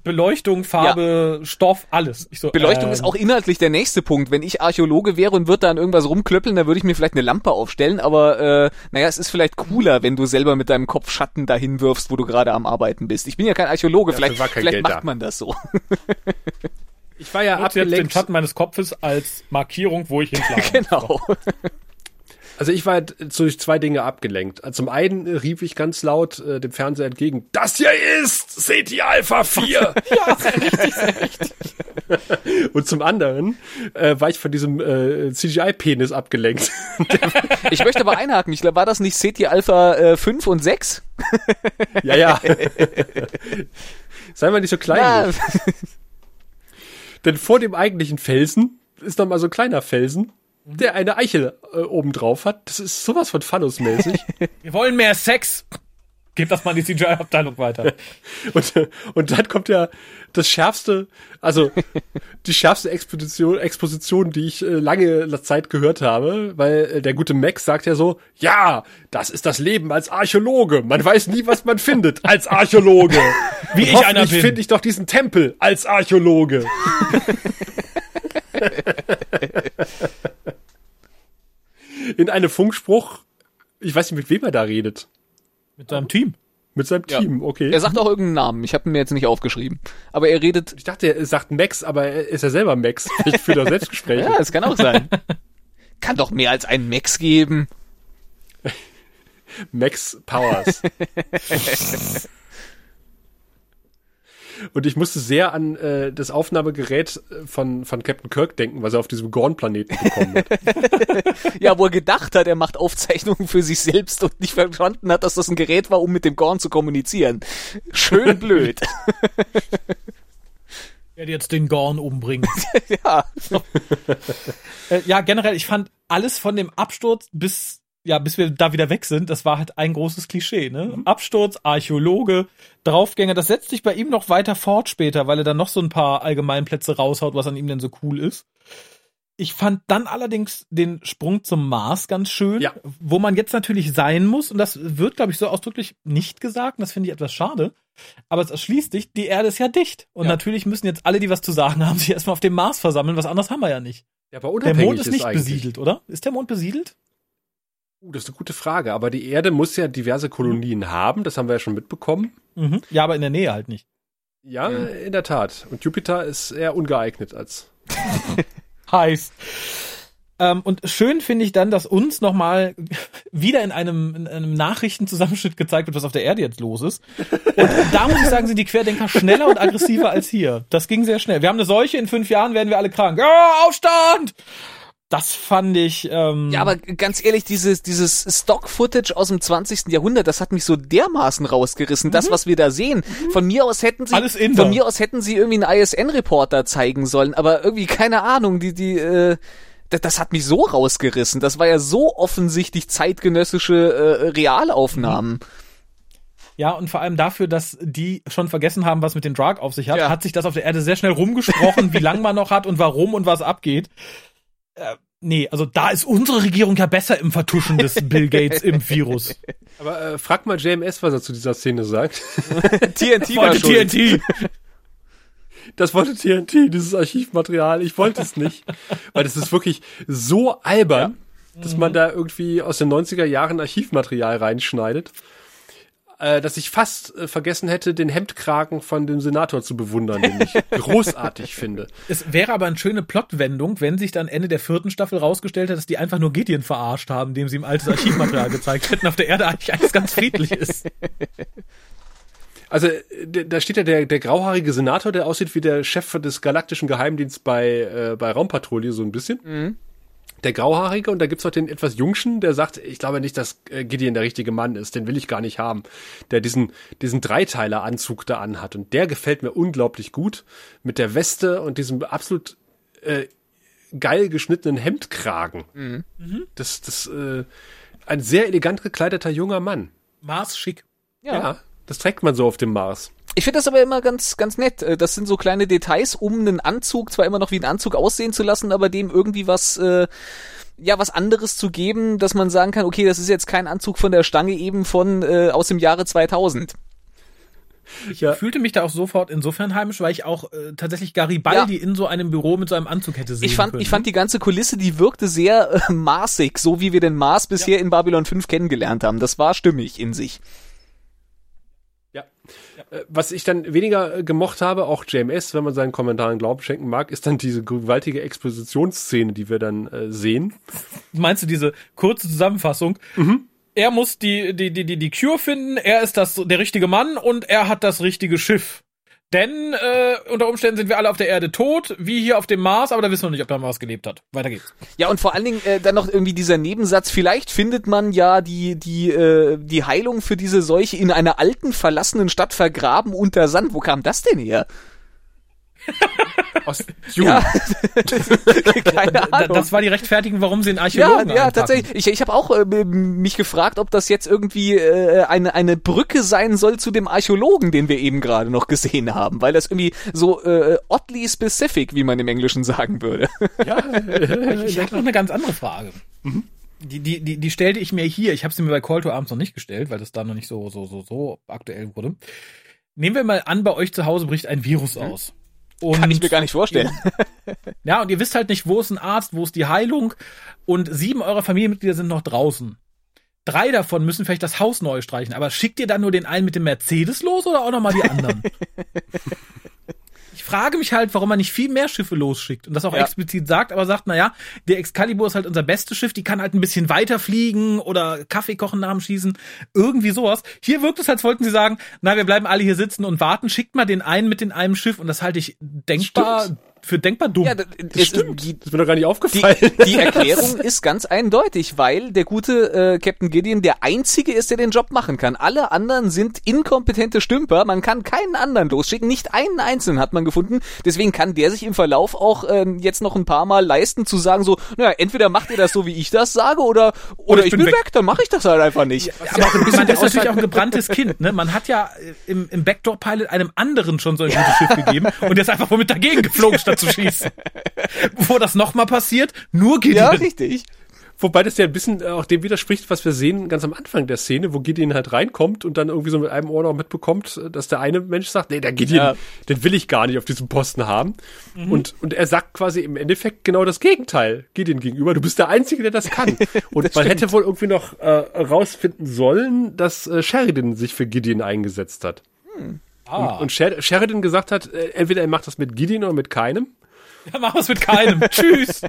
Beleuchtung, Farbe, ja. Stoff, alles. So, Beleuchtung ähm, ist auch inhaltlich der nächste Punkt. Wenn ich Archäologe wäre und würde da an irgendwas rumklöppeln, dann würde ich mir vielleicht eine Lampe aufstellen, aber äh, naja, es ist vielleicht cooler, wenn du selber mit deinem Kopf Schatten dahin wirfst, wo du gerade am Arbeiten bist. Ich bin ja kein Archäologe, ja, vielleicht, vielleicht macht da. man das so. Ich war ja Nutze abgelenkt. jetzt den Schatten meines Kopfes als Markierung, wo ich [LAUGHS] hinschlage. genau. Also ich war durch zwei Dinge abgelenkt. Also zum einen rief ich ganz laut äh, dem Fernseher entgegen, das hier ist CT Alpha 4. [LAUGHS] ja, [LAUGHS] sehr richtig, sehr richtig. Und zum anderen äh, war ich von diesem äh, CGI-Penis abgelenkt. ich möchte aber einhaken. Ich glaube, war das nicht CT Alpha äh, 5 und 6? [LAUGHS] ja, ja. Sei mal nicht so klein. Denn vor dem eigentlichen Felsen ist noch mal so ein kleiner Felsen. Der eine Eichel äh, oben drauf hat. Das ist sowas von Phallus-mäßig. [LAUGHS] Wir wollen mehr Sex. Gib das mal in die CGI-Abteilung weiter. [LAUGHS] und, und dann kommt ja das schärfste, also die schärfste Exposition, Exposition, die ich äh, lange Zeit gehört habe, weil äh, der gute Max sagt ja so, ja, das ist das Leben als Archäologe. Man weiß nie, was man findet als Archäologe. [LAUGHS] Wie ich einer bin. finde ich doch diesen Tempel als Archäologe. In einem Funkspruch, ich weiß nicht, mit wem er da redet. Mit seinem Team. Mit seinem Team, ja. okay. Er sagt auch irgendeinen Namen. Ich habe ihn mir jetzt nicht aufgeschrieben. Aber er redet. Ich dachte, er sagt Max, aber er ist ja selber Max. Ich führe doch Selbstgespräche. [LAUGHS] ja, es kann auch sein. kann doch mehr als einen Max geben. Max Powers. [LAUGHS] Und ich musste sehr an äh, das Aufnahmegerät äh, von, von Captain Kirk denken, was er auf diesem Gorn-Planeten bekommen hat. [LAUGHS] ja, wo er gedacht hat, er macht Aufzeichnungen für sich selbst und nicht verstanden hat, dass das ein Gerät war, um mit dem Gorn zu kommunizieren. Schön [LAUGHS] blöd. Werde jetzt den Gorn umbringen. [LAUGHS] ja. Äh, ja, generell, ich fand alles von dem Absturz bis ja, bis wir da wieder weg sind, das war halt ein großes Klischee, ne? Mhm. Absturz, Archäologe, Draufgänger, das setzt sich bei ihm noch weiter fort später, weil er dann noch so ein paar Allgemeinplätze raushaut, was an ihm denn so cool ist. Ich fand dann allerdings den Sprung zum Mars ganz schön, ja. wo man jetzt natürlich sein muss, und das wird, glaube ich, so ausdrücklich nicht gesagt, und das finde ich etwas schade. Aber es erschließt dich, die Erde ist ja dicht. Und ja. natürlich müssen jetzt alle, die was zu sagen haben, [LAUGHS] sich erstmal auf dem Mars versammeln, was anderes haben wir ja nicht. Ja, aber der Mond ist nicht ist besiedelt, oder? Ist der Mond besiedelt? Uh, das ist eine gute Frage. Aber die Erde muss ja diverse Kolonien mhm. haben. Das haben wir ja schon mitbekommen. Mhm. Ja, aber in der Nähe halt nicht. Ja, mhm. in der Tat. Und Jupiter ist eher ungeeignet als. [LAUGHS] heißt. Ähm, und schön finde ich dann, dass uns nochmal wieder in einem, in einem Nachrichtenzusammenschnitt gezeigt wird, was auf der Erde jetzt los ist. Und da muss ich sagen, sind die Querdenker schneller und aggressiver als hier. Das ging sehr schnell. Wir haben eine Seuche, in fünf Jahren werden wir alle krank. Ja, Aufstand! Das fand ich. Ähm ja, aber ganz ehrlich, dieses, dieses Stock-Footage aus dem 20. Jahrhundert, das hat mich so dermaßen rausgerissen. Mhm. Das, was wir da sehen. Mhm. Von mir aus hätten sie, Alles von mir aus hätten sie irgendwie einen ISN-Reporter zeigen sollen, aber irgendwie keine Ahnung, die, die, äh, das, das hat mich so rausgerissen. Das war ja so offensichtlich zeitgenössische äh, Realaufnahmen. Mhm. Ja, und vor allem dafür, dass die schon vergessen haben, was mit dem Drug auf sich hat, ja. hat sich das auf der Erde sehr schnell rumgesprochen, wie [LAUGHS] lang man noch hat und warum und was abgeht. Äh, nee, also da ist unsere Regierung ja besser im Vertuschen des [LAUGHS] Bill Gates im Virus. Aber äh, frag mal JMS, was er zu dieser Szene sagt. [LAUGHS] TNT wollte TNT. [LAUGHS] Das wollte TNT, dieses Archivmaterial. Ich wollte es nicht. Weil das ist wirklich so albern, ja. dass man da irgendwie aus den 90er Jahren Archivmaterial reinschneidet. Äh, dass ich fast äh, vergessen hätte, den Hemdkragen von dem Senator zu bewundern, den ich [LAUGHS] großartig finde. Es wäre aber eine schöne Plotwendung, wenn sich dann Ende der vierten Staffel rausgestellt hat, dass die einfach nur Gideon verarscht haben, indem sie ihm altes Archivmaterial [LAUGHS] gezeigt hätten, auf der Erde eigentlich alles ganz friedlich ist. Also da steht ja der, der grauhaarige Senator, der aussieht wie der Chef des galaktischen Geheimdienstes bei, äh, bei Raumpatrouille so ein bisschen. Mhm. Der grauhaarige und da gibt's noch den etwas Jungschen, der sagt, ich glaube nicht, dass äh, Gideon der richtige Mann ist, den will ich gar nicht haben. Der diesen, diesen Dreiteiler-Anzug da anhat und der gefällt mir unglaublich gut mit der Weste und diesem absolut äh, geil geschnittenen Hemdkragen. Mhm. Das, das, äh, ein sehr elegant gekleideter junger Mann. Mars schick. Ja. ja. Das trägt man so auf dem Mars. Ich finde das aber immer ganz, ganz nett. Äh, das sind so kleine Details, um einen Anzug zwar immer noch wie ein Anzug aussehen zu lassen, aber dem irgendwie was, äh, ja, was anderes zu geben, dass man sagen kann, okay, das ist jetzt kein Anzug von der Stange eben von, äh, aus dem Jahre 2000. Ich ja. fühlte mich da auch sofort insofern heimisch, weil ich auch äh, tatsächlich Garibaldi ja. in so einem Büro mit so einem Anzug hätte sehen ich fand, können. Ich fand die ganze Kulisse, die wirkte sehr äh, [LAUGHS] maßig, so wie wir den Mars bisher ja. in Babylon 5 kennengelernt haben. Das war stimmig in sich. Äh, was ich dann weniger äh, gemocht habe, auch JMS, wenn man seinen Kommentaren Glauben schenken mag, ist dann diese gewaltige Expositionsszene, die wir dann äh, sehen. Meinst du diese kurze Zusammenfassung? Mhm. Er muss die, die, die, die, die Cure finden, er ist das, der richtige Mann und er hat das richtige Schiff. Denn äh, unter Umständen sind wir alle auf der Erde tot, wie hier auf dem Mars, aber da wissen wir nicht, ob der Mars gelebt hat. Weiter geht's. Ja, und vor allen Dingen äh, dann noch irgendwie dieser Nebensatz, vielleicht findet man ja die, die, äh, die Heilung für diese Seuche in einer alten, verlassenen Stadt vergraben unter Sand. Wo kam das denn her? [LAUGHS] Aus. [LAUGHS] Ja. [LAUGHS] Keine Ahnung. Das war die Rechtfertigung, warum sie einen Archäologen Ja, ja tatsächlich. Ich, ich habe auch äh, mich gefragt, ob das jetzt irgendwie äh, eine, eine Brücke sein soll zu dem Archäologen, den wir eben gerade noch gesehen haben, weil das irgendwie so äh, oddly specific, wie man im Englischen sagen würde. Ja, [LAUGHS] ich habe noch eine ganz andere Frage. Mhm. Die, die, die, die stellte ich mir hier. Ich habe sie mir bei Call to Arms noch nicht gestellt, weil das da noch nicht so, so, so, so aktuell wurde. Nehmen wir mal an, bei euch zu Hause bricht ein Virus mhm. aus. Und Kann ich mir gar nicht vorstellen. [LAUGHS] ja, und ihr wisst halt nicht, wo ist ein Arzt, wo ist die Heilung. Und sieben eurer Familienmitglieder sind noch draußen. Drei davon müssen vielleicht das Haus neu streichen, aber schickt ihr dann nur den einen mit dem Mercedes los oder auch nochmal die anderen? [LAUGHS] ich frage mich halt, warum man nicht viel mehr Schiffe losschickt und das auch ja. explizit sagt, aber sagt, naja, der Excalibur ist halt unser bestes Schiff, die kann halt ein bisschen weiter fliegen oder Kaffee kochen nach dem Schießen, irgendwie sowas. Hier wirkt es, als wollten sie sagen, na, wir bleiben alle hier sitzen und warten, schickt mal den einen mit in einem Schiff und das halte ich denkbar Stimmt für denkbar dumm. Ja, das, das stimmt. Die, das ist mir doch gar nicht aufgefallen. Die, die [LAUGHS] Erklärung ist ganz eindeutig, weil der gute äh, Captain Gideon der einzige ist, der den Job machen kann. Alle anderen sind inkompetente Stümper. Man kann keinen anderen losschicken. Nicht einen einzelnen hat man gefunden. Deswegen kann der sich im Verlauf auch äh, jetzt noch ein paar Mal leisten zu sagen so, naja, entweder macht ihr das so, wie ich das sage, oder oder, oder ich, bin, weg. weg, dann mache ich das halt einfach nicht. Ja, aber bisschen, das ist natürlich auch ein gebranntes Kind. Ne? Man hat ja äh, im, im Backdoor-Pilot einem anderen schon so ein gutes Schiff gegeben und der ist einfach womit dagegen geflogen statt zu schießen. [LAUGHS] Bevor das nochmal passiert, nur Gideon. Ja, richtig. Wobei das ja ein bisschen auch dem widerspricht, was wir sehen ganz am Anfang der Szene, wo Gideon halt reinkommt und dann irgendwie so mit einem Ohr noch mitbekommt, dass der eine Mensch sagt, nee, der Gideon, ja. den will ich gar nicht auf diesem Posten haben. Mhm. Und, und er sagt quasi im Endeffekt genau das Gegenteil Gideon gegenüber. Du bist der Einzige, der das kann. [LAUGHS] Und das man stimmt. hätte wohl irgendwie noch äh, rausfinden sollen, dass äh, Sheridan sich für Gideon eingesetzt hat. Hm. Ah. Und, und Sheridan gesagt hat, äh, entweder er macht das mit Gideon oder mit keinem. Ja, machen wir es mit keinem. [LAUGHS] Tschüss.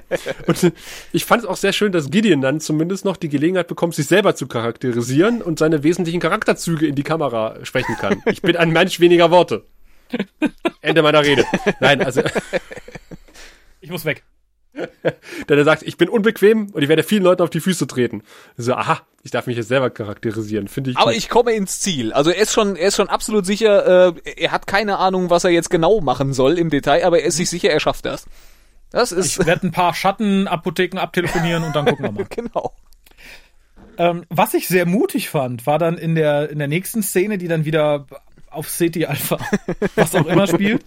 Und ich fand es auch sehr schön, dass Gideon dann zumindest noch die Gelegenheit bekommt, sich selber zu charakterisieren und seine wesentlichen Charakterzüge in die Kamera sprechen kann. Ich bin ein Mensch weniger Worte. Ende meiner Rede. Nein, also. Ich muss weg. [LAUGHS] Denn er sagt, ich bin unbequem und ich werde vielen Leuten auf die Füße treten. So, aha, ich darf mich jetzt selber charakterisieren, finde ich. Aber gut. ich komme ins Ziel. Also er ist schon, er ist schon absolut sicher, äh, er hat keine Ahnung, was er jetzt genau machen soll im Detail, aber er ist sich sicher, er schafft das. Das ist. Ich werde ein paar Schattenapotheken abtelefonieren und dann gucken wir mal. [LAUGHS] genau. Ähm, was ich sehr mutig fand, war dann in der, in der nächsten Szene, die dann wieder auf City Alpha, was auch immer spielt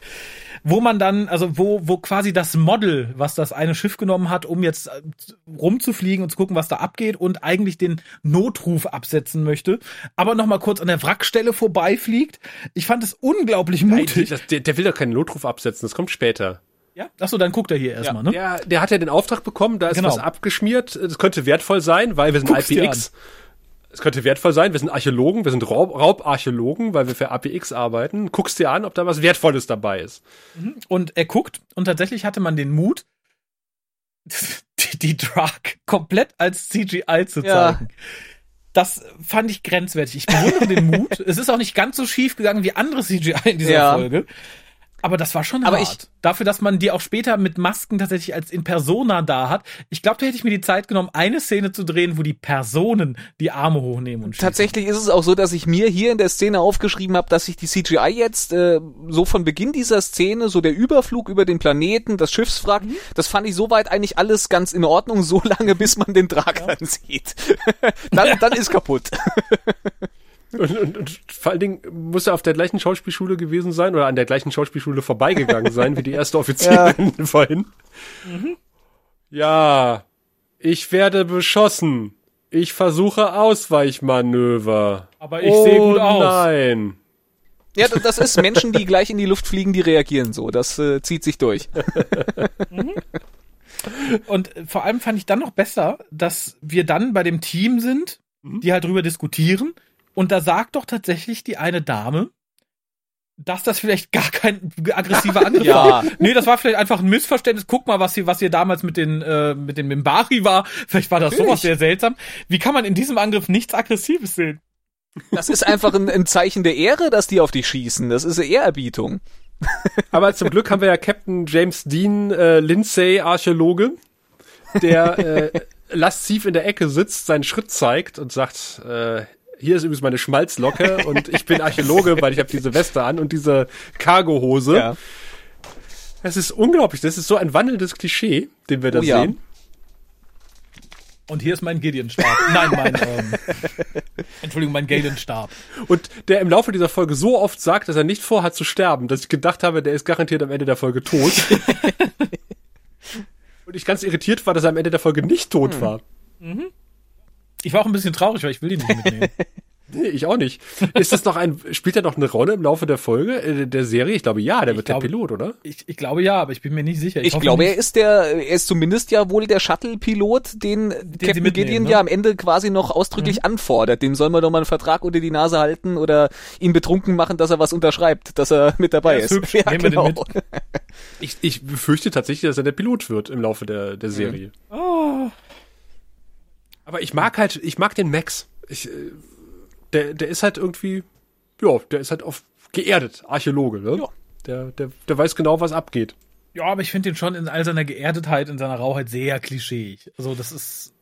wo man dann, also wo, wo quasi das Model, was das eine Schiff genommen hat, um jetzt äh, rumzufliegen und zu gucken, was da abgeht und eigentlich den Notruf absetzen möchte, aber nochmal kurz an der Wrackstelle vorbeifliegt. Ich fand es unglaublich mutig. Nein, das, der, der will doch keinen Notruf absetzen, das kommt später. Ja? Achso, dann guckt er hier erstmal, ja, ne? Der, der hat ja den Auftrag bekommen, da ist genau. was abgeschmiert, das könnte wertvoll sein, weil wir sind Guck's IPX. Es könnte wertvoll sein. Wir sind Archäologen, wir sind Raub Raubarchäologen, weil wir für APX arbeiten. Guckst dir an, ob da was Wertvolles dabei ist. Mhm. Und er guckt und tatsächlich hatte man den Mut, [LAUGHS] die, die Drug komplett als CGI zu zeigen. Ja. Das fand ich grenzwertig. Ich bewundere den Mut. [LAUGHS] Es ist auch nicht ganz so schief gegangen wie andere CGI in dieser ja. Folge. Aber das war schon aber hart. Ich, Dafür, dass man die auch später mit Masken tatsächlich als in Persona da hat. Ich glaube, da hätte ich mir die Zeit genommen, eine Szene zu drehen, wo die Personen die Arme hochnehmen und schießen. Tatsächlich ist es auch so, dass ich mir hier in der Szene aufgeschrieben habe, dass sich die CGI jetzt äh, so von Beginn dieser Szene, so der Überflug über den Planeten, das Schiffswrack, mhm. das fand ich soweit eigentlich alles ganz in Ordnung, so lange, bis man den Dragon ja. sieht. [LAUGHS] dann, dann ist kaputt. [LAUGHS] Und, und, und vor allen Dingen muss er auf der gleichen Schauspielschule gewesen sein oder an der gleichen Schauspielschule vorbeigegangen sein wie die erste [LAUGHS] Offizierin ja. [LAUGHS] vorhin. Mhm. Ja, ich werde beschossen. Ich versuche Ausweichmanöver. Aber ich oh, sehe gut aus. Nein. Ja, das ist Menschen, die gleich in die Luft fliegen, die reagieren so. Das äh, zieht sich durch. [LAUGHS] Mhm. Und vor allem fand ich dann noch besser, dass wir dann bei dem Team sind, mhm. die halt drüber diskutieren und da sagt doch tatsächlich die eine Dame, dass das vielleicht gar kein aggressiver [LAUGHS] Angriff ja. war. Nee, das war vielleicht einfach ein Missverständnis. Guck mal, was hier, was hier damals mit den, äh, mit dem Mimbari war. Vielleicht war das Natürlich. sowas sehr seltsam. Wie kann man in diesem Angriff nichts Aggressives sehen? Das ist einfach ein, ein Zeichen der Ehre, dass die auf dich schießen. Das ist eine Ehrerbietung. [LAUGHS] Aber zum Glück haben wir ja Captain James Dean äh, Lindsay, Archäologe, der äh, [LAUGHS] lasziv in der Ecke sitzt, seinen Schritt zeigt und sagt, äh, hier ist übrigens meine Schmalzlocke [LAUGHS] und ich bin Archäologe, weil ich habe diese Weste an und diese Cargohose. Ja. Das ist unglaublich. Das ist so ein wandelndes Klischee, den wir da oh, ja. sehen. Und hier ist mein Gideon-Stab. Nein, mein, [LAUGHS] ähm, Entschuldigung, mein Galen-Stab. Und der im Laufe dieser Folge so oft sagt, dass er nicht vorhat zu sterben, dass ich gedacht habe, der ist garantiert am Ende der Folge tot. [LAUGHS] Und ich ganz irritiert war, dass er am Ende der Folge nicht tot hm. war. Mhm. Ich war auch ein bisschen traurig, weil ich will ihn nicht mitnehmen. [LAUGHS] Nee, ich auch nicht. Ist das noch ein, spielt er noch eine Rolle im Laufe der Folge, äh, der Serie? Ich glaube ja, der ich wird glaube, der Pilot, oder? Ich, ich glaube ja, aber ich bin mir nicht sicher. Ich, ich glaube, er ist der, er ist zumindest ja wohl der Shuttle-Pilot, den, den Captain Gideon ne? ja am Ende quasi noch ausdrücklich mhm. anfordert. Dem soll man doch mal einen Vertrag unter die Nase halten oder ihn betrunken machen, dass er was unterschreibt, dass er mit dabei ist. Hübsch. [LAUGHS] Ja, Nehmen genau. [LAUGHS] ich, ich befürchte tatsächlich, dass er der Pilot wird im Laufe der, der Serie. Mhm. Oh. Aber ich mag halt, ich mag den Max. Ich, äh, der, der ist halt irgendwie, ja, der ist halt auf geerdet, Archäologe, ne? Ja. Der, der, der weiß genau, was abgeht. Ja, aber ich finde den schon in all seiner Geerdetheit, in seiner Rauheit sehr klischeeig. Also das ist.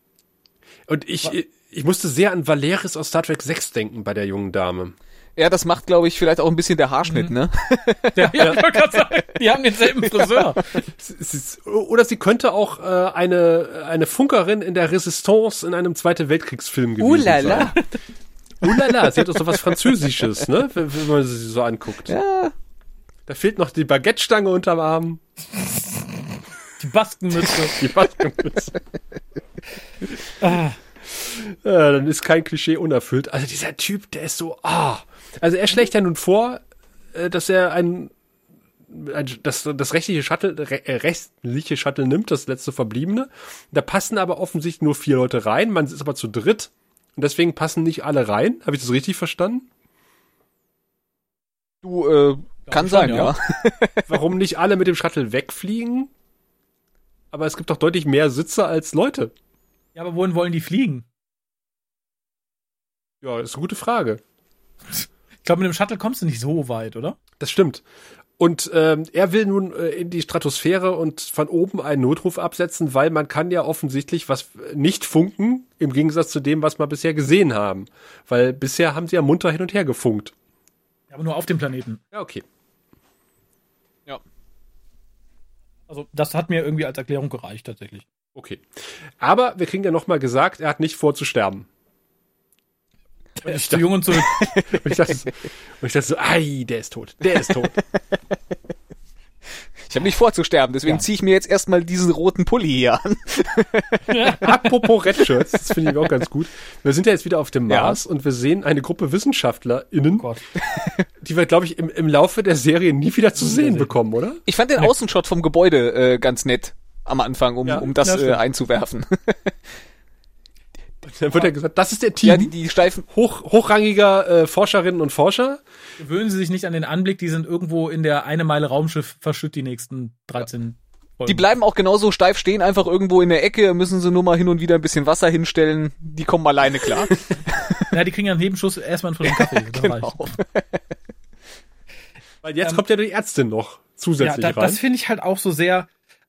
Und ich, ich musste sehr an Valeris aus Star Trek 6 denken bei der jungen Dame. Ja, das macht, glaube ich, vielleicht auch ein bisschen der Haarschnitt, mhm. ne? Ja, [LAUGHS] ja, ich wollte gerade sagen, die haben denselben [LAUGHS] Friseur. Oder sie könnte auch äh, eine, eine Funkerin in der Resistance in einem Zweite Weltkriegsfilm gewesen Ulala. sein. Ulala, sie hat auch so was Französisches, ne? Wenn, wenn man sie so anguckt. Ja. Da fehlt noch die Baguette-Stange unterm Arm. Die Baskenmütze. [LAUGHS] Die Baskenmütze. ah. Ja, dann ist kein Klischee unerfüllt. Also dieser Typ, der ist so, ah. Also er schlägt ja nun vor, äh, dass er ein, ein das, das rechtliche Shuttle, äh, rechtliche Shuttle nimmt, das letzte verbliebene. Da passen aber offensichtlich nur vier Leute rein. Man ist aber zu dritt. Und deswegen passen nicht alle rein. Habe ich das richtig verstanden? Du, äh, kann sein, ja. ja. [LAUGHS] Warum nicht alle mit dem Shuttle wegfliegen? Aber es gibt doch deutlich mehr Sitze als Leute. Ja, aber wohin wollen die fliegen? Ja, das ist eine gute Frage. [LAUGHS] Ich glaube, mit dem Shuttle kommst du nicht so weit, oder? Das stimmt. Und ähm, er will nun äh, in die Stratosphäre und von oben einen Notruf absetzen, weil man kann ja offensichtlich was nicht funken, im Gegensatz zu dem, was wir bisher gesehen haben. Weil bisher haben sie ja munter hin und her gefunkt. Ja, aber nur auf dem Planeten. Ja, okay. Ja. Also das hat mir irgendwie als Erklärung gereicht tatsächlich. Okay. Aber wir kriegen ja nochmal gesagt, er hat nicht vor zu sterben. Er ist zu jung und zu. [LAUGHS] und, ich dachte, und ich dachte so, ei, der ist tot, der ist tot. Ich habe nicht vor zu sterben, deswegen ja. ziehe ich mir jetzt erstmal diesen roten Pulli hier an. [LAUGHS] Apropos Redshirts, das finde ich auch ganz gut. Wir sind ja jetzt wieder auf dem Mars ja. und wir sehen eine Gruppe WissenschaftlerInnen, oh die wir, glaube ich, im, im Laufe der Serie nie wieder zu sehen bekommen, oder? Ich fand den Außenshot vom Gebäude äh, ganz nett am Anfang, um, ja, um das äh, einzuwerfen. [LAUGHS] [LAUGHS] Dann wird ja gesagt, das ist der Team. Ja, die, die steifen. Hoch, hochrangiger äh, Forscherinnen und Forscher. Gewöhnen Sie sich nicht an den Anblick, die sind irgendwo in der eine Meile Raumschiff verschütt die nächsten 13 die bleiben auch genauso steif stehen, einfach irgendwo in der Ecke, müssen sie nur mal hin und wieder ein bisschen Wasser hinstellen. Die kommen alleine klar. [LAUGHS] ja, die kriegen ja einen Nebenschuss erstmal von dem Kaffee. genau. [LAUGHS] Weil jetzt ähm, kommt ja die Ärztin noch zusätzlich ja, da, rein. Das finde ich halt auch so sehr,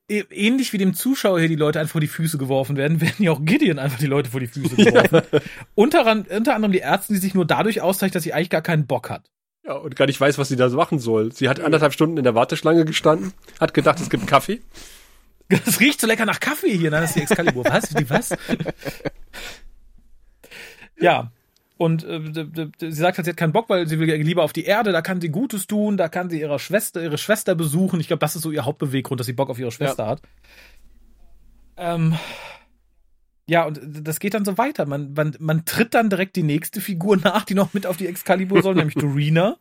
ähnlich wie dem Zuschauer hier die Leute einfach vor die Füße geworfen werden, [LAUGHS] werden ja auch Gideon einfach die Leute vor die Füße geworfen. Ja. unter, unter anderem die Ärztin, die sich nur dadurch auszeichnet, dass sie eigentlich gar keinen Bock hat. Ja, und gar nicht weiß, was sie da machen soll. Sie hat anderthalb Stunden in der Warteschlange gestanden, hat gedacht, es gibt Kaffee. [LAUGHS] Das riecht so lecker nach Kaffee hier. Nein, das ist die Excalibur. Was? Die was? [LAUGHS] ja. Und äh, sie sagt halt, sie hat keinen Bock, weil sie will lieber auf die Erde, da kann sie Gutes tun, da kann sie ihre Schwester, ihre Schwester besuchen. Ich glaube, das ist so ihr Hauptbeweggrund, dass sie Bock auf ihre Schwester ja. hat. Ähm, ja, und das geht dann so weiter. Man, man, man tritt dann direkt die nächste Figur nach, die noch mit auf die Excalibur soll, nämlich [LAUGHS] Dorina.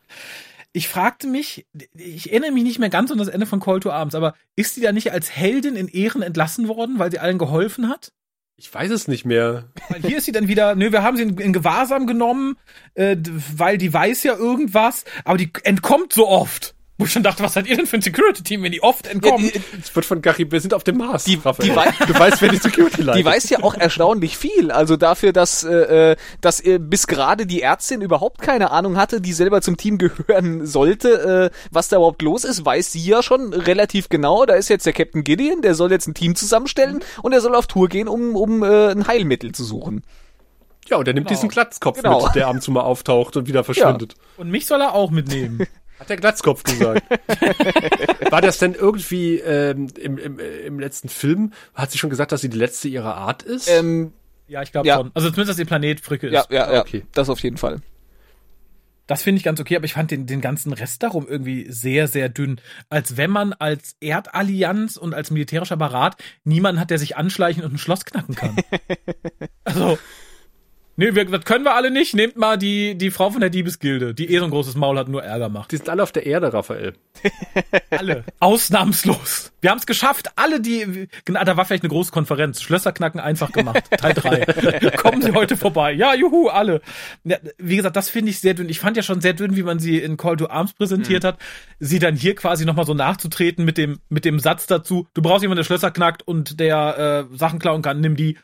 Ich fragte mich, ich erinnere mich nicht mehr ganz an das Ende von Call to Arms, aber ist sie da nicht als Heldin in Ehren entlassen worden, weil sie allen geholfen hat? Ich weiß es nicht mehr. Weil hier ist sie dann wieder, nö, wir haben sie in, in Gewahrsam genommen, äh, weil die weiß ja irgendwas, aber die entkommt so oft. Wo ich schon dachte, was seid ihr denn für ein Security-Team, wenn die oft entkommen? Ja, es wird von Gary, wir sind auf dem Mars. Die, die du weißt, wer die Security [LAUGHS] leitet. Die weiß ja auch erstaunlich viel. Also dafür, dass, äh, äh dass äh, bis gerade die Ärztin überhaupt keine Ahnung hatte, die selber zum Team gehören sollte, äh, was da überhaupt los ist, weiß sie ja schon relativ genau. Da ist jetzt der Captain Gideon, der soll jetzt ein Team zusammenstellen mhm. und er soll auf Tour gehen, um, um äh, ein Heilmittel zu suchen. Ja, und er nimmt genau. diesen Glatzkopf genau. mit, der abends mal auftaucht und wieder verschwindet. Ja. Und mich soll er auch mitnehmen. [LAUGHS] Hat der Glatzkopf gesagt. [LAUGHS] War das denn irgendwie ähm, im, im, im letzten Film, hat sie schon gesagt, dass sie die letzte ihrer Art ist? Ähm, ja, ich glaube ja. schon. Also zumindest, dass ihr Planet Frickel ist. Ja, ja, ja. Okay. Das auf jeden Fall. Das finde ich ganz okay, aber ich fand den, den ganzen Rest darum irgendwie sehr, sehr dünn. Als wenn man als Erdallianz und als militärischer Barat niemanden hat, der sich anschleichen und ein Schloss knacken kann. [LAUGHS] also, Nee, wir, das können wir alle nicht. Nehmt mal die, die Frau von der Diebesgilde, die eh so ein großes Maul hat, nur Ärger macht. Die sind alle auf der Erde, Raphael. [LAUGHS] alle. Ausnahmslos. Wir haben es geschafft. Alle, die. Genau, da war vielleicht eine große Konferenz. Schlösserknacken einfach gemacht. [LAUGHS] Teil 3. Kommen Sie heute vorbei. Ja, juhu, alle. Ja, wie gesagt, das finde ich sehr dünn. Ich fand ja schon sehr dünn, wie man sie in Call to Arms präsentiert mhm. hat. Sie dann hier quasi nochmal so nachzutreten mit dem, mit dem Satz dazu, du brauchst jemanden, der Schlösser knackt und der äh, Sachen klauen kann, nimm die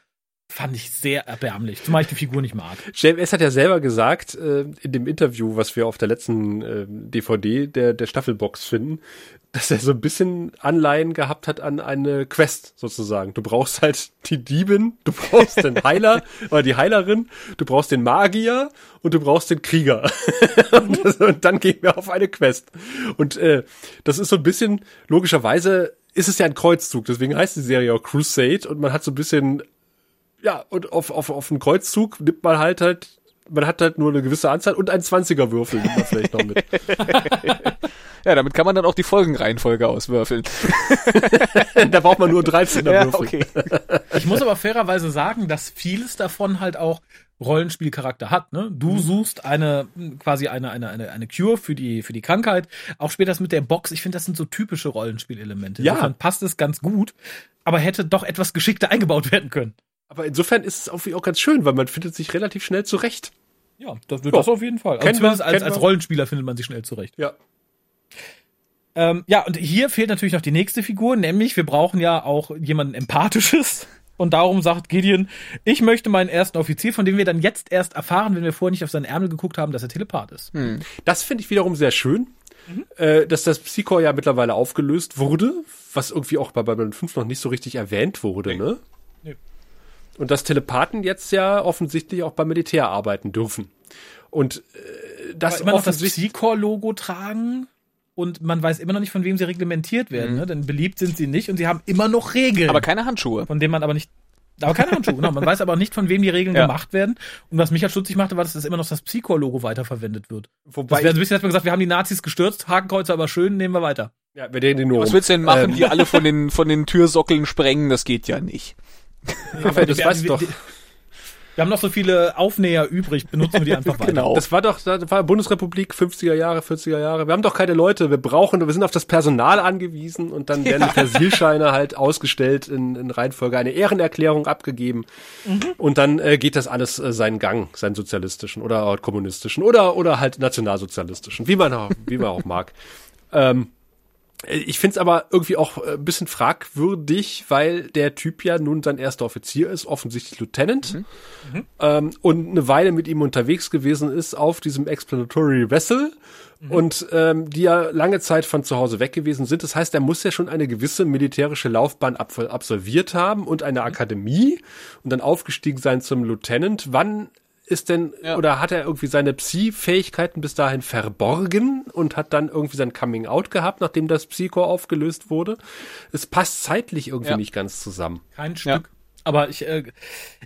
fand ich sehr erbärmlich, zumal ich die Figur nicht mag. JMS hat ja selber gesagt, äh, in dem Interview, was wir auf der letzten äh, DVD der, der Staffelbox finden, dass er so ein bisschen Anleihen gehabt hat an eine Quest sozusagen. Du brauchst halt die Diebin, du brauchst den [LAUGHS] Heiler oder die Heilerin, du brauchst den Magier und du brauchst den Krieger. [LAUGHS] und, das, und, dann gehen wir auf eine Quest. Und äh, das ist so ein bisschen, logischerweise ist es ja ein Kreuzzug, deswegen heißt die Serie auch Crusade und man hat so ein bisschen ja, und auf, auf, auf einen Kreuzzug nimmt man halt halt, man hat halt nur eine gewisse Anzahl und ein 20er Würfel nimmt man vielleicht noch mit. [LAUGHS] ja, damit kann man dann auch die Folgenreihenfolge auswürfeln. [LAUGHS] da braucht man nur 13er ja, Würfel. Okay. [LAUGHS] Ich muss aber fairerweise sagen, dass vieles davon halt auch Rollenspielcharakter hat. Ne? Du mhm. suchst eine quasi eine eine eine eine Cure für die für die Krankheit. Auch später das mit der Box. Ich finde, das sind so typische Rollenspielelemente. Ja, Insofern passt es ganz gut, aber hätte doch etwas geschickter eingebaut werden können. Aber insofern ist es auch, auch ganz schön, weil man findet sich relativ schnell zurecht. Ja, das, das auf jeden Fall. Also zumindest als, als Rollenspieler findet man sich schnell zurecht. Ja. Ähm, ja, und hier fehlt natürlich noch die nächste Figur, nämlich wir brauchen ja auch jemanden Empathisches. [LAUGHS] Und darum sagt Gideon, ich möchte meinen ersten Offizier, von dem wir dann jetzt erst erfahren, wenn wir vorher nicht auf seinen Ärmel geguckt haben, dass er Telepath ist. Hm. Das finde ich wiederum sehr schön, mhm. äh, dass das Psychor ja mittlerweile aufgelöst wurde, was irgendwie auch bei Babylon 5 noch nicht so richtig erwähnt wurde, ne? Und dass Telepathen jetzt ja offensichtlich auch beim Militär arbeiten dürfen. Und äh, das immer noch das Psychor-Logo tragen und man weiß immer noch nicht, von wem sie reglementiert werden. Mhm. Ne? Denn beliebt sind sie nicht und sie haben immer noch Regeln. Aber keine Handschuhe. Von denen man aber nicht aber keine Handschuhe, genau. Man weiß aber auch nicht, von wem die Regeln [LAUGHS] ja. gemacht werden. Und was mich halt stutzig machte, war, dass das immer noch das Psychor-Logo weiterverwendet wird. Wobei. Das wäre ein bisschen erstmal gesagt, wir haben die Nazis gestürzt, Hakenkreuze aber schön, nehmen wir weiter. Ja, wir den nur. Was willst du denn machen, ähm. die alle von den, von den Türsockeln sprengen? Das geht ja nicht. [LAUGHS] Ja, das weißt du doch. Wir haben noch so viele Aufnäher übrig, benutzen wir die einfach [LAUGHS] weiter. Genau. Das war doch, das war Bundesrepublik, 50er Jahre, 40er Jahre. Wir haben doch keine Leute, wir brauchen, wir sind auf das Personal angewiesen und dann werden [LAUGHS] ja. Persilscheine halt ausgestellt in, in Reihenfolge, eine Ehrenerklärung abgegeben mhm. und dann äh, geht das alles äh, seinen Gang, seinen sozialistischen oder kommunistischen oder, oder halt nationalsozialistischen, wie man auch, wie man auch mag. Ähm, ich finde es aber irgendwie auch ein äh, bisschen fragwürdig, weil der Typ ja nun sein erster Offizier ist, offensichtlich Lieutenant, mhm. Mhm. Ähm, und eine Weile mit ihm unterwegs gewesen ist auf diesem Explanatory Vessel mhm. und ähm, die ja lange Zeit von zu Hause weg gewesen sind. Das heißt, er muss ja schon eine gewisse militärische Laufbahn absolviert haben und eine mhm. Akademie und dann aufgestiegen sein zum Lieutenant. Wann ist denn, ja. oder hat er irgendwie seine Psi-Fähigkeiten bis dahin verborgen und hat dann irgendwie sein Coming-out gehabt, nachdem das Psycho aufgelöst wurde? Es passt zeitlich irgendwie ja. nicht ganz zusammen. Kein Stück. Ja. Aber ich, äh,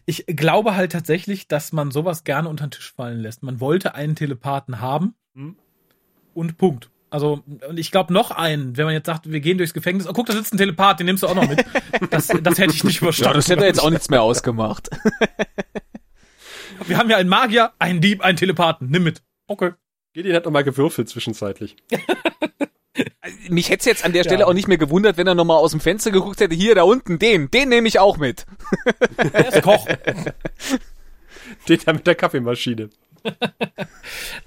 ich glaube halt tatsächlich, dass man sowas gerne unter den Tisch fallen lässt. Man wollte einen Telepathen haben hm. und Punkt. Also, und ich glaube noch einen, wenn man jetzt sagt, wir gehen durchs Gefängnis, oh guck, da sitzt ein Telepath, den nimmst du auch noch mit. [LAUGHS] Das, das hätte ich nicht verstanden. Ja, das hätte jetzt auch nichts mehr ausgemacht. [LAUGHS] Wir haben ja einen Magier, einen Dieb, einen Telepathen. Nimm mit. Okay. Gideon hat nochmal gewürfelt zwischenzeitlich. [LAUGHS] Mich hätte es jetzt an der Stelle ja. auch nicht mehr gewundert, wenn er nochmal aus dem Fenster geguckt hätte. Hier, da unten, den, den nehme ich auch mit. [LAUGHS] Der ist Koch. [LAUGHS] Den da mit der Kaffeemaschine.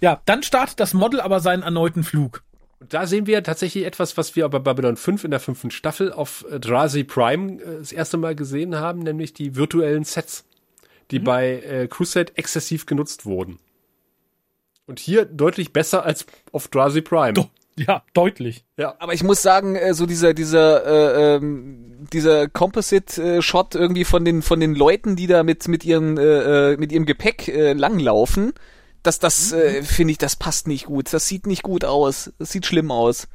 ja, dann startet das Model aber seinen erneuten Flug. Und da sehen wir tatsächlich etwas, was wir bei Babylon 5 in der fünften Staffel auf äh, Drazi Prime äh, das erste Mal gesehen haben, nämlich die virtuellen Sets die mhm. bei äh, Crusade exzessiv genutzt wurden. Und hier deutlich besser als auf Drazi Prime. Do ja, deutlich. Ja. Aber ich muss sagen, äh, so dieser dieser äh, ähm, dieser Composite-Shot irgendwie von den von den Leuten, die da mit mit ihren äh, äh mit ihrem Gepäck äh, langlaufen, das das mhm. äh, finde ich, das passt nicht gut. Das sieht nicht gut aus. Das sieht schlimm aus.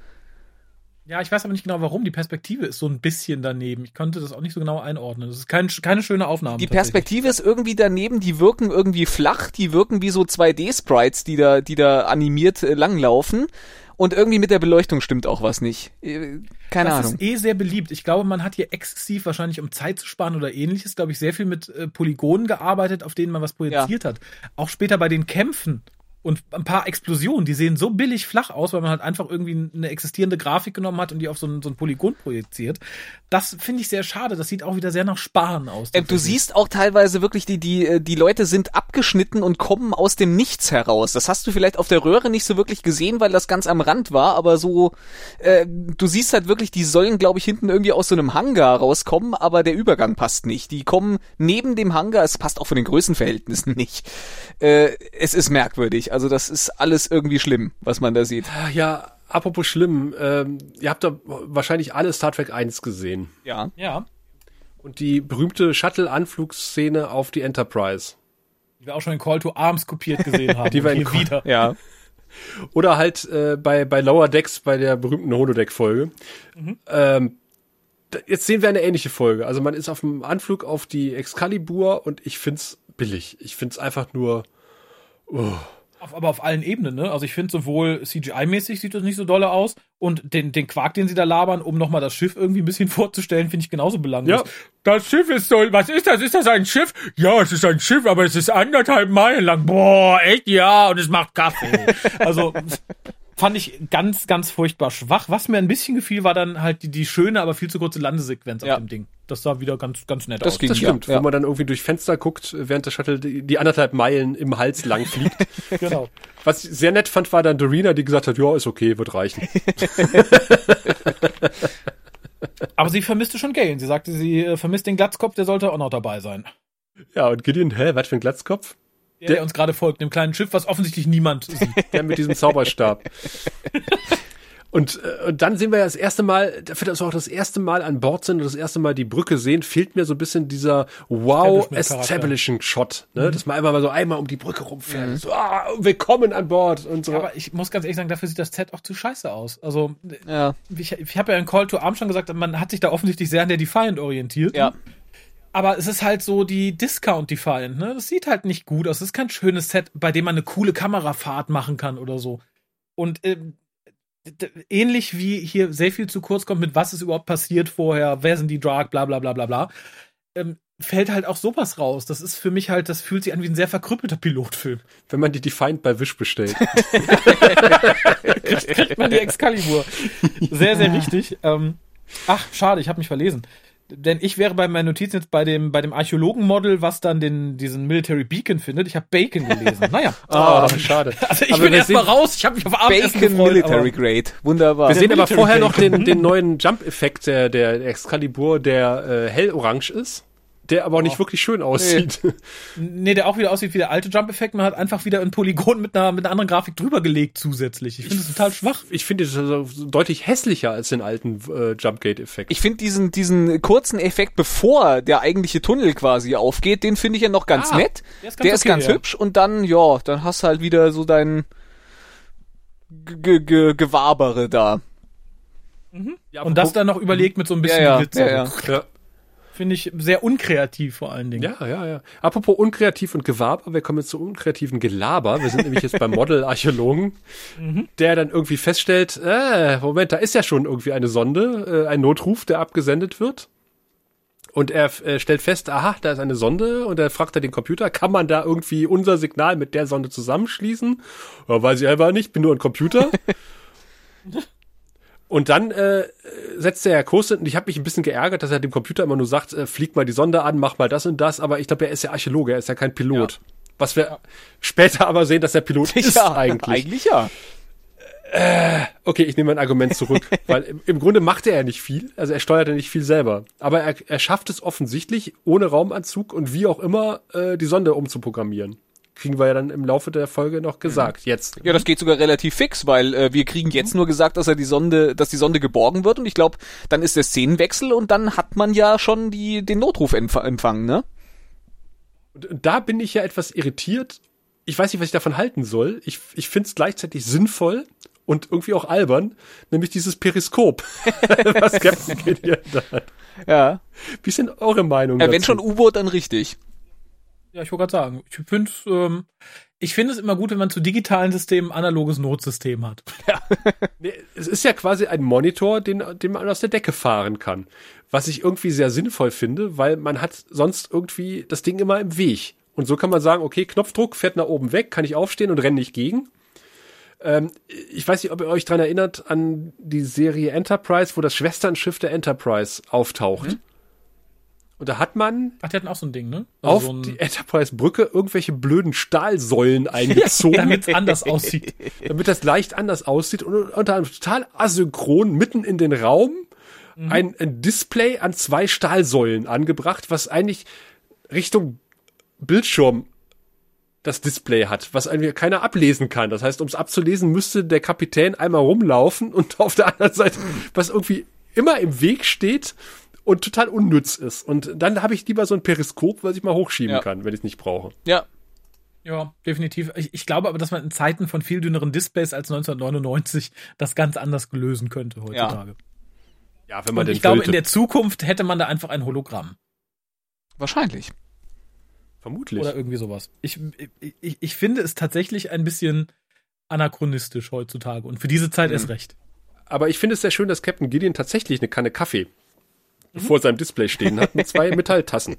Ja, ich weiß aber nicht genau warum. Die Perspektive ist so ein bisschen daneben. Ich konnte das auch nicht so genau einordnen. Das ist kein, keine schöne Aufnahme. Die Perspektive ist irgendwie daneben, die wirken irgendwie flach, die wirken wie so 2D-Sprites, die da, die da animiert äh, langlaufen. Und irgendwie mit der Beleuchtung stimmt auch was nicht. Äh, keine das Ahnung. Das ist eh sehr beliebt. Ich glaube, man hat hier exzessiv wahrscheinlich, um Zeit zu sparen oder ähnliches, glaube ich, sehr viel mit äh, Polygonen gearbeitet, auf denen man was projiziert ja. hat. Auch später bei den Kämpfen und ein paar Explosionen, die sehen so billig flach aus, weil man halt einfach irgendwie eine existierende Grafik genommen hat und die auf so ein, so ein Polygon projiziert. Das finde ich sehr schade. Das sieht auch wieder sehr nach Sparen aus. Äh, du siehst auch teilweise wirklich, die, die, äh, die Leute sind abgeschnitten und kommen aus dem Nichts heraus. Das hast du vielleicht auf der Röhre nicht so wirklich gesehen, weil das ganz am Rand war, aber so, äh, du siehst halt wirklich, die sollen, glaube ich, hinten irgendwie aus so einem Hangar rauskommen, aber der Übergang passt nicht. Die kommen neben dem Hangar, es passt auch von den Größenverhältnissen nicht. Äh, es ist merkwürdig. Also das ist alles irgendwie schlimm, was man da sieht. Ja, apropos schlimm, ähm, ihr habt da wahrscheinlich alle Star Trek 1 gesehen. Ja. Ja. Und die berühmte Shuttle-Anflugsszene auf die Enterprise. Die wir auch schon in Call to Arms kopiert gesehen haben. [LAUGHS] die wir in wieder. Ja. [LAUGHS] Oder halt äh, bei, bei Lower Decks bei der berühmten Holodeck-Folge. Mhm. Ähm, jetzt sehen wir eine ähnliche Folge. Also man ist auf dem Anflug auf die Excalibur und ich find's billig. Ich find's einfach nur. Oh. Auf, aber auf allen Ebenen, ne? Also ich finde sowohl CGI-mäßig sieht das nicht so dolle aus und den, den Quark, den sie da labern, um nochmal das Schiff irgendwie ein bisschen [LAUGHS] vorzustellen, finde ich genauso belanglos. Ja. Das Schiff ist so, was ist das? Ist das ein Schiff? Ja, es ist ein Schiff, aber es ist anderthalb Meilen lang. Boah, echt? Ja, und es macht Kaffee. also [LAUGHS] fand ich ganz, ganz furchtbar schwach. Was mir ein bisschen gefiel, war dann halt die, die schöne, aber viel zu kurze Landesequenz ja. auf dem Ding. Das sah wieder ganz, ganz nett das aus. Ging, das stimmt, ja. wenn man dann irgendwie durch Fenster guckt, während der Shuttle die, die anderthalb Meilen im Hals lang fliegt. [LAUGHS] genau. Was ich sehr nett fand, war dann Dorina, die gesagt hat, ja, ist okay, wird reichen. [LAUGHS] aber sie vermisste schon Galen. Sie sagte, sie äh, vermisst den Glatzkopf, der sollte auch noch dabei sein. Ja, und Gideon, hä, was für ein Glatzkopf? Der, der, uns gerade folgt, dem kleinen Schiff, was offensichtlich niemand sieht. [LAUGHS] Der mit diesem Zauberstab. Und, äh, und dann sehen wir ja das erste Mal, dafür, dass wir auch das erste Mal an Bord sind und das erste Mal die Brücke sehen, fehlt mir so ein bisschen dieser Wow-Establishing-Shot, ne? Mhm. Dass man einfach mal so einmal um die Brücke rumfährt. Mhm. So, ah, willkommen an Bord und so. Aber ich muss ganz ehrlich sagen, dafür sieht das Set auch zu scheiße aus. Also, ja. ich, ich habe ja in Call to Arm schon gesagt, man hat sich da offensichtlich sehr an der Defiant orientiert. Ja. Aber es ist halt so die Discount Defiant, ne? Das sieht halt nicht gut aus. Es ist kein schönes Set, bei dem man eine coole Kamerafahrt machen kann oder so. Und ähm, ähnlich wie hier sehr viel zu kurz kommt mit was ist überhaupt passiert vorher, wer sind die Drag, bla bla bla bla bla. Ähm, fällt halt auch sowas raus. Das ist für mich halt, das fühlt sich an wie ein sehr verkrüppelter Pilotfilm. Wenn man die Defiant bei Wish bestellt. kriegt, [LAUGHS] kriegt man die Excalibur. Sehr, sehr richtig. Ähm, ach, schade, ich habe mich verlesen. Denn ich wäre bei meinen Notizen jetzt bei dem, bei dem Archäologenmodel, was dann den, diesen Military Beacon findet. Ich habe Bacon gelesen. Naja. [LAUGHS] oh, schade. [LAUGHS] Also ich aber bin erstmal raus. Ich habe mich auf Abendessen Bacon gefreut, Military Grade. Wunderbar. Wir sehen aber vorher noch den, den [LAUGHS] neuen Jump-Effekt der, der Excalibur, der äh, hellorange ist der aber auch nicht oh. wirklich schön aussieht. Nee. nee. der auch wieder aussieht wie der alte Jump-Effekt. Man hat einfach wieder ein Polygon mit einer, mit einer anderen Grafik drüber gelegt zusätzlich. Ich finde es total schwach. Ich finde es also deutlich hässlicher als den alten äh, Jumpgate-Effekt. Ich finde diesen, diesen kurzen Effekt, bevor der eigentliche Tunnel quasi aufgeht, den finde ich ja noch ganz ah, nett. Der ist ganz, der okay, ist ganz ja. hübsch und dann, ja, dann hast du halt wieder so dein G -G Gewabere da. Mhm. Ja, und das dann noch überlegt mit so ein bisschen ja, ja, Glitzer. Ja, ja. Finde ich sehr unkreativ vor allen Dingen. Ja, ja, ja. Apropos unkreativ und Gewaber, wir kommen jetzt zu unkreativen Gelaber. Wir sind nämlich jetzt beim [LAUGHS] Model-Archäologen, mhm. der dann irgendwie feststellt, äh, Moment, da ist ja schon irgendwie eine Sonde, äh, ein Notruf, der abgesendet wird. Und er äh, stellt fest, aha, da ist eine Sonde und er fragt er den Computer, kann man da irgendwie unser Signal mit der Sonde zusammenschließen? Ja, weiß ich einfach nicht, bin nur ein Computer. [LAUGHS] Und dann äh, setzt er ja Kurs und ich habe mich ein bisschen geärgert, dass er dem Computer immer nur sagt, äh, flieg mal die Sonde an, mach mal das und das, aber ich glaube, er ist ja Archäologe, er ist ja kein Pilot. Ja. Was wir ja. später aber sehen, dass er Pilot [LAUGHS] ist ja, eigentlich. Eigentlich ja. Äh, okay, ich nehme mein Argument zurück, [LAUGHS] weil im, im, Grunde macht er ja nicht viel, also er steuert ja nicht viel selber, aber er, er schafft es offensichtlich, ohne Raumanzug und wie auch immer äh, die Sonde umzuprogrammieren kriegen wir ja dann im Laufe der Folge noch gesagt. Mhm. Jetzt. Ja, das geht sogar relativ fix, weil äh, wir kriegen jetzt nur gesagt, dass er die Sonde, dass die Sonde geborgen wird und ich glaube, dann ist der Szenenwechsel und dann hat man ja schon die den Notruf empf empfangen, ne? Da bin ich ja etwas irritiert. Ich weiß nicht, was ich davon halten soll. Ich, ich finde es gleichzeitig sinnvoll und irgendwie auch albern, nämlich dieses Periskop, [LAUGHS] was [LAUGHS] Captain Gideon da hat. Ja. Wie sind eure Meinungen? Ja, wenn schon U-Boot, dann richtig. Ja, ich wollte gerade sagen, ich finde ähm, ich finde es immer gut, wenn man zu digitalen Systemen analoges Notsystem hat. [LAUGHS] Ja. es ist ja quasi ein Monitor, den, den man aus der Decke fahren kann. Was ich irgendwie sehr sinnvoll finde, weil man hat sonst irgendwie das Ding immer im Weg. Und so kann man sagen, okay, Knopfdruck fährt nach oben weg, kann ich aufstehen und renne nicht gegen. Ähm, ich weiß nicht, ob ihr euch dran erinnert an die Serie Enterprise, wo das Schwesternschiff der Enterprise auftaucht. Mhm. Und da hat man. Ach, die hatten auch so ein Ding, ne? Also auf so die Enterprise-Brücke irgendwelche blöden Stahlsäulen [LAUGHS] eingezogen. damit es anders [LAUGHS] aussieht. Damit das leicht anders aussieht und unter einem total asynchron mitten in den Raum mhm. ein, ein Display an zwei Stahlsäulen angebracht, was eigentlich Richtung Bildschirm das Display hat, was eigentlich keiner ablesen kann. Das heißt, um es abzulesen, müsste der Kapitän einmal rumlaufen und [LAUGHS] auf der anderen Seite, was irgendwie immer im Weg steht, und total unnütz ist. Und dann habe ich lieber so ein Periskop, was ich mal hochschieben ja. kann, wenn ich es nicht brauche. Ja. Ja, definitiv. Ich, ich, glaube aber, dass man in Zeiten von viel dünneren Displays als 1999 das ganz anders lösen könnte heutzutage. Ja, ja wenn man und den Ich glaube, in der Zukunft hätte man da einfach ein Hologramm. Wahrscheinlich. Vermutlich. Oder irgendwie sowas. Ich, ich, ich finde es tatsächlich ein bisschen anachronistisch heutzutage und für diese Zeit mhm. erst recht. Aber ich finde es sehr schön, dass Captain Gideon tatsächlich eine Kanne Kaffee mhm. [LAUGHS] vor seinem Display stehen hat mit zwei [LAUGHS] Metalltassen.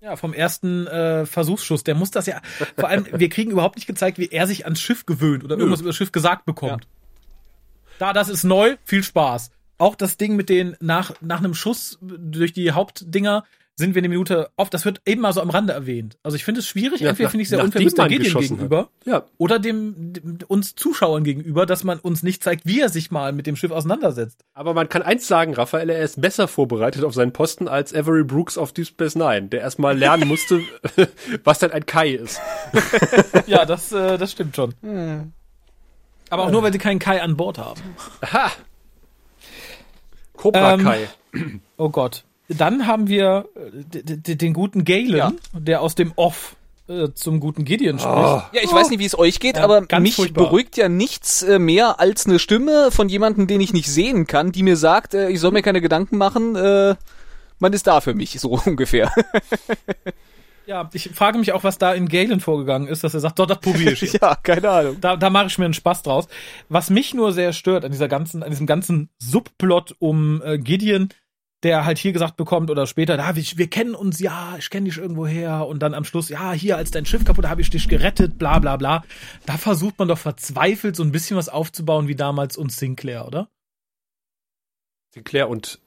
Ja, vom ersten äh, Versuchsschuss. Der muss das ja. Vor allem, wir kriegen überhaupt nicht gezeigt, wie er sich ans Schiff gewöhnt oder irgendwas Nö. über das Schiff gesagt bekommt. Ja. Da, das ist neu, viel Spaß. Auch das Ding mit den nach, nach einem Schuss durch die Hauptdinger sind wir eine Minute auf. Das wird eben mal so am Rande erwähnt. Also ich finde es schwierig. Ja, Entweder finde ich sehr unfair Mr. Gideon gegenüber ja. oder dem, dem, uns Zuschauern gegenüber, dass man uns nicht zeigt, wie er sich mal mit dem Schiff auseinandersetzt. Aber man kann eins sagen, Raphael, er ist besser vorbereitet auf seinen Posten als Avery Brooks auf Deep Space Nine, der erstmal lernen musste, [LAUGHS] was denn ein Kai ist. [LAUGHS] ja, das, äh, das stimmt schon. Hm. Aber auch nur, weil sie keinen Kai an Bord haben. Aha. Cobra ähm, Kai. Oh Gott. Dann haben wir äh, den guten Galen, ja. der aus dem Off äh, zum guten Gideon spricht. Oh. Ja, ich weiß nicht, wie es euch geht, ja, aber mich furchtbar. beruhigt ja nichts äh, mehr als eine Stimme von jemandem, den ich nicht sehen kann, die mir sagt, ich soll mir keine Gedanken machen, man ist da für mich, so [LAUGHS] ungefähr. Ja, ich frage mich auch, was da in Galen vorgegangen ist, dass er sagt, doch, das probiere ich. [LAUGHS] ja, keine Ahnung. Da, da mache ich mir einen Spaß draus. Was mich nur sehr stört an dieser ganzen, an diesem ganzen Subplot um äh, Gideon, der halt hier gesagt bekommt oder später, da wir, wir kennen uns, ja, ich kenne dich irgendwo her und dann am Schluss, ja, hier als dein Schiff kaputt, habe ich dich gerettet, bla bla bla. Da versucht man doch verzweifelt so ein bisschen was aufzubauen wie damals uns Sinclair, oder? Sinclair und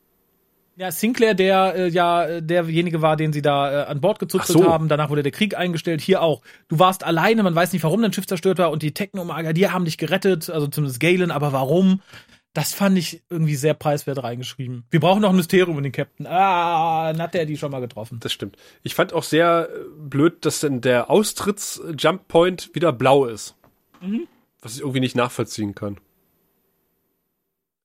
ja, Sinclair, der äh, ja derjenige war, den sie da äh, an Bord gezuzelt so. haben. Danach wurde der Krieg eingestellt. Hier auch. Du warst alleine, man weiß nicht, warum dein Schiff zerstört war und die Technomager, die haben dich gerettet, also zumindest Galen, aber warum? Das fand ich irgendwie sehr preiswert reingeschrieben. Wir brauchen noch ein Mysterium in den Captain. Ah, dann hat der die schon mal getroffen. Das stimmt. Ich fand auch sehr äh, blöd, dass denn der Austritts-Jump Point wieder blau ist. Mhm. Was ich irgendwie nicht nachvollziehen kann.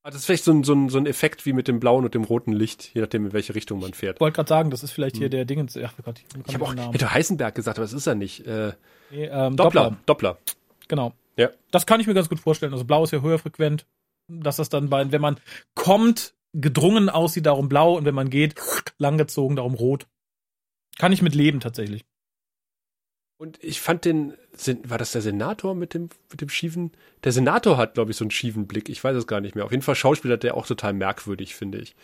Das ist vielleicht so ein, so, ein, so ein Effekt wie mit dem blauen und dem roten Licht, je nachdem, in welche Richtung man fährt. Ich wollte gerade sagen, das ist vielleicht hier hm. der Dingens. Ach Gott, ich, ich habe auch Namen. hätte Heisenberg gesagt, aber das ist er nicht. Äh, nee, ähm, Doppler. Doppler. Genau. Ja. Das kann ich mir ganz gut vorstellen. Also blau ist ja höher frequent, dass das dann bei, wenn man kommt, gedrungen aussieht, darum blau und wenn man geht, langgezogen, darum rot. Kann ich mit leben tatsächlich. Und ich fand den, war das der Senator mit dem, mit dem schiefen? Der Senator hat, glaube ich, so einen schiefen Blick. Ich weiß es gar nicht mehr. Auf jeden Fall Schauspieler, der auch total merkwürdig, finde ich.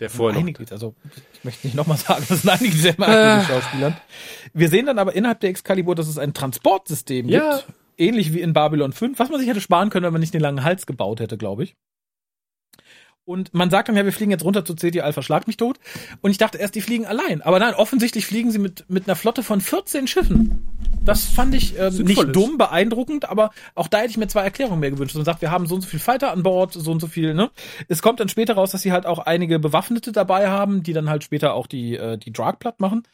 Der vorher einige, also ich möchte nicht nochmal sagen, das sind einige sehr merkwürdige äh. Schauspieler. Wir sehen dann aber innerhalb der Excalibur, dass es ein Transportsystem ja. gibt, ähnlich wie in Babylon 5, was man sich hätte sparen können, wenn man nicht den langen Hals gebaut hätte, glaube ich. Und man sagt dann ja, wir fliegen jetzt runter zu CT Alpha Schlag mich tot. Und ich dachte erst, die fliegen allein. Aber nein, offensichtlich fliegen sie mit, mit einer Flotte von 14 Schiffen. Das fand ich ähm, nicht dumm, beeindruckend, aber auch da hätte ich mir zwei Erklärungen mehr gewünscht. Man sagt, wir haben so und so viel Fighter an Bord, so und so viel, ne? Es kommt dann später raus, dass sie halt auch einige Bewaffnete dabei haben, die dann halt später auch die, äh, die Drag platt machen.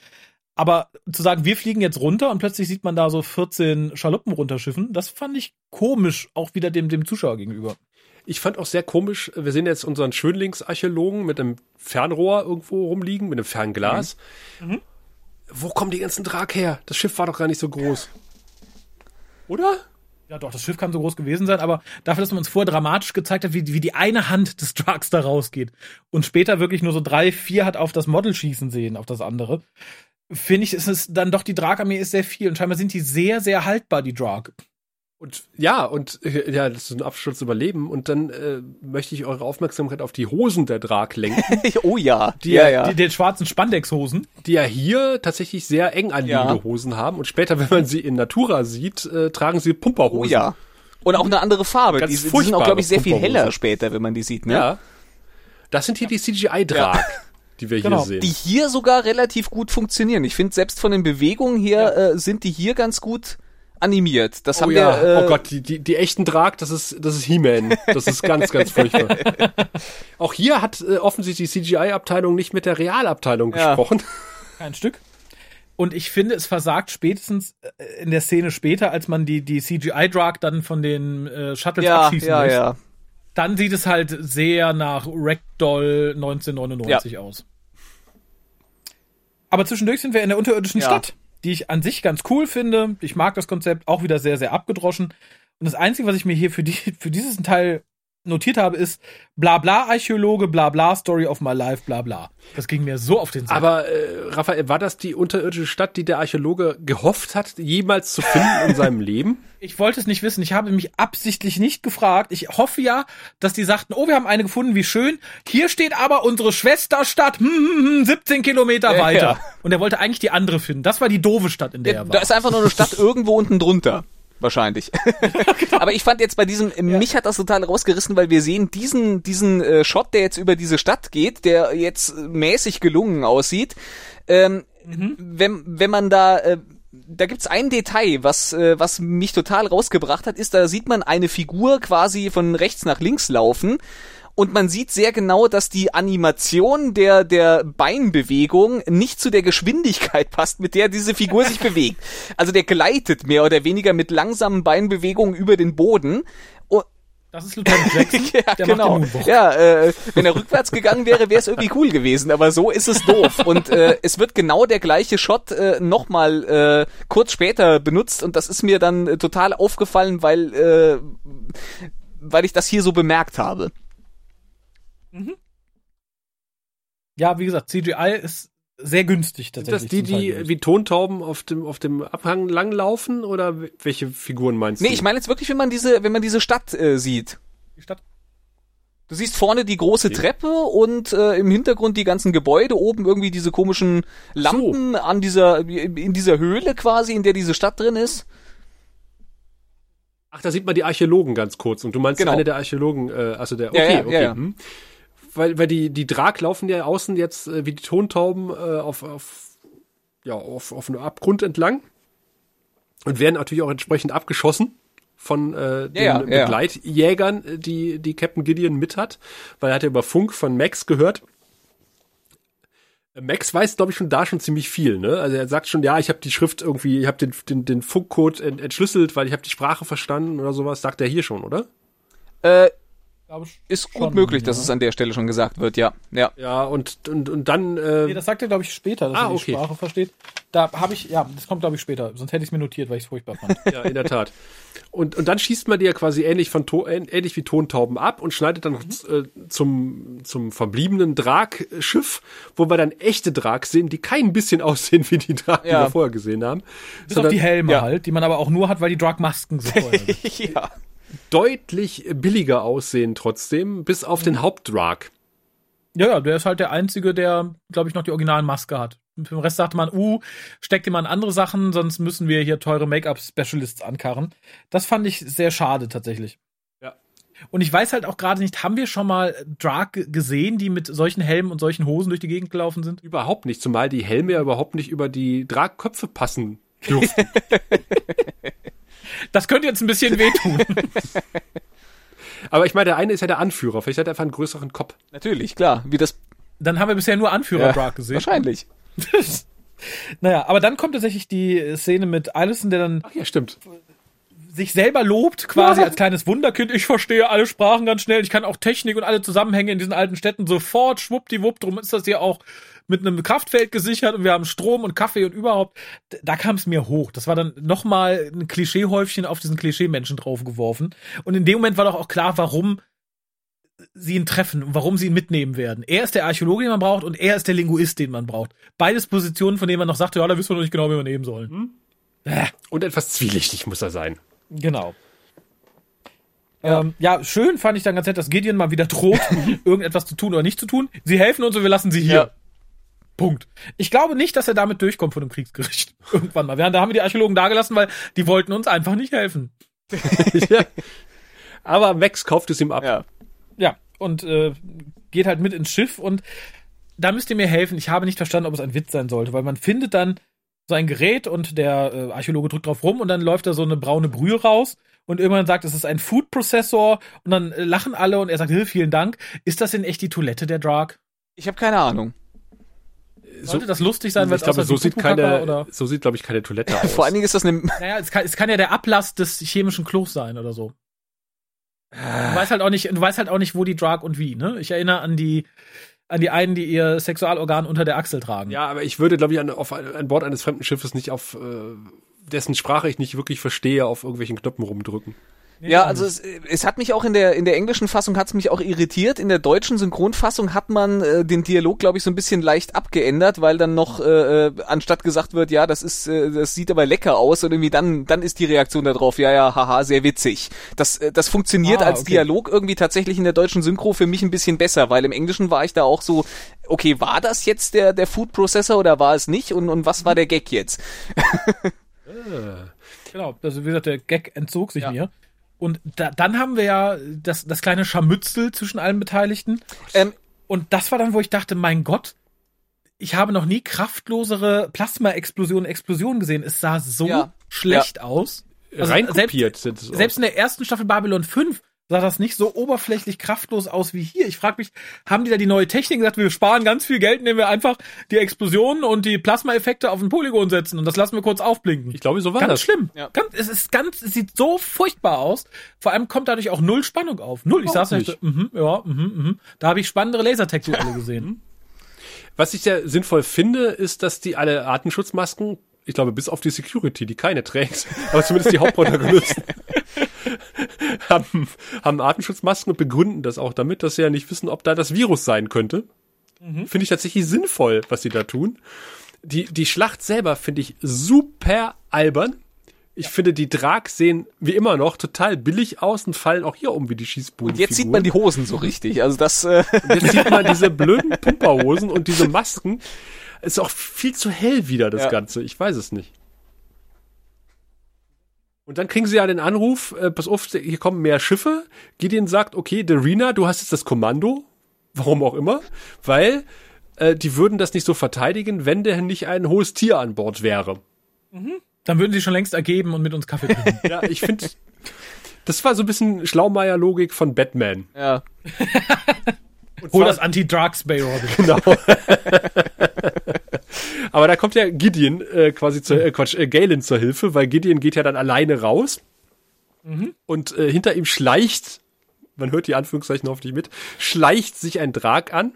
Aber zu sagen, wir fliegen jetzt runter und plötzlich sieht man da so 14 Schaluppen runterschiffen, das fand ich komisch, auch wieder dem, dem Zuschauer gegenüber. Ich fand auch sehr komisch, wir sehen jetzt unseren Schönlingsarchäologen mit einem Fernrohr irgendwo rumliegen, mit einem Fernglas. Mhm. Mhm. Wo kommen die ganzen Drag her? Das Schiff war doch gar nicht so groß. Oder? Ja, doch, das Schiff kann so groß gewesen sein, aber dafür, dass man uns vorher dramatisch gezeigt hat, wie, wie die eine Hand des Drugs da rausgeht und später wirklich nur so drei, vier hat auf das Model schießen sehen, auf das andere, finde ich, ist es dann doch, die Drag-Armee ist sehr viel und scheinbar sind die sehr, sehr haltbar, die Drag. Und ja, und äh, ja, das ist ein Absturz überleben. Und dann äh, möchte ich eure Aufmerksamkeit auf die Hosen der Drag lenken. [LAUGHS] oh ja. Die ja, ja. Die, den schwarzen Spandex-Hosen. Die ja hier tatsächlich sehr eng anliegende ja. Hosen haben. Und später, wenn man sie in Natura sieht, äh, tragen sie Pumperhosen. Oh ja. Und auch eine andere Farbe. Ganz die, die sind auch, glaube ich, sehr viel heller später, wenn man die sieht, ne? Ja. Das sind hier die CGI-Drag. Ja. [LAUGHS] Die wir genau. hier sehen. Die hier sogar relativ gut funktionieren. Ich finde, selbst von den Bewegungen her äh, sind die hier ganz gut animiert. Das oh haben ja. wir. Äh, oh Gott, die, die, die echten Drag, das ist, das ist He-Man. Das ist ganz, ganz [LAUGHS] furchtbar. Auch hier hat äh, offensichtlich die CGI-Abteilung nicht mit der Realabteilung ja. gesprochen. Kein Stück. Und ich finde, es versagt spätestens äh, in der Szene später, als man die, die CGI-Drag dann von den äh, Shuttles ja, abschießen ja, muss. Ja. Dann sieht es halt sehr nach Ragdoll 1999 ja. aus. Aber zwischendurch sind wir in der unterirdischen ja. Stadt die ich an sich ganz cool finde. Ich mag das Konzept, auch wieder sehr, sehr abgedroschen. Und das Einzige, was ich mir hier für, die, [LAUGHS] für dieses Teil notiert habe, ist bla bla Archäologe, bla bla Story of my life, bla bla. Das ging mir so auf den Sack. Aber äh, Raphael, war das die unterirdische Stadt, die der Archäologe gehofft hat, jemals zu finden in seinem [LAUGHS] Leben? Ich wollte es nicht wissen. Ich habe mich absichtlich nicht gefragt. Ich hoffe ja, dass die sagten, oh, wir haben eine gefunden, wie schön. Hier steht aber unsere Schwesterstadt, hm, hm, hm, 17 Kilometer weiter. Ja. Und er wollte eigentlich die andere finden. Das war die doofe Stadt, in der er war. Da ist einfach nur eine Stadt [LAUGHS] irgendwo unten drunter. Wahrscheinlich. genau. [LAUGHS] [LAUGHS] Aber ich fand jetzt bei diesem, ja. mich hat das total rausgerissen, weil wir sehen diesen, diesen äh, Shot, der jetzt über diese Stadt geht, der jetzt mäßig gelungen aussieht. Ähm, mhm. wenn, wenn man da, äh, da gibt's ein Detail, was, äh, was mich total rausgebracht hat, ist, da sieht man eine Figur quasi von rechts nach links laufen und man sieht sehr genau, dass die Animation der, der Beinbewegung nicht zu der Geschwindigkeit passt, mit der diese Figur sich bewegt. [LAUGHS] Also der gleitet mehr oder weniger mit langsamen Beinbewegungen über den Boden. Das ist Lieutenant Jackson. [LAUGHS] ja, der genau. Ja, äh, wenn er rückwärts gegangen wäre, wäre es irgendwie cool gewesen, aber so ist es doof. Und äh, es wird genau der gleiche Shot äh, nochmal äh, kurz später benutzt und das ist mir dann äh, total aufgefallen, weil, äh, weil ich das hier so bemerkt habe. Mhm. Ja, wie gesagt, CGI ist sehr günstig tatsächlich. Sind das die, die wie Tontauben auf dem, auf dem Abhang langlaufen oder welche Figuren meinst nee, du? Nee, ich meine jetzt wirklich, wenn man diese, wenn man diese Stadt äh, sieht. Die Stadt? Du siehst vorne die große okay. Treppe und äh, im Hintergrund die ganzen Gebäude, oben irgendwie diese komischen Lampen so. an dieser, in dieser Höhle quasi, in der diese Stadt drin ist. Ach, da sieht man die Archäologen ganz kurz. Und du meinst genau. eine der Archäologen, äh, also der, okay, ja, ja, okay. Ja, ja. Hm. Weil, weil die, die Drag laufen ja außen jetzt äh, wie die Tontauben äh, auf, auf, ja, auf, auf einem Abgrund entlang und werden natürlich auch entsprechend abgeschossen von äh, den ja, ja, Begleitjägern, äh, die die Captain Gideon mit hat, weil er hat ja über Funk von Max gehört. Max weiß, glaube ich, schon da schon ziemlich viel. Ne? Also er sagt schon, ja, ich habe die Schrift irgendwie, ich habe den, den, den Funkcode entschlüsselt, weil ich habe die Sprache verstanden oder sowas. Sagt er hier schon, oder? Äh, ist gut schon, möglich, dass es an der Stelle schon gesagt wird, ja. Ja, ja und, und, und dann. Äh nee, das sagt er, glaube ich, später, dass ah, er die okay. Sprache versteht. Da habe ich, ja, das kommt, glaube ich, später. Sonst hätte ich es mir notiert, weil ich es furchtbar fand. [LAUGHS] ja, in der Tat. Und, und dann schießt man die ja quasi ähnlich, von ähnlich wie Tontauben ab und schneidet dann mhm. äh, zum, zum verbliebenen Dragschiff, wo wir dann echte Drags sehen, die kein bisschen [LAUGHS] aussehen wie die Drag, ja. die wir vorher gesehen haben. Bis sondern, auf die Helme ja. halt, die man aber auch nur hat, weil die Drag-Masken so [LAUGHS] vorher ja deutlich billiger aussehen trotzdem, bis auf den Hauptdrag. Ja, ja, der ist halt der Einzige, der, glaube ich, noch die originalen Maske hat. Für den Rest sagte man, uh, steckt ihm an andere Sachen, sonst müssen wir hier teure Make-up-Specialists ankarren. Das fand ich sehr schade tatsächlich. Ja. Und ich weiß halt auch gerade nicht, haben wir schon mal Drag gesehen, die mit solchen Helmen und solchen Hosen durch die Gegend gelaufen sind? Überhaupt nicht, zumal die Helme ja überhaupt nicht über die Dragköpfe passen dürften. [LAUGHS] Das könnte jetzt ein bisschen wehtun. [LAUGHS] Aber ich meine, der eine ist ja der Anführer. Vielleicht hat er einfach einen größeren Kopf. Natürlich, klar. Wie das. Dann haben wir bisher nur Anführer ja, gesehen. Wahrscheinlich. [LAUGHS] naja, aber dann kommt tatsächlich die Szene mit Allison, der dann. Ach ja, stimmt sich selber lobt, quasi ja. als kleines Wunderkind. Ich verstehe alle Sprachen ganz schnell. Ich kann auch Technik und alle Zusammenhänge in diesen alten Städten sofort schwuppdiwupp. Drum ist das hier auch mit einem Kraftfeld gesichert und wir haben Strom und Kaffee und überhaupt. Da kam es mir hoch. Das war dann nochmal ein Klischeehäufchen auf diesen Klischeemenschen draufgeworfen. Und in dem Moment war doch auch klar, warum sie ihn treffen und warum sie ihn mitnehmen werden. Er ist der Archäologe, den man braucht, und er ist der Linguist, den man braucht. Beides Positionen, von denen man noch sagte, ja, da wissen wir noch nicht genau, wie wir nehmen sollen. Hm? Äh. Und etwas zwielichtig muss er sein. Genau. Ja. Ähm, ja, schön fand ich dann ganz nett, dass Gideon mal wieder droht, [LAUGHS] irgendetwas zu tun oder nicht zu tun. Sie helfen uns und wir lassen sie hier. Ja. Punkt. Ich glaube nicht, dass er damit durchkommt von dem Kriegsgericht. [LAUGHS] Irgendwann mal. Da haben wir die Archäologen dagelassen, weil die wollten uns einfach nicht helfen. [LAUGHS] ja. Aber Max kauft es ihm ab. Ja. Ja. Und äh, geht halt mit ins Schiff und da müsst ihr mir helfen. Ich habe nicht verstanden, ob es ein Witz sein sollte, weil man findet dann so ein Gerät und der äh, Archäologe drückt drauf rum und dann läuft da so eine braune Brühe raus und irgendwann sagt, es ist ein Food Processor und dann äh, lachen alle und er sagt, vielen Dank. Ist das denn echt die Toilette der Drag? Ich habe keine Ahnung. Sollte so, das lustig sein, weil ich glaube, so sieht keine, oder? so sieht glaube ich keine Toilette [LAUGHS] aus. Vor allen Dingen ist das eine. Naja, es kann, es kann ja der Ablass des chemischen Klos sein oder so. Du weißt halt auch nicht, du weißt halt auch nicht, wo die Drag und wie. Ne? Ich erinnere an die an die einen, die ihr Sexualorgan unter der Achsel tragen. Ja, aber ich würde, glaube ich, an, auf, an Bord eines fremden Schiffes nicht auf äh, dessen Sprache ich nicht wirklich verstehe, auf irgendwelchen Knöpfen rumdrücken. Ja, also es, es hat mich auch in der in der englischen Fassung hat es mich auch irritiert. In der deutschen Synchronfassung hat man äh, den Dialog, glaube ich, so ein bisschen leicht abgeändert, weil dann noch äh, äh, anstatt gesagt wird, ja, das ist äh, das sieht aber lecker aus und irgendwie dann dann ist die Reaktion darauf, ja, ja, haha, sehr witzig. Das äh, das funktioniert ah, als okay. Dialog irgendwie tatsächlich in der deutschen Synchro für mich ein bisschen besser, weil im Englischen war ich da auch so, okay, war das jetzt der der Food Processor oder war es nicht und und was war der Gag jetzt? [LAUGHS] Genau, also wie gesagt, der Gag entzog sich ja. mir. Und da, dann haben wir ja das, das kleine Scharmützel zwischen allen Beteiligten. Ähm, und das war dann, wo ich dachte, mein Gott, ich habe noch nie kraftlosere Plasma-Explosionen, Explosionen gesehen. Es sah so ja. schlecht ja. aus. Also Reinkopiert selbst, sind es Selbst in der ersten Staffel Babylon 5 sah das nicht so oberflächlich kraftlos aus wie hier. Ich frage mich, haben die da die neue Technik gesagt, wir sparen ganz viel Geld, indem wir einfach die Explosionen und die Plasma-Effekte auf ein Polygon setzen und das lassen wir kurz aufblinken. Ich glaube, so war ganz das. schlimm. Ja. Ganz, es ist ganz, es sieht so furchtbar aus. Vor allem kommt dadurch auch null Spannung auf. Null. Ich saß nicht. Mhm, ja, mhm, mhm. Da habe ich spannendere Lasertech-Duelle gesehen. [LAUGHS] Was ich sehr sinnvoll finde, ist, dass die alle Artenschutzmasken ich glaube, bis auf die Security, die keine trägt, [LAUGHS] aber zumindest die Hauptprotagonisten, [LAUGHS] haben, haben Artenschutzmasken und begründen das auch damit, dass sie ja nicht wissen, ob da das Virus sein könnte. Mhm. Finde ich tatsächlich sinnvoll, was sie da tun. Die, die Schlacht selber finde ich super albern. Ich ja. finde, die Drags sehen wie immer noch total billig aus und fallen auch hier um wie die Schießbuden. Und jetzt sieht man die Hosen so richtig. Also das. Äh und jetzt sieht man diese [LAUGHS] blöden Pumperhosen und diese Masken. Ist auch viel zu hell wieder das ja. Ganze. Ich weiß es nicht. Und dann kriegen sie ja den Anruf, äh, pass auf, hier kommen mehr Schiffe. Gideon sagt, okay, Darina, du hast jetzt das Kommando. Warum auch immer. Weil äh, die würden das nicht so verteidigen, wenn denn nicht ein hohes Tier an Bord wäre. Mhm. Dann würden sie schon längst ergeben und mit uns Kaffee trinken. [LAUGHS] ja, ich finde, das war so ein bisschen Schlaumeier-Logik von Batman. Ja. [LAUGHS] Hol das Anti-Drugs Bay Robin. Genau. [LAUGHS] Aber da kommt ja Gideon äh, quasi zur, äh, Quatsch, äh, Galen zur Hilfe, weil Gideon geht ja dann alleine raus. Mhm. Und äh, hinter ihm schleicht, man hört die Anführungszeichen hoffentlich mit, schleicht sich ein Drag an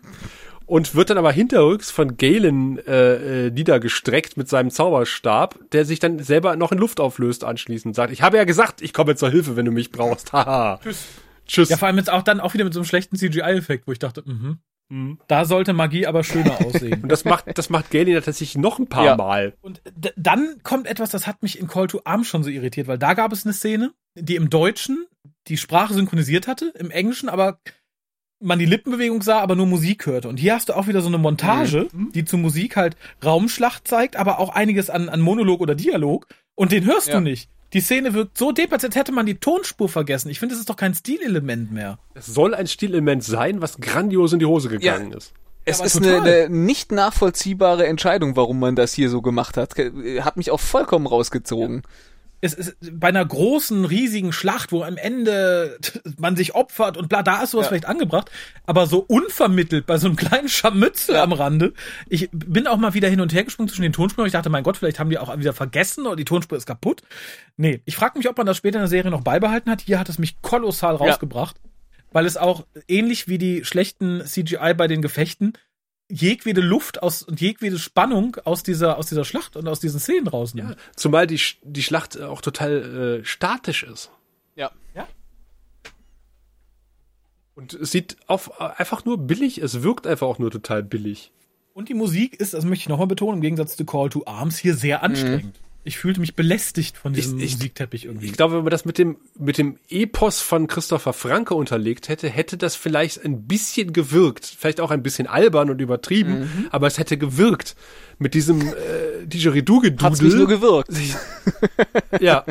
und wird dann aber hinterrücks von Galen äh, äh, niedergestreckt mit seinem Zauberstab, der sich dann selber noch in Luft auflöst anschließend. Sagt, ich habe ja gesagt, ich komme zur Hilfe, wenn du mich brauchst. [LAUGHS] Haha. Tschüss. Tschüss. Ja, vor allem jetzt auch dann auch wieder mit so einem schlechten CGI-Effekt, wo ich dachte, mhm. Mhm. Da sollte Magie aber schöner [LAUGHS] aussehen. Und das macht, das macht Galen tatsächlich noch ein paar ja. Mal. Und dann kommt etwas, das hat mich in Call to Arms schon so irritiert, weil da gab es eine Szene, die im Deutschen die Sprache synchronisiert hatte, im Englischen aber man die Lippenbewegung sah, aber nur Musik hörte. Und hier hast du auch wieder so eine Montage, mhm. die zu Musik halt Raumschlacht zeigt, aber auch einiges an, an Monolog oder Dialog. Und den hörst ja. du nicht. Die Szene wirkt so deppert, als hätte man die Tonspur vergessen. Ich finde, das ist doch kein Stilelement mehr. Es soll ein Stilelement sein, was grandios in die Hose gegangen ja. ist. Es ja, ist eine, eine, nicht nachvollziehbare Entscheidung, warum man das hier so gemacht hat. Hat mich auch vollkommen rausgezogen. Ja es ist bei einer großen, riesigen Schlacht, wo am Ende [LAUGHS] man sich opfert und bla, da ist sowas ja. vielleicht angebracht, aber so unvermittelt bei so einem [LAUGHS] kleinen Scharmützel ja. am Rande. Ich bin auch mal wieder hin und her gesprungen zwischen den Tonspuren. Ich dachte, mein Gott, vielleicht haben die auch wieder vergessen oder die Tonspur ist kaputt. Nee, ich frage mich, ob man das später in der Serie noch beibehalten hat. Hier hat es mich kolossal rausgebracht, ja. weil es auch ähnlich wie die schlechten CGI bei den Gefechten jegwede Luft aus und jegwede Spannung aus dieser aus dieser Schlacht und aus diesen Szenen rausnimmt. Ja, zumal die die Schlacht auch total äh, statisch ist. Ja. Ja. Und es sieht auf, einfach nur billig, es wirkt einfach auch nur total billig. Und die Musik ist, das möchte ich nochmal betonen, im Gegensatz zu Call to Arms hier sehr anstrengend. Mhm. Ich fühlte mich belästigt von diesem ich, Musikteppich irgendwie. Ich glaube, wenn man das mit dem, mit dem Epos von Christopher Franke unterlegt hätte, hätte das vielleicht ein bisschen gewirkt. Vielleicht auch ein bisschen albern und übertrieben, mhm. aber es hätte gewirkt. Mit diesem äh, Didgeridoo-Gedudel. Hat's nicht nur gewirkt. [LAUGHS] ja.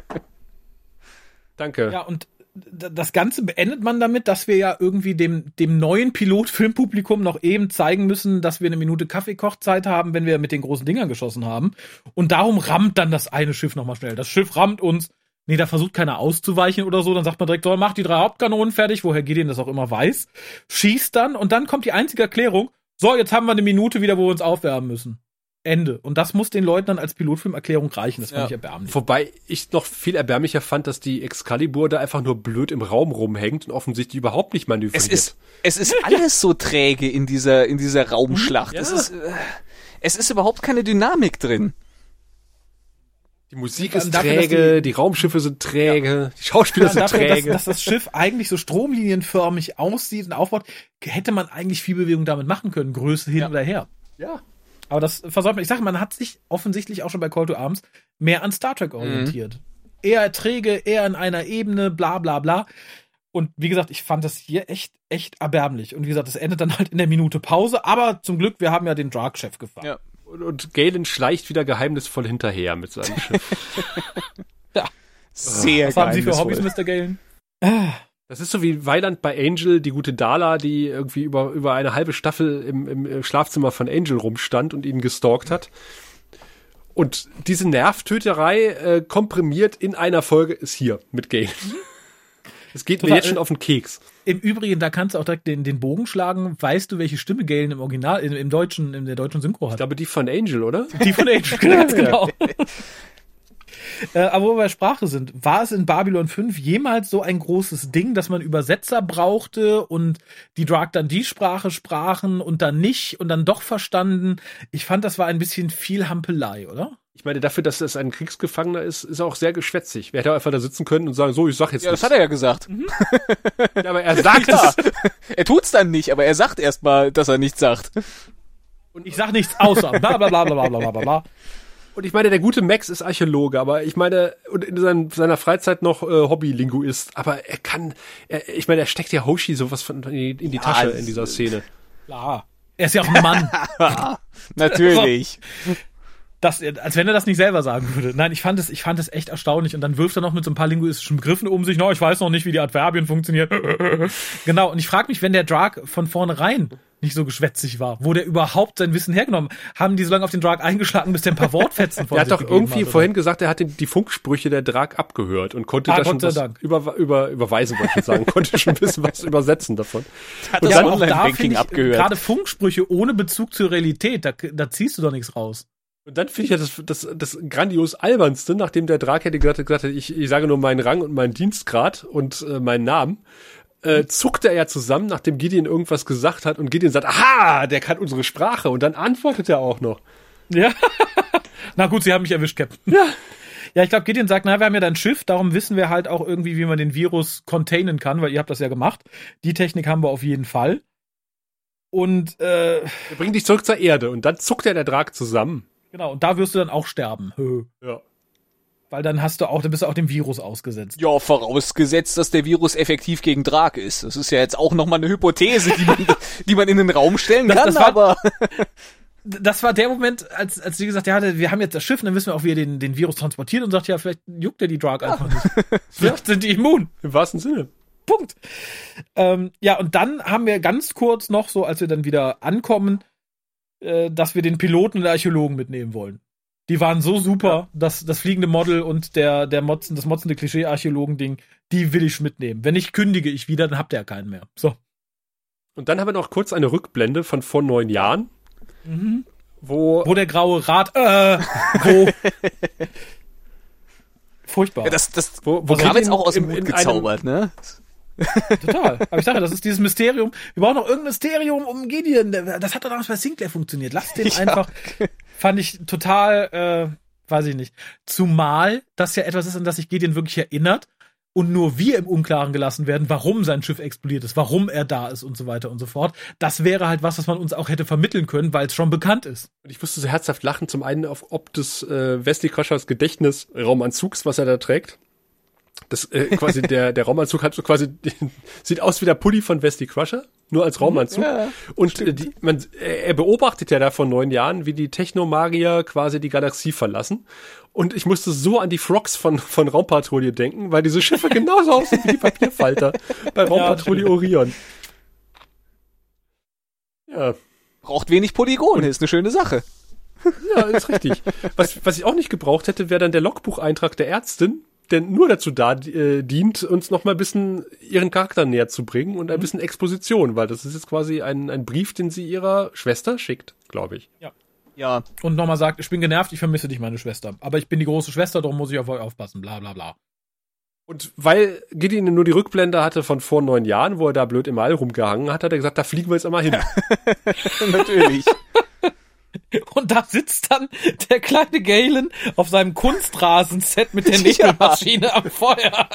Danke. Ja, und das Ganze beendet man damit, dass wir ja irgendwie dem, dem neuen Pilotfilmpublikum noch eben zeigen müssen, dass wir eine Minute Kaffeekochzeit haben, wenn wir mit den großen Dingern geschossen haben. Und darum rammt dann das eine Schiff nochmal schnell. Das Schiff rammt uns. Nee, da versucht keiner auszuweichen oder so. Dann sagt man direkt, so, mach die drei Hauptkanonen fertig, woher Gideon das auch immer weiß. Schießt dann und dann kommt die einzige Erklärung. So, jetzt haben wir eine Minute wieder, wo wir uns aufwärmen müssen. Ende. Und das muss den Leuten dann als Pilotfilmerklärung reichen. Das fand ja. ich erbärmlich. Wobei ich noch viel erbärmlicher fand, dass die Excalibur da einfach nur blöd im Raum rumhängt und offensichtlich überhaupt nicht manövriert. Es ist, es ist alles so träge in dieser, in dieser Raumschlacht. Ja. Es, ist, äh, es ist überhaupt keine Dynamik drin. Die Musik ist dafür, träge, die, die, Raumschiffe sind träge, ja. die Schauspieler sind dafür, träge. Dass, dass, das Schiff eigentlich so stromlinienförmig aussieht und aufbaut, hätte man eigentlich viel Bewegung damit machen können, Größe hin ja. oder her. Ja. Aber das versäumt man. Ich sage, man hat sich offensichtlich auch schon bei Call to Arms mehr an Star Trek orientiert. Mhm. Eher träge, eher in einer Ebene, bla bla bla. Und wie gesagt, ich fand das hier echt, echt erbärmlich. Und wie gesagt, das endet dann halt in der Minute Pause. Aber zum Glück, wir haben ja den Drag-Chef gefahren. Ja. Und, und Galen schleicht wieder geheimnisvoll hinterher mit seinem Schiff. [LAUGHS] ja. Sehr Was haben Sie für Hobbys, Mr. Galen? [LAUGHS] Das ist so wie Weiland bei Angel, die gute Dala, die irgendwie über, über eine halbe Staffel im, im Schlafzimmer von Angel rumstand und ihn gestalkt hat. Und diese Nervtöterei äh, komprimiert in einer Folge ist hier mit Gale. [LAUGHS] Es geht Total, mir jetzt schon auf den Keks. Im Übrigen, da kannst du auch direkt den, den Bogen schlagen. Weißt du, welche Stimme Galen im Original, im, im deutschen, in der deutschen Synchro hat? Ich glaube, die von Angel, oder? Die von Angel, [LAUGHS] ganz genau. [LAUGHS] Äh, aber wo wir bei Sprache sind, war es in Babylon 5 jemals so ein großes Ding, dass man Übersetzer brauchte und die Drag dann die Sprache sprachen und dann nicht und dann doch verstanden? Ich fand, das war ein bisschen viel Hampelei, oder? Ich meine, dafür, dass es ein Kriegsgefangener ist, ist er auch sehr geschwätzig. Wer hätte einfach da sitzen können und sagen, so, ich sag jetzt Ja, das hat er ja gesagt. Mhm. ja, aber er sagt [LAUGHS] es. Er tut's dann nicht, aber er sagt erstmal, dass er nichts sagt. Und ich sag nichts außer bla bla bla bla bla bla bla. Und ich meine, der gute Max ist Archäologe, aber ich meine, und in seinen, seiner Freizeit noch äh, Hobby-Linguist. Aber er kann, er, ich meine, er steckt ja Hoshi sowas von in die, in die ja, Tasche in dieser Szene. Klar. Er ist ja auch ein Mann. [LAUGHS] Natürlich. [LAUGHS] Das, als wenn er das nicht selber sagen würde. Nein, ich fand es, ich fand es echt erstaunlich. Und dann wirft er noch mit so ein paar linguistischen Begriffen um sich. No, ich weiß noch nicht, wie die Adverbien funktionieren. [LAUGHS] genau. Und ich frage mich, wenn der Drag von vornherein nicht so geschwätzig war, wo der überhaupt sein Wissen hergenommen? Haben die so lange auf den Drag eingeschlagen, bis der ein paar Wortfetzen [LAUGHS] vor Er hat doch irgendwie hat, vorhin gesagt, er hat die Funksprüche der Drag abgehört und konnte ah, da schon was über, über, überweisen, wollte ich sagen, konnte schon ein bisschen was [LAUGHS] übersetzen davon. Hat und das Online-Banking abgehört. Gerade Funksprüche ohne Bezug zur Realität, da, da ziehst du doch nichts raus. Und dann finde ich ja das, das, das grandios albernste, nachdem der Drag hätte gesagt, gesagt ich, ich sage nur meinen Rang und meinen Dienstgrad und äh, meinen Namen, äh, zuckt er ja zusammen, nachdem Gideon irgendwas gesagt hat und Gideon sagt, aha, der kann unsere Sprache und dann antwortet er auch noch. Ja. [LAUGHS] Na gut, sie haben mich erwischt, Captain. Ja. Ja, ich glaube, Gideon sagt, na, wir haben ja dein Schiff, darum wissen wir halt auch irgendwie, wie man den Virus containen kann, weil ihr habt das ja gemacht. Die Technik haben wir auf jeden Fall. Und äh, er bringt dich zurück zur Erde und dann zuckt er der Drag zusammen. Genau, und da wirst du dann auch sterben. Ja. Weil dann hast du auch, dann bist du auch dem Virus ausgesetzt. Ja, vorausgesetzt, dass der Virus effektiv gegen Drag ist. Das ist ja jetzt auch nochmal eine Hypothese, die man, [LAUGHS] die man in den Raum stellen das, kann, das war, aber. [LAUGHS] das war der Moment, als, als sie gesagt hat, ja, wir haben jetzt das Schiff, und dann wissen wir auch, wie er den, den Virus transportiert und sagt, ja, vielleicht juckt er die Drag einfach nicht. [LAUGHS] vielleicht sind die immun. Im wahrsten Sinne. Punkt. Ähm, ja, und dann haben wir ganz kurz noch, so als wir dann wieder ankommen, äh, dass wir den Piloten und den Archäologen mitnehmen wollen. Die waren so super, ja. dass das fliegende Model und der, der Motzen, das motzende Klischee-Archäologen-Ding, die will ich mitnehmen. Wenn nicht, kündige ich wieder, dann habt ihr ja keinen mehr. So. Und dann haben wir noch kurz eine Rückblende von vor neun Jahren. Mhm. Wo, wo der graue Rat, äh, wo. [LAUGHS] Furchtbar. Ja, das, das wo, wo kam jetzt auch aus dem Mund gezaubert, ne? Total. Aber ich sage, das ist dieses Mysterium. Wir brauchen noch irgendein Mysterium um Gideon. Das hat doch damals bei Sinclair funktioniert. Lass den [LAUGHS] ja. einfach. Fand ich total, äh, weiß ich nicht. Zumal das ja etwas ist, an das sich Gideon wirklich erinnert und nur wir im Unklaren gelassen werden, warum sein Schiff explodiert ist, warum er da ist und so weiter und so fort. Das wäre halt was, was man uns auch hätte vermitteln können, weil es schon bekannt ist. Und ich musste so herzhaft lachen, zum einen auf ob des äh, Wesley Crushers Gedächtnisraumanzugs, was er da trägt. Das äh, quasi [LAUGHS] der der Raumanzug hat so quasi sieht aus wie der Pulli von Westy Crusher, nur als Raumanzug. Ja, und äh, die, man er beobachtet ja da vor neun Jahren, wie die Technomagier quasi die Galaxie verlassen. Und ich musste so an die Frogs von von Raumpatrouille denken, weil diese Schiffe [LAUGHS] genauso aussehen wie die Papierfalter bei Raumpatrouille Orion. Ja. Braucht wenig Polygone, ist eine schöne Sache. Ja, ist richtig. Was, was ich auch nicht gebraucht hätte, wäre dann der Logbucheintrag der Ärztin, der nur dazu da äh, dient, uns noch mal ein bisschen ihren Charakter näher zu bringen und ein mhm. bisschen Exposition, weil das ist jetzt quasi ein, ein Brief, den sie ihrer Schwester schickt, glaube ich. Ja. Ja. Und nochmal sagt, ich bin genervt, ich vermisse dich, meine Schwester. Aber ich bin die große Schwester, darum muss ich auf euch aufpassen, bla bla bla. Und weil Gideon nur die Rückblende hatte von vor neun Jahren, wo er da blöd im All rumgehangen hat, hat er gesagt, da fliegen wir jetzt einmal hin. [LAUGHS] Natürlich. [LAUGHS] Und da sitzt dann der kleine Galen auf seinem Kunstrasenset mit der Nebelmaschine [LAUGHS] ja. am Feuer.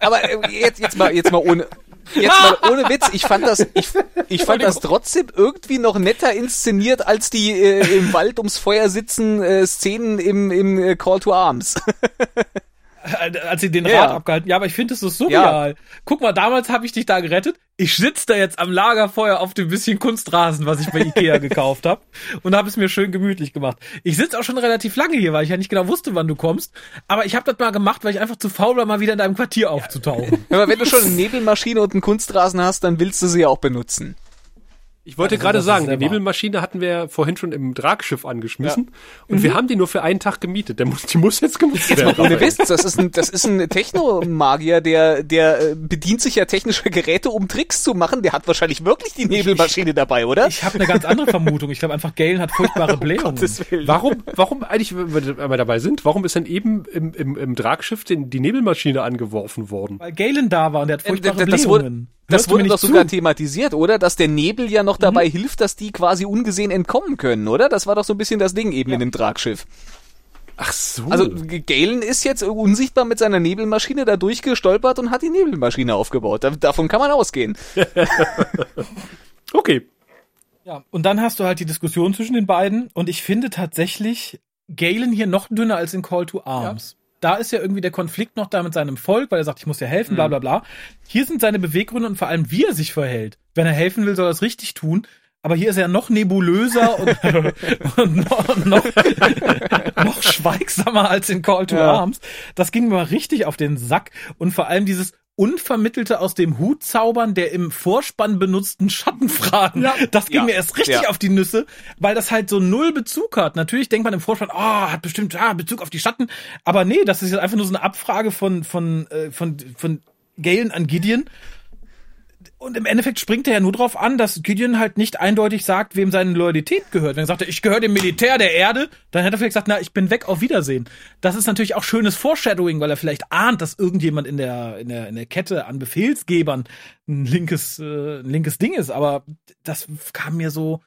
Aber äh, jetzt, jetzt mal, jetzt mal ohne, jetzt mal ohne [LAUGHS] Witz, ich fand das, ich, ich fand das trotzdem irgendwie noch netter inszeniert als die äh, im Wald ums Feuer sitzen äh, Szenen im, im äh, Call to Arms. Als sie den ja. Rad abgehalten. Ja, aber ich finde es so surreal. Ja. Guck mal, damals habe ich dich da gerettet. Ich sitze da jetzt am Lagerfeuer auf dem bisschen Kunstrasen, was ich bei Ikea [LAUGHS] gekauft habe und habe es mir schön gemütlich gemacht. Ich sitze auch schon relativ lange hier, weil ich ja nicht genau wusste, wann du kommst. Aber ich habe das mal gemacht, weil ich einfach zu faul war, mal wieder in deinem Quartier aufzutauchen. aber wenn du schon eine Nebelmaschine und einen Kunstrasen hast, dann willst du sie ja auch benutzen. Ich wollte also, gerade sagen, die Nebelmaschine hatten wir vorhin schon im Tragschiff angeschmissen ja. und mhm. wir haben die nur für einen Tag gemietet. Der muss, die muss jetzt genutzt werden. Ohne Witz, das ist ein, das ist ein Technomagier, der, der äh, bedient sich ja technischer Geräte, um Tricks zu machen. Der hat wahrscheinlich wirklich die Nebelmaschine dabei, oder? Ich habe eine ganz andere Vermutung. Ich glaube einfach, Galen hat furchtbare [LAUGHS] Blähungen. warum, warum eigentlich, wenn wir dabei sind, warum ist denn eben im, im, im Tragschiff den, die Nebelmaschine angeworfen worden? Weil Galen da war und der hat furchtbare ähm, das Blähungen. Wurde, das wurde doch sogar thematisiert, oder? Dass der Nebel ja noch dabei mhm. hilft, dass die quasi ungesehen entkommen können, oder? Das war doch so ein bisschen das Ding eben ja. in dem Tragschiff. Ach so. Also Galen ist jetzt unsichtbar mit seiner Nebelmaschine da durchgestolpert und hat die Nebelmaschine aufgebaut. Da, davon kann man ausgehen. [LAUGHS] okay. Ja, und dann hast du halt die Diskussion zwischen den beiden und ich finde tatsächlich, Galen hier noch dünner als in Call to Arms. Ja. Da ist ja irgendwie der Konflikt noch da mit seinem Volk, weil er sagt, ich muss dir helfen, bla mhm. bla bla. Hier sind seine Beweggründe und vor allem, wie er sich verhält. Wenn er helfen will, soll er es richtig tun. Aber hier ist er noch nebulöser und, [LAUGHS] und noch, noch, noch, schweigsamer als in Call to ja. Arms. Das ging mir mal richtig auf den Sack. Und vor allem dieses, Unvermittelte aus dem Hut zaubern, der im Vorspann benutzten Schattenfragen. Ja. Das ging ja. mir erst richtig ja. auf die Nüsse, weil das halt so null Bezug hat. Natürlich denkt man im Vorspann, oh, hat bestimmt ah, Bezug auf die Schatten. Aber nee, das ist jetzt einfach nur so eine Abfrage von, von, äh, von, von Galen an Gideon. Und im Endeffekt springt er ja nur drauf an, dass Gideon halt nicht eindeutig sagt, wem seine Loyalität gehört. Wenn er sagt, ich gehöre dem Militär der Erde, dann hätte er vielleicht gesagt, na, ich bin weg, auf Wiedersehen. Das ist natürlich auch schönes Foreshadowing, weil er vielleicht ahnt, dass irgendjemand in der, in der, in der Kette an Befehlsgebern ein linkes, äh, ein linkes Ding ist. Aber das kam mir so,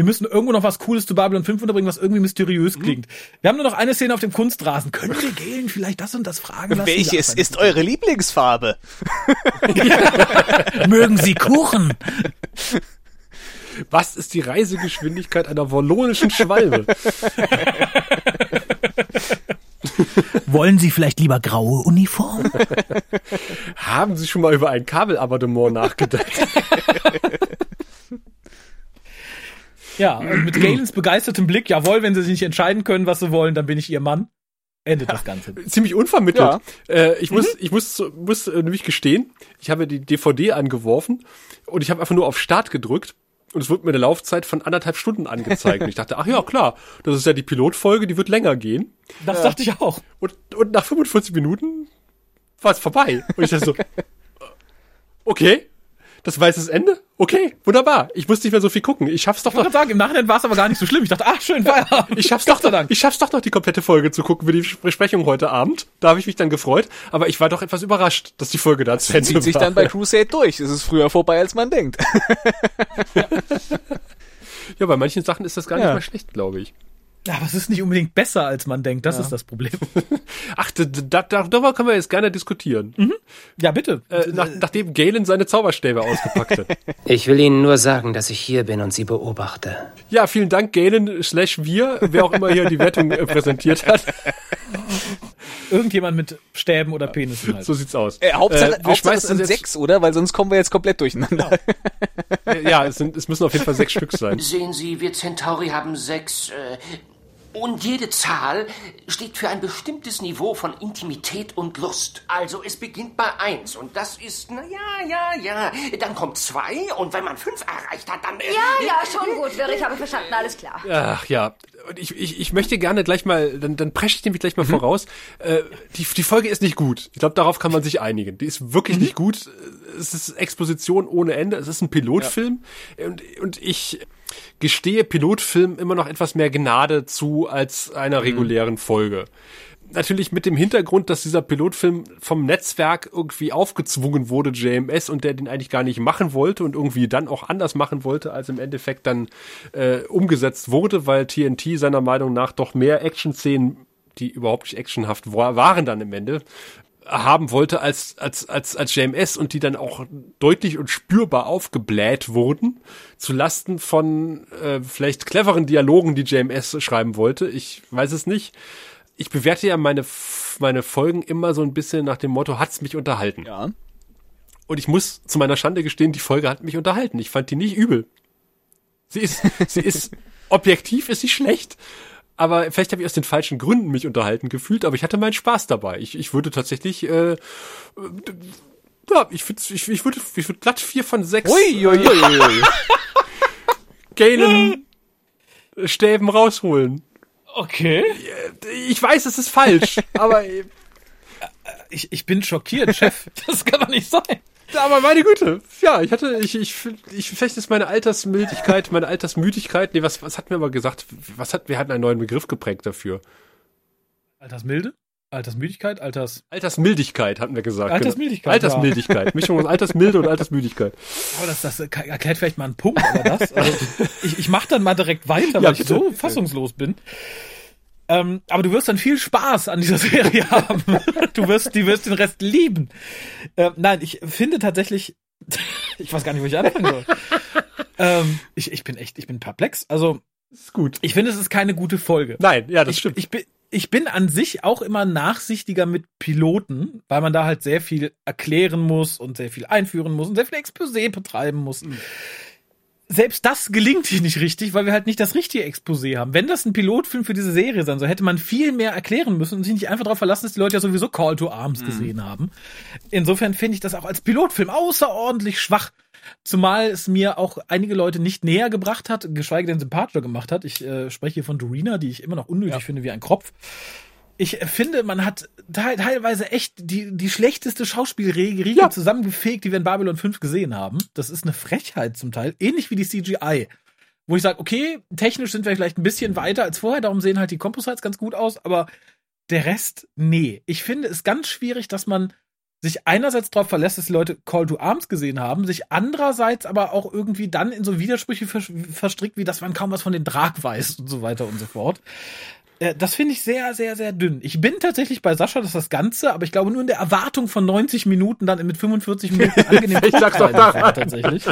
wir müssen irgendwo noch was Cooles zu Babylon 5 unterbringen, was irgendwie mysteriös mhm. klingt. Wir haben nur noch eine Szene auf dem Kunstrasen. Können wir Galen vielleicht das und das fragen lassen? Welches ist eure Lieblingsfarbe? [LAUGHS] Mögen Sie Kuchen? Was ist die Reisegeschwindigkeit einer wallonischen Schwalbe? [LAUGHS] Wollen Sie vielleicht lieber graue Uniform? Haben Sie schon mal über ein Kabelabonnement nachgedacht? [LAUGHS] Ja, und mit Galens begeistertem Blick, jawohl, wenn sie sich nicht entscheiden können, was sie wollen, dann bin ich ihr Mann. Endet ja, das Ganze. Ziemlich unvermittelt. Ja. Äh, ich muss, mhm. ich muss, muss äh, nämlich gestehen, ich habe die DVD angeworfen und ich habe einfach nur auf Start gedrückt und es wurde mir eine Laufzeit von anderthalb Stunden angezeigt. Und ich dachte, ach ja, klar, das ist ja die Pilotfolge, die wird länger gehen. Das äh, dachte ich auch. Und, und nach 45 Minuten war es vorbei. Und ich dachte so, [LAUGHS] okay, das war jetzt das Ende? Okay, wunderbar. Ich muss nicht mehr so viel gucken. Ich schaff's doch ich noch. sagen, im Nachhinein war es aber gar nicht so schlimm. Ich dachte, ach, schön Feierabend. Ich schaff's doch, noch, ich schaff's doch noch, die komplette Folge zu gucken für die Besprechung heute Abend. Da habe ich mich dann gefreut. Aber ich war doch etwas überrascht, dass die Folge da zu Ende war. zieht sich dann bei Crusade durch. Es ist früher vorbei, als man denkt. ja. [LAUGHS] ja, bei manchen Sachen ist das gar ja. nicht mal schlecht, glaube ich. Ja, aber es ist nicht unbedingt besser, als man denkt. Das ja. ist das Problem. [LAUGHS] Ach, da, da, darüber können wir jetzt gerne diskutieren. Mhm. Ja, bitte. Äh, nach, nachdem Galen seine Zauberstäbe ausgepackt hat. [LAUGHS] Ich will Ihnen nur sagen, dass ich hier bin und Sie beobachte. Ja, vielen Dank, Galen slash wir, wer auch immer hier die Wertung äh, präsentiert hat. [LAUGHS] Irgendjemand mit Stäben oder Penissen halt. So sieht's aus. Äh, Hauptsache, äh, Hauptsache es sind sechs, oder? Weil sonst kommen wir jetzt komplett durcheinander. Ja, ja es, sind, es müssen auf jeden Fall sechs Stück sein. Sehen Sie, wir Centauri haben sechs äh, und jede Zahl steht für ein bestimmtes Niveau von Intimität und Lust. Also es beginnt bei eins und das ist, na ja, ja, ja. Dann kommt zwei und wenn man fünf erreicht hat, dann... Äh, ja, ja, schon gut, Wirr, ich habe verstanden, alles klar. Ach ja, und ich, ich, ich möchte gerne gleich mal, dann, dann presche ich nämlich gleich mal mhm. voraus. Äh, die, die Folge ist nicht gut. Ich glaube, darauf kann man sich einigen. Die ist wirklich mhm. nicht gut. Es ist Exposition ohne Ende. Es ist ein Pilotfilm. Ja. Und, und ich gestehe Pilotfilm immer noch etwas mehr Gnade zu als einer mhm. regulären Folge. Natürlich mit dem Hintergrund, dass dieser Pilotfilm vom Netzwerk irgendwie aufgezwungen wurde, JMS, und der den eigentlich gar nicht machen wollte und irgendwie dann auch anders machen wollte, als im Endeffekt dann äh, umgesetzt wurde, weil TNT seiner Meinung nach doch mehr Action-Szenen die überhaupt nicht actionhaft waren dann im Ende, haben wollte als, als, als, als JMS und die dann auch deutlich und spürbar aufgebläht wurden, zu Lasten von äh, vielleicht cleveren Dialogen, die JMS schreiben wollte. Ich weiß es nicht. Ich bewerte ja meine, meine Folgen immer so ein bisschen nach dem Motto, hat's mich unterhalten. Ja. Und ich muss zu meiner Schande gestehen, die Folge hat mich unterhalten. Ich fand die nicht übel. Sie ist, sie ist, [LAUGHS] objektiv ist sie schlecht aber vielleicht habe ich aus den falschen Gründen mich unterhalten gefühlt, aber ich hatte meinen Spaß dabei. Ich, ich würde tatsächlich, äh, ja, ich, würd, ich, ich würde ich würd glatt vier von sechs ui, ui, ui, ui. Galen Stäben rausholen. Okay. Ich weiß, es ist falsch, [LAUGHS] aber ich, ich bin schockiert, Chef. [LAUGHS] Das kann doch nicht sein. Aber meine Güte, ja, ich hatte, ich, ich, ich, vielleicht ist meine Altersmildigkeit, meine Altersmüdigkeit, nee, was, was hat mir aber gesagt, was hat, wir hatten einen neuen Begriff geprägt dafür. Altersmilde? Altersmüdigkeit? Alters... Altersmildigkeit hatten wir gesagt. Altersmildigkeit. Genau. Altersmildigkeit. Ja. Mischung aus Altersmilde und Altersmüdigkeit. Aber das, das erklärt vielleicht mal einen Punkt, aber das, also, ich, ich mach dann mal direkt weiter, weil ja, ich so fassungslos bin. Ähm, aber du wirst dann viel Spaß an dieser [LAUGHS] Serie haben. du wirst, die wirst den Rest lieben. Äh, nein, ich finde tatsächlich, [LAUGHS] ich weiß gar nicht, wo ich anfangen soll. ähm, ich, ich bin echt, ich bin perplex. Also Ist gut. Ich finde, es ist keine gute Folge. Nein, ja, das ich, stimmt. Ich bin, ich bin an sich auch immer nachsichtiger mit Piloten, weil man da halt sehr viel erklären muss und sehr viel einführen muss und sehr viel Exposé betreiben muss. Mhm. Selbst das gelingt hier nicht richtig, weil wir halt nicht das richtige Exposé haben. Wenn das ein Pilotfilm für diese Serie sein soll, hätte man viel mehr erklären müssen und sich nicht einfach darauf verlassen, dass die Leute ja sowieso Call to Arms mhm. gesehen haben. Insofern finde ich das auch als Pilotfilm außerordentlich schwach. Zumal es mir auch einige Leute nicht näher gebracht hat, geschweige denn sympathischer gemacht hat. Ich äh, spreche hier von Dorina, die ich immer noch unnötig ja. finde wie ein Kropf. Ich finde, man hat teilweise echt die, die schlechteste Schauspielriege ja. zusammengefegt, die wir in Babylon 5 gesehen haben. Das ist eine Frechheit zum Teil. Ähnlich wie die CGI. Wo ich sage, okay, technisch sind wir vielleicht ein bisschen weiter als vorher, darum sehen halt die Composites ganz gut aus, aber der Rest, nee. Ich finde es ganz schwierig, dass man sich einerseits darauf verlässt, dass die Leute Call to Arms gesehen haben, sich andererseits aber auch irgendwie dann in so Widersprüche verstrickt, wie dass man kaum was von dem Drag weiß und so weiter und so fort. Äh, das finde ich sehr, sehr, sehr dünn. Ich bin tatsächlich bei Sascha, dass das Ganze, aber ich glaube nur in der Erwartung von 90 Minuten dann mit 45 Minuten [LAUGHS] angenehm ich sag's doch da. tatsächlich.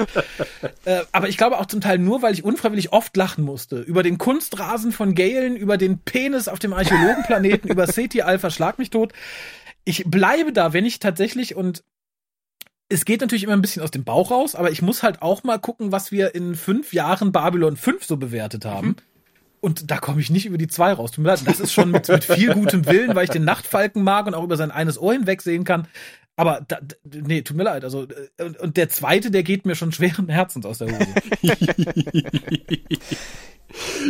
äh, aber ich glaube auch zum Teil nur, weil ich unfreiwillig oft lachen musste. Über den Kunstrasen von Galen, über den Penis auf dem Archäologenplaneten, [LAUGHS] über Seti Alpha Schlag mich tot ich bleibe da, wenn ich tatsächlich und es geht natürlich immer ein bisschen aus dem Bauch raus, aber ich muss halt auch mal gucken, was wir in fünf Jahren Babylon 5 so bewertet haben. Mhm. Und da komme ich nicht über die zwei raus. Tut mir leid. Das ist schon mit, mit viel gutem Willen, weil ich den Nachtfalken mag und auch über sein eines Ohr hinweg sehen kann. Aber da, nee, tut mir leid. Also äh, und, und der zweite, der geht mir schon schweren Herzens aus der Hose. [LAUGHS]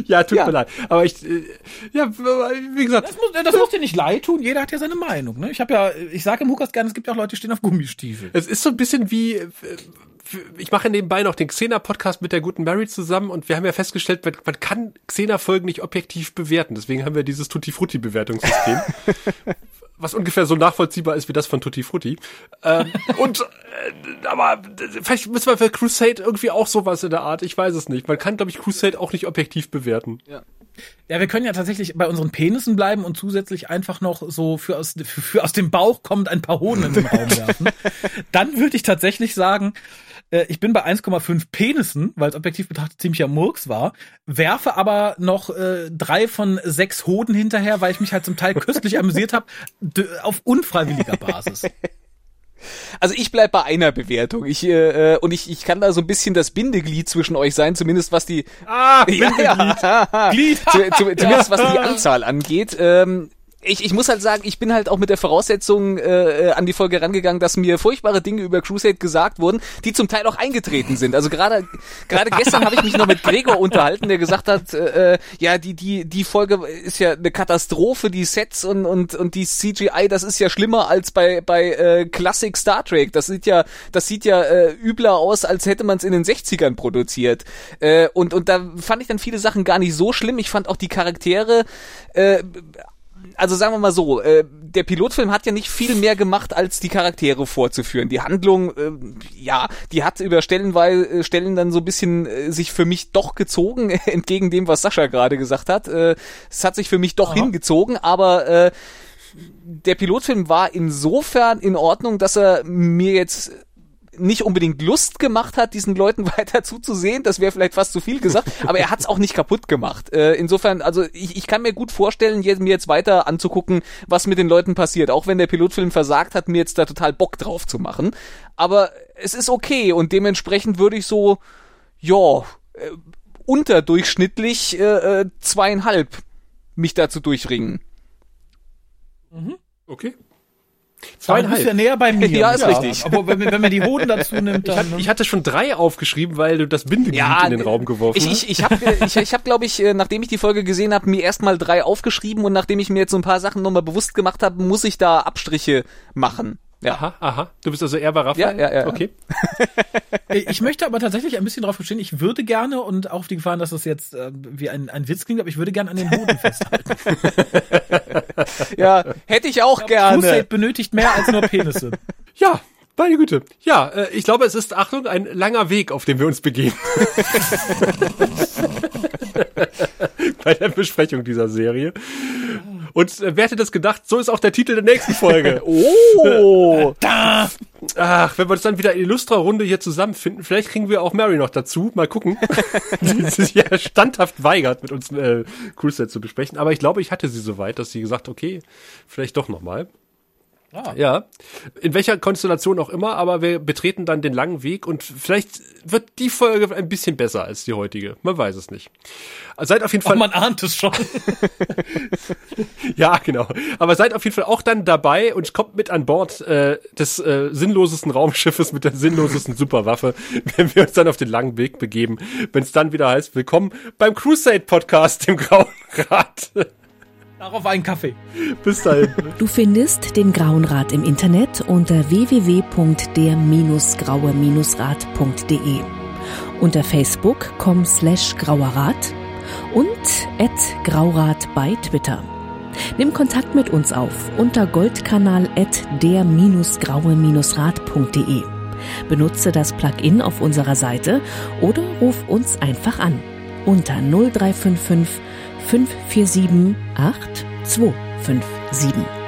ja, tut ja. mir leid. Aber ich, äh, ja, wie gesagt. Das muss, das muss dir nicht leid tun. Jeder hat ja seine Meinung. Ne? Ich habe ja, ich sage im Hukas gerne, es gibt auch Leute, die stehen auf Gummistiefel. Es ist so ein bisschen wie, äh, ich mache nebenbei noch den Xena-Podcast mit der guten Mary zusammen und wir haben ja festgestellt, man, man kann Xena-Folgen nicht objektiv bewerten. Deswegen haben wir dieses Tutti-Frutti-Bewertungssystem. [LAUGHS] was ungefähr so nachvollziehbar ist wie das von Tutti Frutti. Ähm, [LAUGHS] und äh, aber vielleicht müssen wir für Crusade irgendwie auch sowas in der Art. Ich weiß es nicht. Man kann, glaube ich, Crusade auch nicht objektiv bewerten. Ja. Ja, wir können ja tatsächlich bei unseren Penissen bleiben und zusätzlich einfach noch so für aus, für, für aus dem Bauch kommend ein paar Hoden in den Raum [LAUGHS] werfen. Dann würde ich tatsächlich sagen, äh, ich bin bei 1,5 Penissen, weil es objektiv betrachtet ziemlicher Murks war, werfe aber noch äh, drei von sechs Hoden hinterher, weil ich mich halt zum Teil köstlich amüsiert habe, [LAUGHS] auf unfreiwilliger Basis. Also ich bleib bei einer Bewertung. Ich äh, und ich, ich kann da so ein bisschen das Bindeglied zwischen euch sein, zumindest was die ah, [LAUGHS] ja, ja. Glied. [LAUGHS] zumindest was die Anzahl angeht. Ähm, ich, ich muss halt sagen, ich bin halt auch mit der Voraussetzung äh, äh, an die Folge rangegangen, dass mir furchtbare Dinge über Crusade gesagt wurden, die zum Teil auch eingetreten sind. Also gerade gerade gestern habe ich mich noch mit Gregor unterhalten, der gesagt hat, äh, äh ja, die die die Folge ist ja eine Katastrophe, die Sets und und und die CGI, das ist ja schlimmer als bei bei äh, Classic Star Trek. Das sieht ja das sieht ja äh, übler aus, als hätte man es in den 60ern produziert. Äh, und und da fand ich dann viele Sachen gar nicht so schlimm. Ich fand auch die Charaktere äh, also sagen wir mal so, äh, der Pilotfilm hat ja nicht viel mehr gemacht, als die Charaktere vorzuführen. Die Handlung, äh, ja, die hat über Stellenweise äh, Stellen dann so ein bisschen äh, sich für mich doch gezogen, [LAUGHS] entgegen dem, was Sascha gerade gesagt hat. Äh, es hat sich für mich doch Aha. hingezogen, aber äh, der Pilotfilm war insofern in Ordnung, dass er mir jetzt nicht unbedingt Lust gemacht hat, diesen Leuten [LAUGHS] weiter zuzusehen. Das wäre vielleicht fast zu viel gesagt, aber er hat es auch nicht kaputt gemacht. Äh, insofern, also ich, ich kann mir gut vorstellen, mir jetzt weiter anzugucken, was mit den Leuten passiert. Auch wenn der Pilotfilm versagt hat, mir jetzt da total Bock drauf zu machen. Aber es ist okay und dementsprechend würde ich so, ja, äh, unterdurchschnittlich äh, äh, zweieinhalb mich dazu durchringen. Mhm. Okay. Zweieinhalb. ja näher bei mir. [LAUGHS] ja, ist ja. richtig. Aber wenn, wenn man die Hoden dazu nimmt, dann, ich, hat, ne? ich hatte schon drei aufgeschrieben, weil du das Bindeglied ja, in den Raum geworfen ich, hast. Ich, ich habe, ich, ich hab, [LAUGHS] glaube ich, äh, nachdem ich die Folge gesehen habe, mir erstmal drei aufgeschrieben und nachdem ich mir jetzt so ein paar Sachen nochmal bewusst gemacht habe, muss ich da Abstriche machen. Ja. Aha, aha. Du bist also eher bei Raphael? Ja, ja, ja. Okay. [LAUGHS] ich möchte aber tatsächlich ein bisschen drauf bestehen. Ich würde gerne, und auch auf die Gefahren, dass das jetzt äh, wie ein, ein Witz klingt, aber ich würde gerne an den Hoden festhalten. [LAUGHS] ja, hätte ich auch ich gerne. Crusade benötigt mehr als nur Penisse. [LAUGHS] Ja, meine Güte. Ja, äh, ich glaube, es ist, Achtung, ein langer Weg, auf dem wir uns begeben. Bei der Besprechung dieser Serie. Und äh, wer hätte das gedacht? So ist auch der Titel der nächsten Folge. [LAUGHS] oh! [LAUGHS] da! Ach, wenn wir uns dann wieder in illustrer Runde hier zusammenfinden, vielleicht kriegen wir auch Mary noch dazu. Mal gucken. [LAUGHS] die sich ja standhaft weigert, mit uns äh, Cruise zu besprechen. Aber ich glaube, ich hatte sie so weit, dass sie gesagt, okay, vielleicht doch nochmal. Ah. Ja, in welcher Konstellation auch immer, aber wir betreten dann den langen Weg und vielleicht wird die Folge ein bisschen besser als die heutige. Man weiß es nicht. Seid auf jeden Fall. Oh, man ahnt es schon. [LAUGHS] ja, genau. Aber seid auf jeden Fall auch dann dabei und kommt mit an Bord äh, des äh, sinnlosesten Raumschiffes mit der sinnlosesten Superwaffe, [LAUGHS] wenn wir uns dann auf den langen Weg begeben. Wenn es dann wieder heißt, willkommen beim Crusade Podcast, dem Grauen Rat. Darauf einen Kaffee. Bis dahin. Du findest den Grauen Rat im Internet unter www.der-graue-rat.de, unter facebook.com slash grauerrat und at graurat bei Twitter. Nimm Kontakt mit uns auf unter goldkanal at der-graue-rat.de. Benutze das Plugin auf unserer Seite oder ruf uns einfach an unter 0355 547 8257.